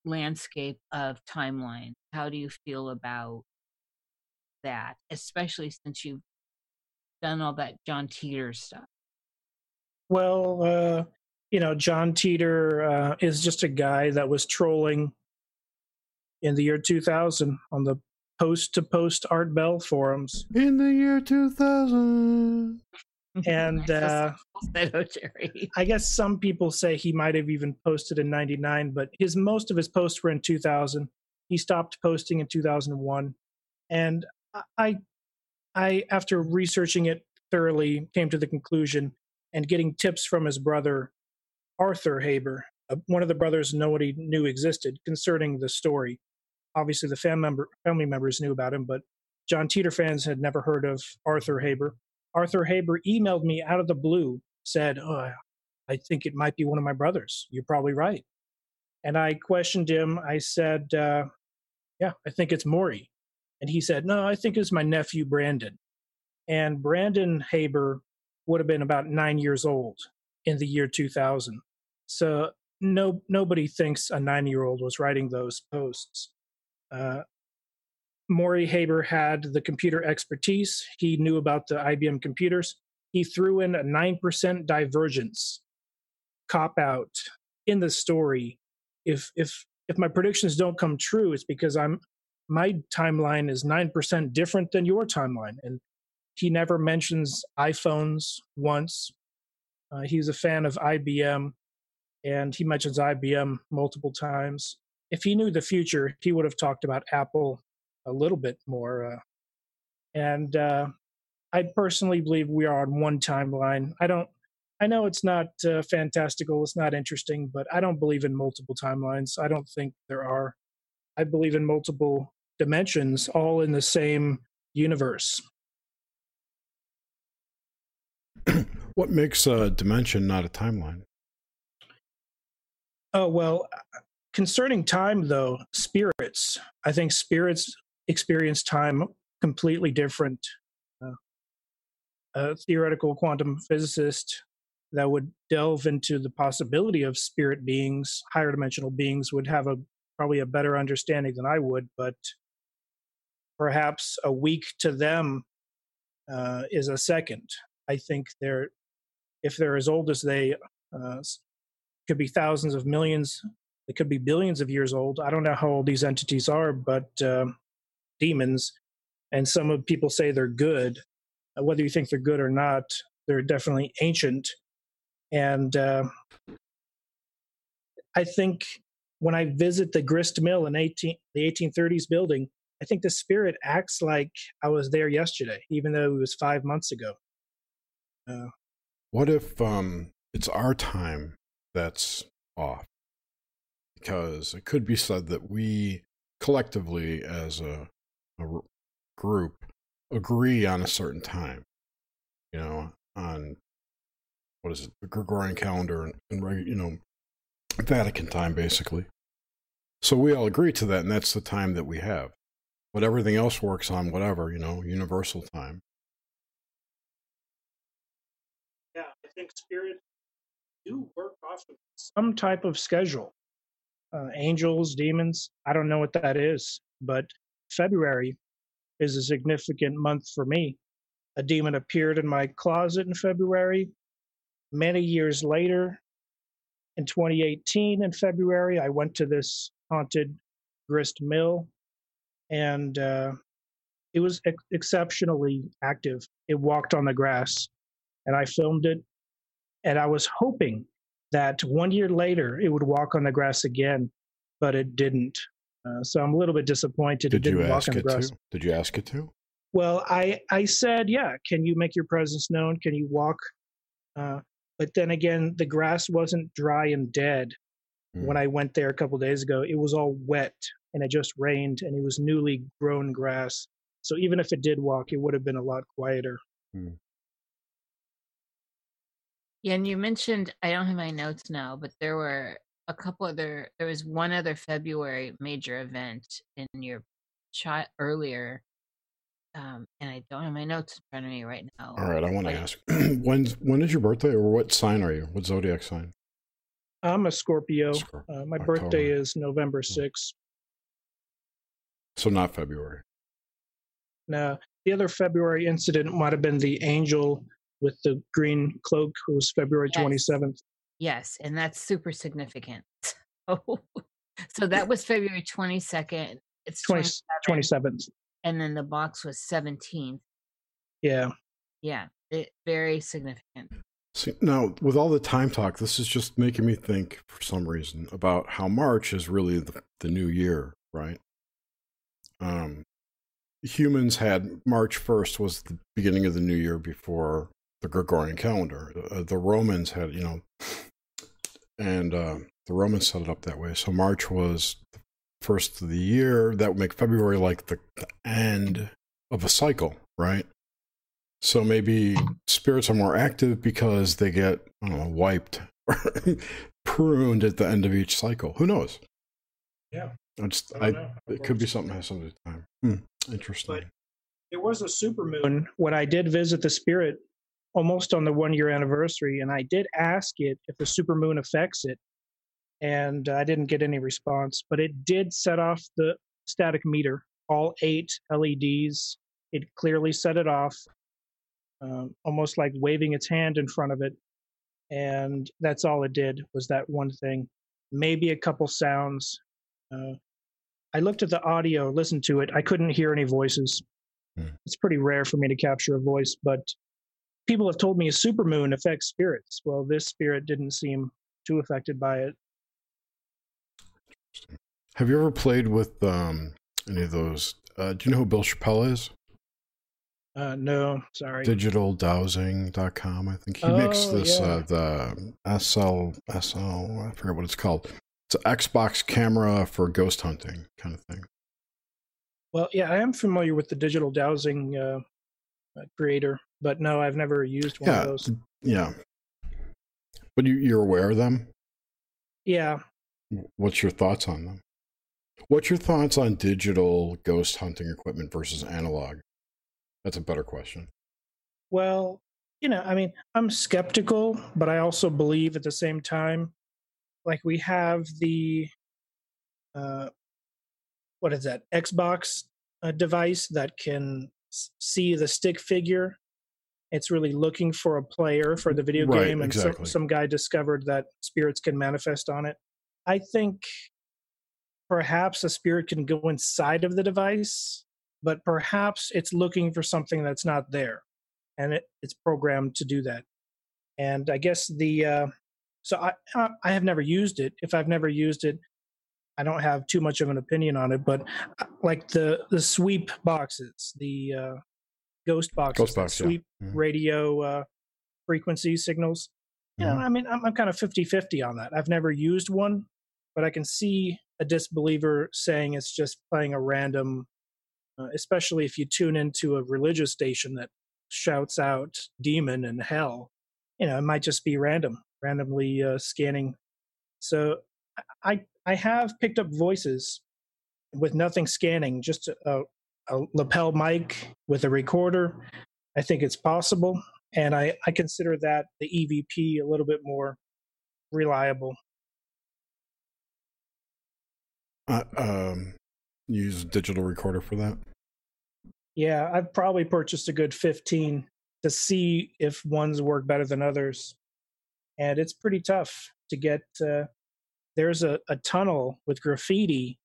landscape of timeline? How do you feel about that, especially since you've done all that John Titor stuff? Well, uh, you know, John Titor uh, is just a guy that was trolling in the year 2000 on the post to post Art Bell forums in the year 2000. And *laughs* uh, I guess some people say he might have even posted in 99, but his most of his posts were in 2000. He stopped posting in 2001. And I, I, after researching it thoroughly, came to the conclusion and getting tips from his brother, Arthur Haber, uh, one of the brothers nobody knew existed concerning the story obviously the member family members knew about him, but John Titor fans had never heard of Arthur Haber. Arthur Haber emailed me out of the blue, said, "Oh, I think it might be one of my brothers. You're probably right." And I questioned him. I said, uh, "Yeah, I think it's Maury," and he said, "No, I think it's my nephew Brandon." And Brandon Haber would have been about nine years old in the year 2000. So no nobody thinks a nine year old was writing those posts. Uh, Maury Haber had the computer expertise. He knew about the IBM computers. He threw in a 9% divergence cop out in the story. If if if my predictions don't come true, it's because I'm my timeline is 9% different than your timeline. And he never mentions iPhones once. Uh, he's a fan of IBM, and he mentions IBM multiple times if he knew the future, he would have talked about Apple a little bit more. Uh, and uh, I personally believe we are on one timeline. I don't. I know it's not uh, fantastical, it's not interesting, but I don't believe in multiple timelines. I don't think there are. I believe in multiple dimensions, all in the same universe. *clears throat* what makes a dimension not a timeline? Oh well, concerning time though spirits i think spirits experience time completely different uh, a theoretical quantum physicist that would delve into the possibility of spirit beings higher dimensional beings would have a probably a better understanding than i would but perhaps a week to them uh, is a second i think they're if they're as old as they uh, could be thousands of millions, it could be billions of years old. I don't know how old these entities are, but um, demons, and some of people say they're good. Uh, whether you think they're good or not, they're definitely ancient. And uh, I think when I visit the grist mill in 18, the 1830s building, I think the spirit acts like I was there yesterday, even though it was five months ago. Uh, what if um, it's our time that's off? Because it could be said that we collectively, as a, a group, agree on a certain time. You know, on what is it, the Gregorian calendar and, and you know, Vatican time, basically. So we all agree to that, and that's the time that we have. But everything else works on whatever, you know, universal time. Think spirits do work off of some type of schedule. Uh, angels, demons, I don't know what that is, but February is a significant month for me. A demon appeared in my closet in February. Many years later, in 2018, in February, I went to this haunted grist mill, and uh, it was ex- exceptionally active. It walked on the grass, and I filmed it. And I was hoping that one year later it would walk on the grass again, but it didn't. Uh, so I'm a little bit disappointed. Did you ask it to? Did you ask it to? Well, I I said, yeah. Can you make your presence known? Can you walk? Uh, but then again, the grass wasn't dry and dead mm. when I went there a couple days ago. It was all wet and it just rained and it was newly grown grass. So even if it did walk, it would have been a lot quieter. Mm. Yeah, and you mentioned I don't have my notes now, but there were a couple other. There was one other February major event in your chat earlier, um, and I don't have my notes in front of me right now. All right, I want to ask *clears throat* when's when is your birthday, or what sign are you? What zodiac sign? I'm a Scorpio. Scorp- uh, my October. birthday is November 6th. So not February. No, the other February incident might have been the angel with the green cloak, who was February yes. 27th. Yes, and that's super significant. *laughs* So, so that was February 22nd. It's 20, 27th. And then the box was 17th. Yeah. Yeah, it, very significant. See, now, with all the time talk, this is just making me think for some reason about how March is really the, the new year, right? Um, humans had March 1st was the beginning of the new year before the Gregorian calendar. Uh, the Romans had, you know, and uh, the Romans set it up that way. So March was the first of the year. That would make February like the, the end of a cycle, right? So maybe spirits are more active because they get, I don't know, wiped or *laughs* pruned at the end of each cycle. Who knows? Yeah. I just, I, I it could be something has something to do time. Hmm, interesting. But it was a super moon when I did visit the spirit almost on the one year anniversary, and I did ask it if the super moon affects it, and I didn't get any response. But it did set off the static meter, all eight LEDs. It clearly set it off, um, almost like waving its hand in front of it, and that's all it did was that one thing. Maybe a couple sounds. Uh, I looked at the audio, listened to it. I couldn't hear any voices. Hmm. It's pretty rare for me to capture a voice, but people have told me a supermoon affects spirits. Well, this spirit didn't seem too affected by it. Have you ever played with um, any of those? Uh, do you know who Bill Chappell is? Uh, no, sorry. DigitalDowsing.com. I think he oh, makes this yeah. uh, the SL SL. I forget what it's called. It's an Xbox camera for ghost hunting kind of thing. Well, yeah, I am familiar with the digital dowsing uh, uh creator but no, I've never used one yeah, of those. Yeah. But you, you're aware of them? Yeah. What's your thoughts on them? What's your thoughts on digital ghost hunting equipment versus analog? That's a better question. Well, you know, I mean, I'm skeptical, but I also believe at the same time, like we have the, uh, what is that, Xbox uh, device that can see the stick figure It's really looking for a player for the video Right, game, and exactly. some, some guy discovered that spirits can manifest on it. I think perhaps a spirit can go inside of the device, but perhaps it's looking for something that's not there, and it, it's programmed to do that. And I guess the uh, so I I I have never used it. If I've never used it, I don't have too much of an opinion on it. But uh, like the the sweep boxes, the uh, ghost boxes, Ghost box, yeah. sweep Mhm. radio uh, frequency signals. You know, Mhm. I mean, I'm, I'm kind of 50 50 on that. I've never used one, but I can see a disbeliever saying it's just playing a random, uh, especially if you tune into a religious station that shouts out demon and hell. You know, it might just be random, randomly uh, scanning. So I I have picked up voices with nothing scanning, just a, a lapel mic with a recorder. I think it's possible, and I, I consider that the EVP a little bit more reliable. Uh, um, use digital recorder for that. Yeah, I've probably purchased a good 15 to see if ones work better than others. And it's pretty tough to get. Uh, there's a, a tunnel with graffiti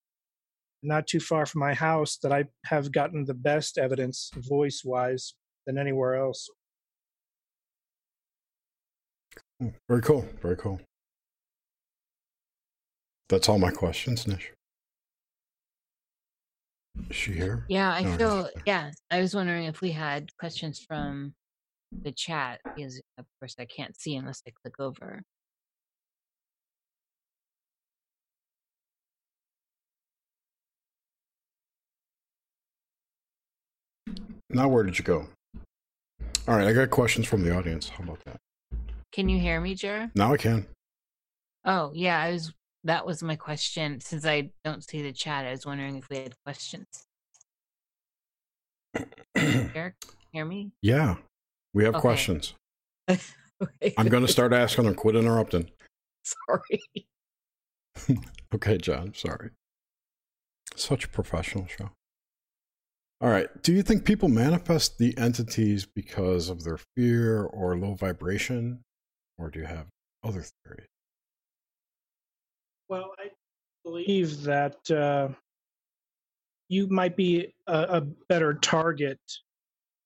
not too far from my house that I have gotten the best evidence voice wise than anywhere else. Hmm, Very cool. Very cool. That's all my questions, Nish. Is she here? Yeah, I No, feel. Yeah, I was wondering if we had questions from the chat because, of course, I can't see unless I click over. Now, where did you go? All right, I got questions from the audience. How about that? Can you hear me, Jer? Now I can. Oh, yeah, I was. That was my question. Since I don't see the chat, I was wondering if we had questions. *clears throat* Eric, hear me? yeah, we have Okay. questions. *laughs* I'm going to start asking them. Quit interrupting. *laughs* Sorry. *laughs* Okay, John. Sorry. Such a professional show. All right. Do you think people manifest the entities because of their fear or low vibration? Or do you have other theories? Well, I believe that uh, you might be a, a better target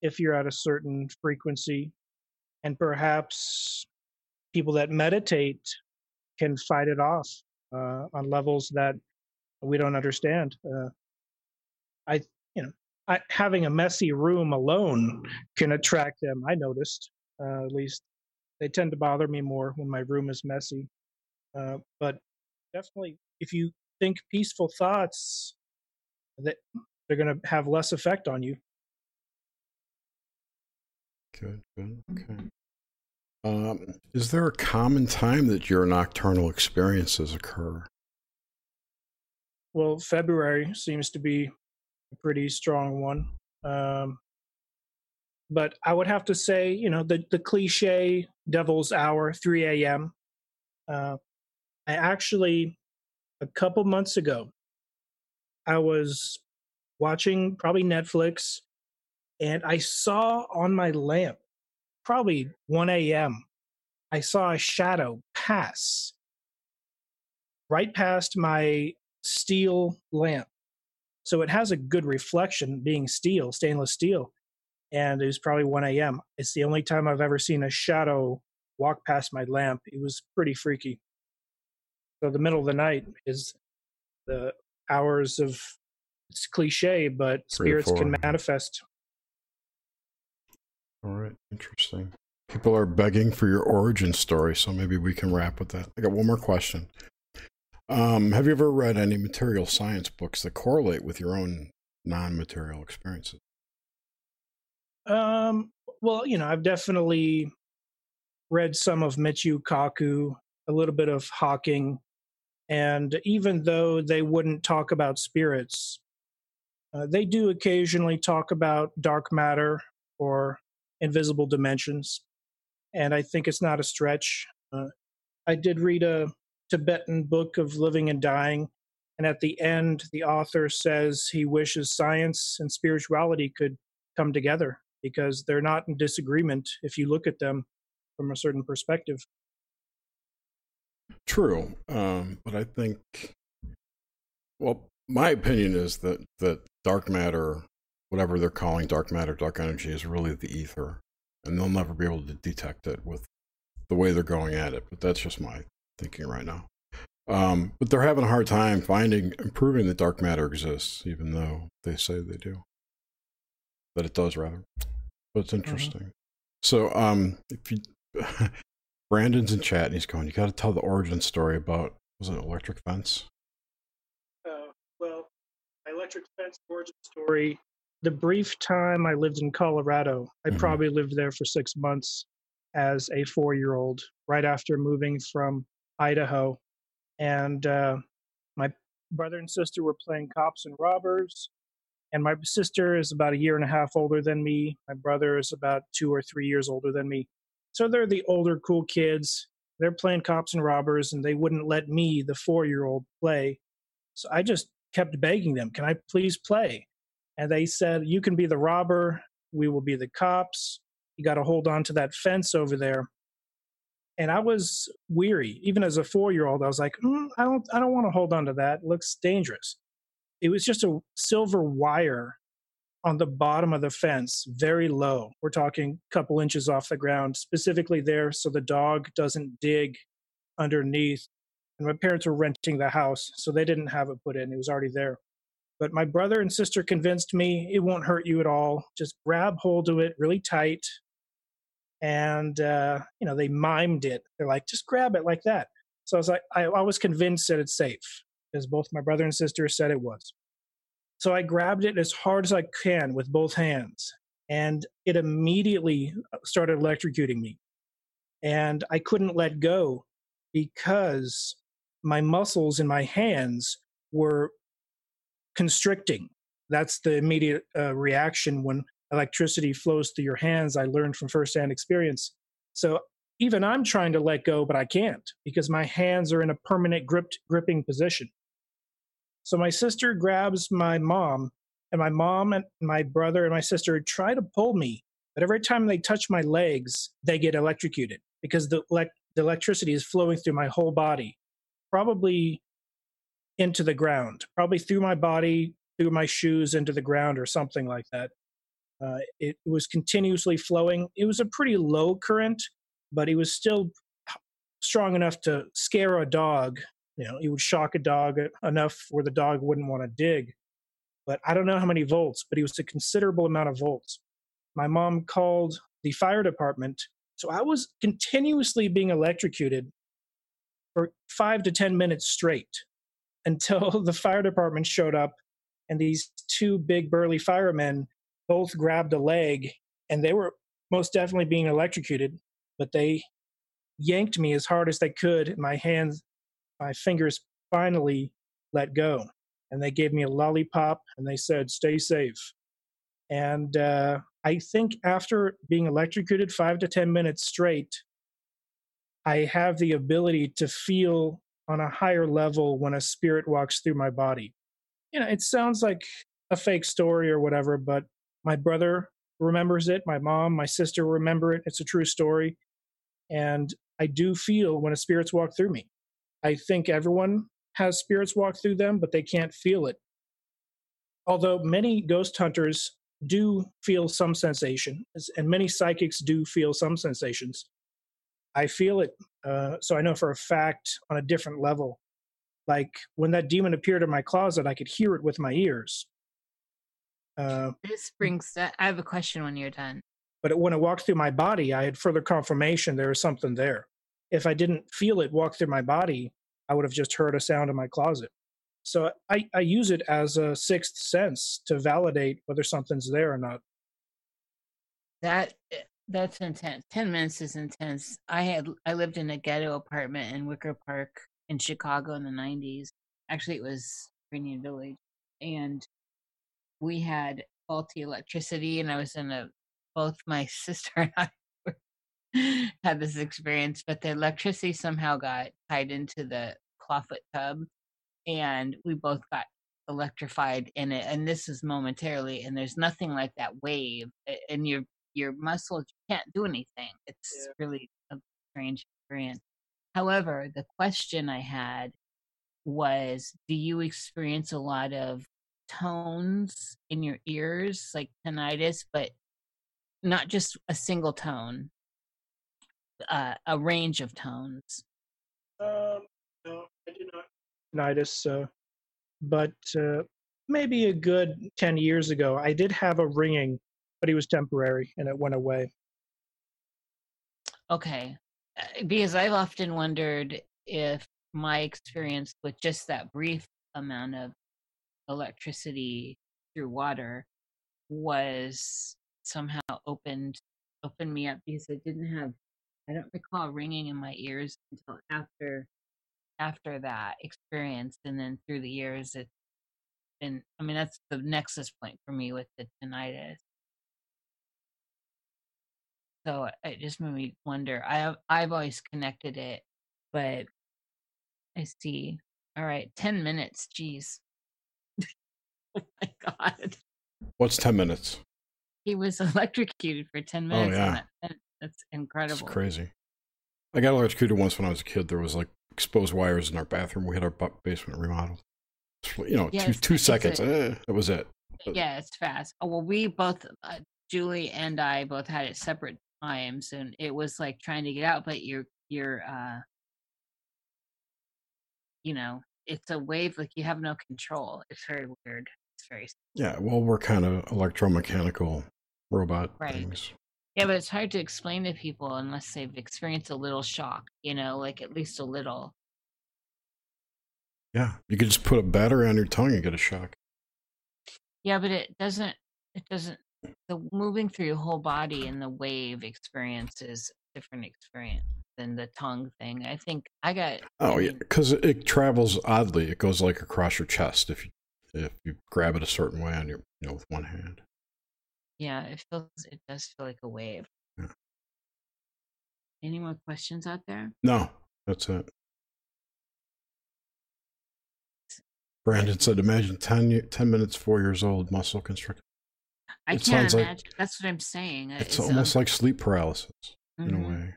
if you're at a certain frequency, and perhaps people that meditate can fight it off uh, on levels that we don't understand. Uh, I, I, having a messy room alone can attract them. I noticed, uh, at least, they tend to bother me more when my room is messy. Uh, but definitely if you think peaceful thoughts that they're going to have less effect on you Good, good. Okay. Um, is there a common time that your nocturnal experiences occur? well february seems to be a pretty strong one um, but i would have to say you know the, the cliche devil's hour 3 a.m uh, i actually a couple months ago i was watching probably netflix and i saw on my lamp probably 1 a.m i saw a shadow pass right past my steel lamp. So it has a good reflection being steel, stainless steel. And it was probably 1 a.m. It's the only time I've ever seen a shadow walk past my lamp. It was pretty freaky. So the middle of the night is the hours of it's cliche, but spirits can manifest. All right, interesting. People are begging for your origin story, so maybe we can wrap with that. I got one more question. Um, have you ever read any material science books that correlate with your own non-material experiences? Um, well, you know, I've definitely read some of Michio Kaku, a little bit of Hawking, and even though they wouldn't talk about spirits, uh, they do occasionally talk about dark matter or invisible dimensions, and I think it's not a stretch. Uh, I did read a Tibetan book of living and dying, and at the end, the author says he wishes science and spirituality could come together because they're not in disagreement if you look at them from a certain perspective. True, um, but I think, well, my opinion is that that dark matter, whatever they're calling dark matter, dark energy, is really the ether, and they'll never be able to detect it with the way they're going at it. But that's just my thinking right now. Um, but they're having a hard time finding, and proving that dark matter exists, even though they say they do. That it does, rather. But it's mm-hmm. interesting. Mm-hmm. So, um, if you, *laughs* Brandon's in chat and he's going, you got to tell the origin story about, was it electric fence? Uh, well, electric fence origin story. The brief time I lived in Colorado, I mm-hmm. probably lived there for six months as a four year old, right after moving from Idaho and uh, my brother and sister were playing cops and robbers. And my sister is about a year and a half older than me. My brother is about two or three years older than me. So they're the older, cool kids. They're playing cops and robbers, and they wouldn't let me, the four year old, play. So I just kept begging them, Can I please play? And they said, You can be the robber. We will be the cops. You got to hold on to that fence over there and I was weary. Even as a four year old, I was like, mm, I don't, I don't want to hold on to that. It looks dangerous. It was just a silver wire on the bottom of the fence, very low. We're talking a couple inches off the ground, specifically there so the dog doesn't dig underneath. And my parents were renting the house, so they didn't have it put in. It was already there. But my brother and sister convinced me it won't hurt you at all. Just grab hold of it really tight, and uh, you know they mimed it. They're like, just grab it like that. So I was like, I, was convinced that it's safe because both my brother and sister said it was. So I grabbed it as hard as I can with both hands, and it immediately uh, started electrocuting me. And I couldn't let go because my muscles in my hands were constricting. That's the immediate uh, reaction when electricity flows through your hands. I learned from firsthand experience. So even I'm trying to let go, but I can't because my hands are in a permanent gripped, gripping position. So my sister grabs my mom, and my mom and my brother and my sister try to pull me, but every time they touch my legs, they get electrocuted because the, the electricity is flowing through my whole body, probably into the ground, probably through my body, through my shoes into the ground or something like that. Uh, it was continuously flowing. It was a pretty low current, but it was still strong enough to scare a dog. You know, it would shock a dog enough where the dog wouldn't want to dig. But I don't know how many volts, but it was a considerable amount of volts. My mom called the fire department. So I was continuously being electrocuted for five to 10 minutes straight until *laughs* the fire department showed up and these two big burly firemen both grabbed a leg and they were most definitely being electrocuted, but they yanked me as hard as they could. My hands, my fingers finally let go. And they gave me a lollipop and they said, stay safe. And uh, I think after being electrocuted five to 10 minutes straight, I have the ability to feel on a higher level when a spirit walks through my body. You know, it sounds like a fake story or whatever, but my brother remembers it. My mom, my sister remember it. It's a true story. And I do feel when a spirits walk through me. I think everyone has spirits walk through them, but they can't feel it. Although many ghost hunters do feel some sensation, and many psychics do feel some sensations. I feel it, uh, so I know for a fact on a different level. Like when that demon appeared in my closet, I could hear it with my ears. Uh, this brings. I have a question when you're done. But when it walked through my body, I had further confirmation there was something there. If I didn't feel it walk through my body, I would have just heard a sound in my closet. So I, I use it as a sixth sense to validate whether something's there or not. That eh, that's intense. Ten minutes is intense. I had I lived in a ghetto apartment in Wicker Park in Chicago in the nineties. Actually, it was Green Village, and we had faulty electricity, and I was in a both my *laughs* sister and I had this experience, but the electricity somehow got tied into the clawfoot tub, and we both got electrified in it and this is momentarily and there's nothing like that wave and your your muscles you can't do anything it's yeah. really a strange experience however the question i had was do you experience a lot of tones in your ears like tinnitus but not just a single tone uh, a range of tones um no i do not tinnitus uh, but uh, maybe a good 10 years ago, I did have a ringing, but it was temporary and it went away. Okay. Uh, because I've often wondered if my experience with just that brief amount of electricity through water was somehow opened opened me up because I didn't have I don't recall ringing in my ears until after after that experience and then through the years it's been i mean that's the nexus point for me with the tinnitus. So it just made me wonder i have i've always connected it but i see all right 10 minutes jeez *laughs* oh my god what's 10 minutes he was *laughs* electrocuted for 10 minutes oh, yeah. That, that's incredible it's crazy i got electrocuted once when i was a kid there was like exposed wires in our bathroom. We had our basement remodeled. You know, two two seconds. Eh, that was it. Yeah, it's fast. Oh, well, we both, uh, Julie and I, both had it separate times, and it was like trying to get out, but you're you're, uh, you know, it's a wave like you have no control. It's very weird. It's very. Yeah, well, we're kind of electromechanical robot right. things. Yeah, but it's hard to explain to people unless they've experienced a little shock, you know, like at least a little. Yeah, you could just put a battery on your tongue and get a shock. Yeah, but it doesn't, it doesn't, the moving through your whole body and the wave experience is different experience than the tongue thing. I think I got. Oh, I mean, yeah, because it travels oddly. It goes like across your chest if you, if you grab it a certain way on your, you know, with one hand. Yeah, it feels it does feel like a wave. Yeah. Any more questions out there? No, that's it. Brandon said, imagine 10, 10 minutes, four years old, muscle constriction. I it can't imagine. Like, That's what I'm saying. It's, it's almost um, like sleep paralysis mm-hmm. in a mm-hmm. way.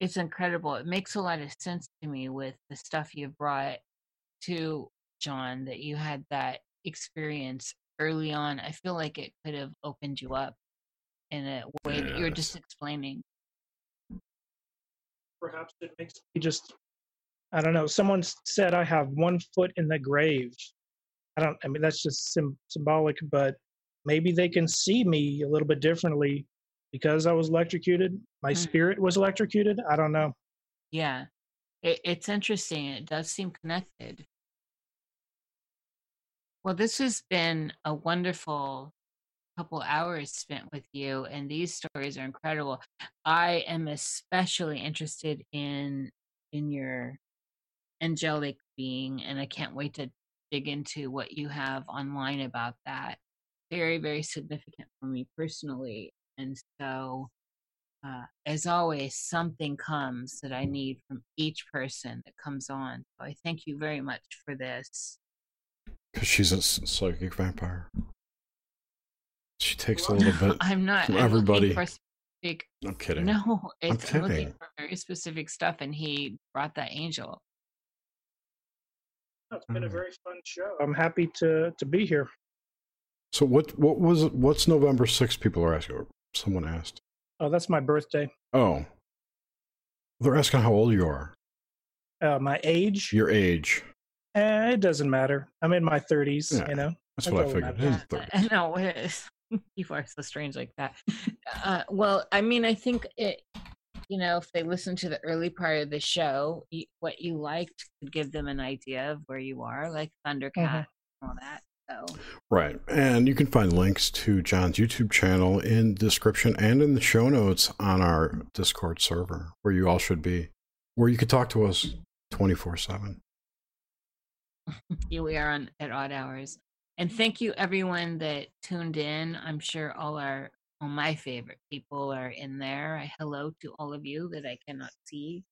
It's incredible. It makes a lot of sense to me with the stuff you brought to John that you had that experience early on, I feel like it could have opened you up in a way that you're just explaining. Perhaps it makes me just, I don't know. Someone said I have one foot in the grave. I don't, I mean, that's just sim- symbolic, but maybe they can see me a little bit differently because I was electrocuted. My mm-hmm. spirit was electrocuted. I don't know. Yeah. It, it's interesting. It does seem connected. Well, this has been a wonderful couple hours spent with you, and these stories are incredible. I am especially interested in in your angelic being, and I can't wait to dig into what you have online about that. Very, very significant for me personally, and so. Uh, as always, something comes that I need from each person that comes on. So I thank you very much for this. Because she's a psychic vampire. She takes a little bit. *laughs* I'm not. From I'm everybody. Specific, I'm kidding. No, I'm, kidding. I'm looking for very specific stuff, and he brought that angel. It's been a mm. very fun show. I'm happy to to be here. So what what was what's November 6th people are asking or someone asked. Oh, that's my birthday. Oh. They're asking how old you are. Uh, my age? Your age. Eh, it doesn't matter. I'm in my 30s, yeah, you know. That's, that's what I figured. I know it is. *laughs* People are so strange like that. Uh, well, I mean, I think it. You know, if they listen to the early part of the show, you, what you liked could give them an idea of where you are, like Thundercat mm-hmm. and all that. So. Right. And you can find links to John's YouTube channel in description and in the show notes on our Discord server, where you all should be, where you could talk to us 24 7. *laughs* Here we are on at odd hours. And thank you everyone that tuned in. I'm sure all our all my favorite people are in there. I hello to all of you that I cannot see.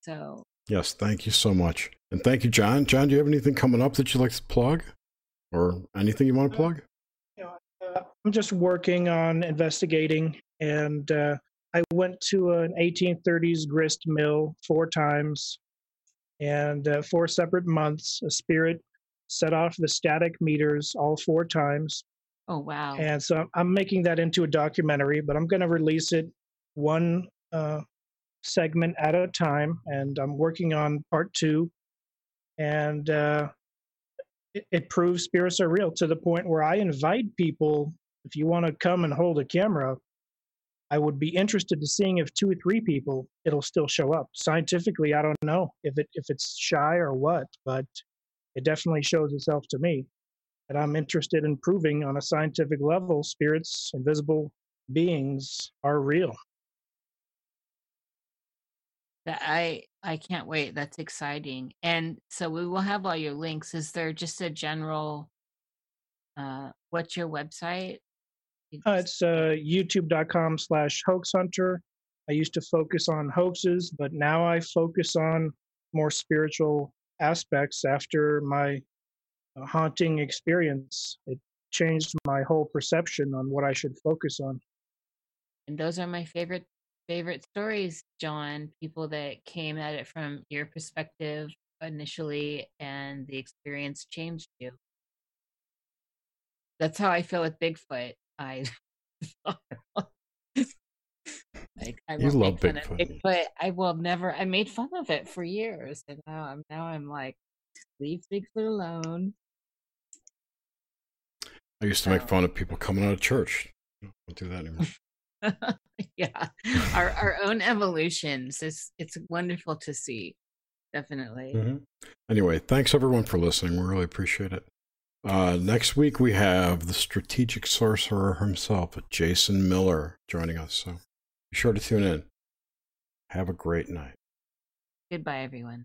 So Yes, thank you so much. And thank you, John. John, do you have anything coming up that you'd like to plug? Or anything you want to plug? You know, uh, I'm just working on investigating, and uh, I went to an 1830s grist mill four times, and uh, four separate months. A spirit set off the static meters all four times, oh wow. and so I'm making that into a documentary. But I'm going to release it one uh, segment at a time, and I'm working on part two, and uh, it, it proves spirits are real to the point where I invite people. If you want to come and hold a camera, I would be interested to seeing if two or three people it'll still show up. Scientifically, I don't know if it if it's shy or what, but it definitely shows itself to me. And I'm interested in proving on a scientific level spirits, invisible beings are real. I I can't wait. That's exciting. And so we will have all your links. Is there just a general uh what's your website? Uh, it's uh, youtube.com slash hoax hunter. I used to focus on hoaxes, but now I focus on more spiritual aspects after my uh, haunting experience. It changed my whole perception on what I should focus on. and those are my favorite favorite stories, John. People that came at it from your perspective initially and the experience changed you. That's how I feel with Bigfoot. I *laughs* like I You love Bigfoot. Bigfoot. I will never I made fun of it for years and now I'm now I'm like leave Bigfoot alone. I used to make fun of people coming out of church. Don't do that anymore. *laughs* yeah. Our our own evolutions. It's it's wonderful to see. Definitely. hmm Anyway, thanks everyone for listening. We really appreciate it. Uh, next week we have the strategic sorcerer himself, Jason Miller, joining us. So be sure to tune in. Have a great night. Goodbye everyone.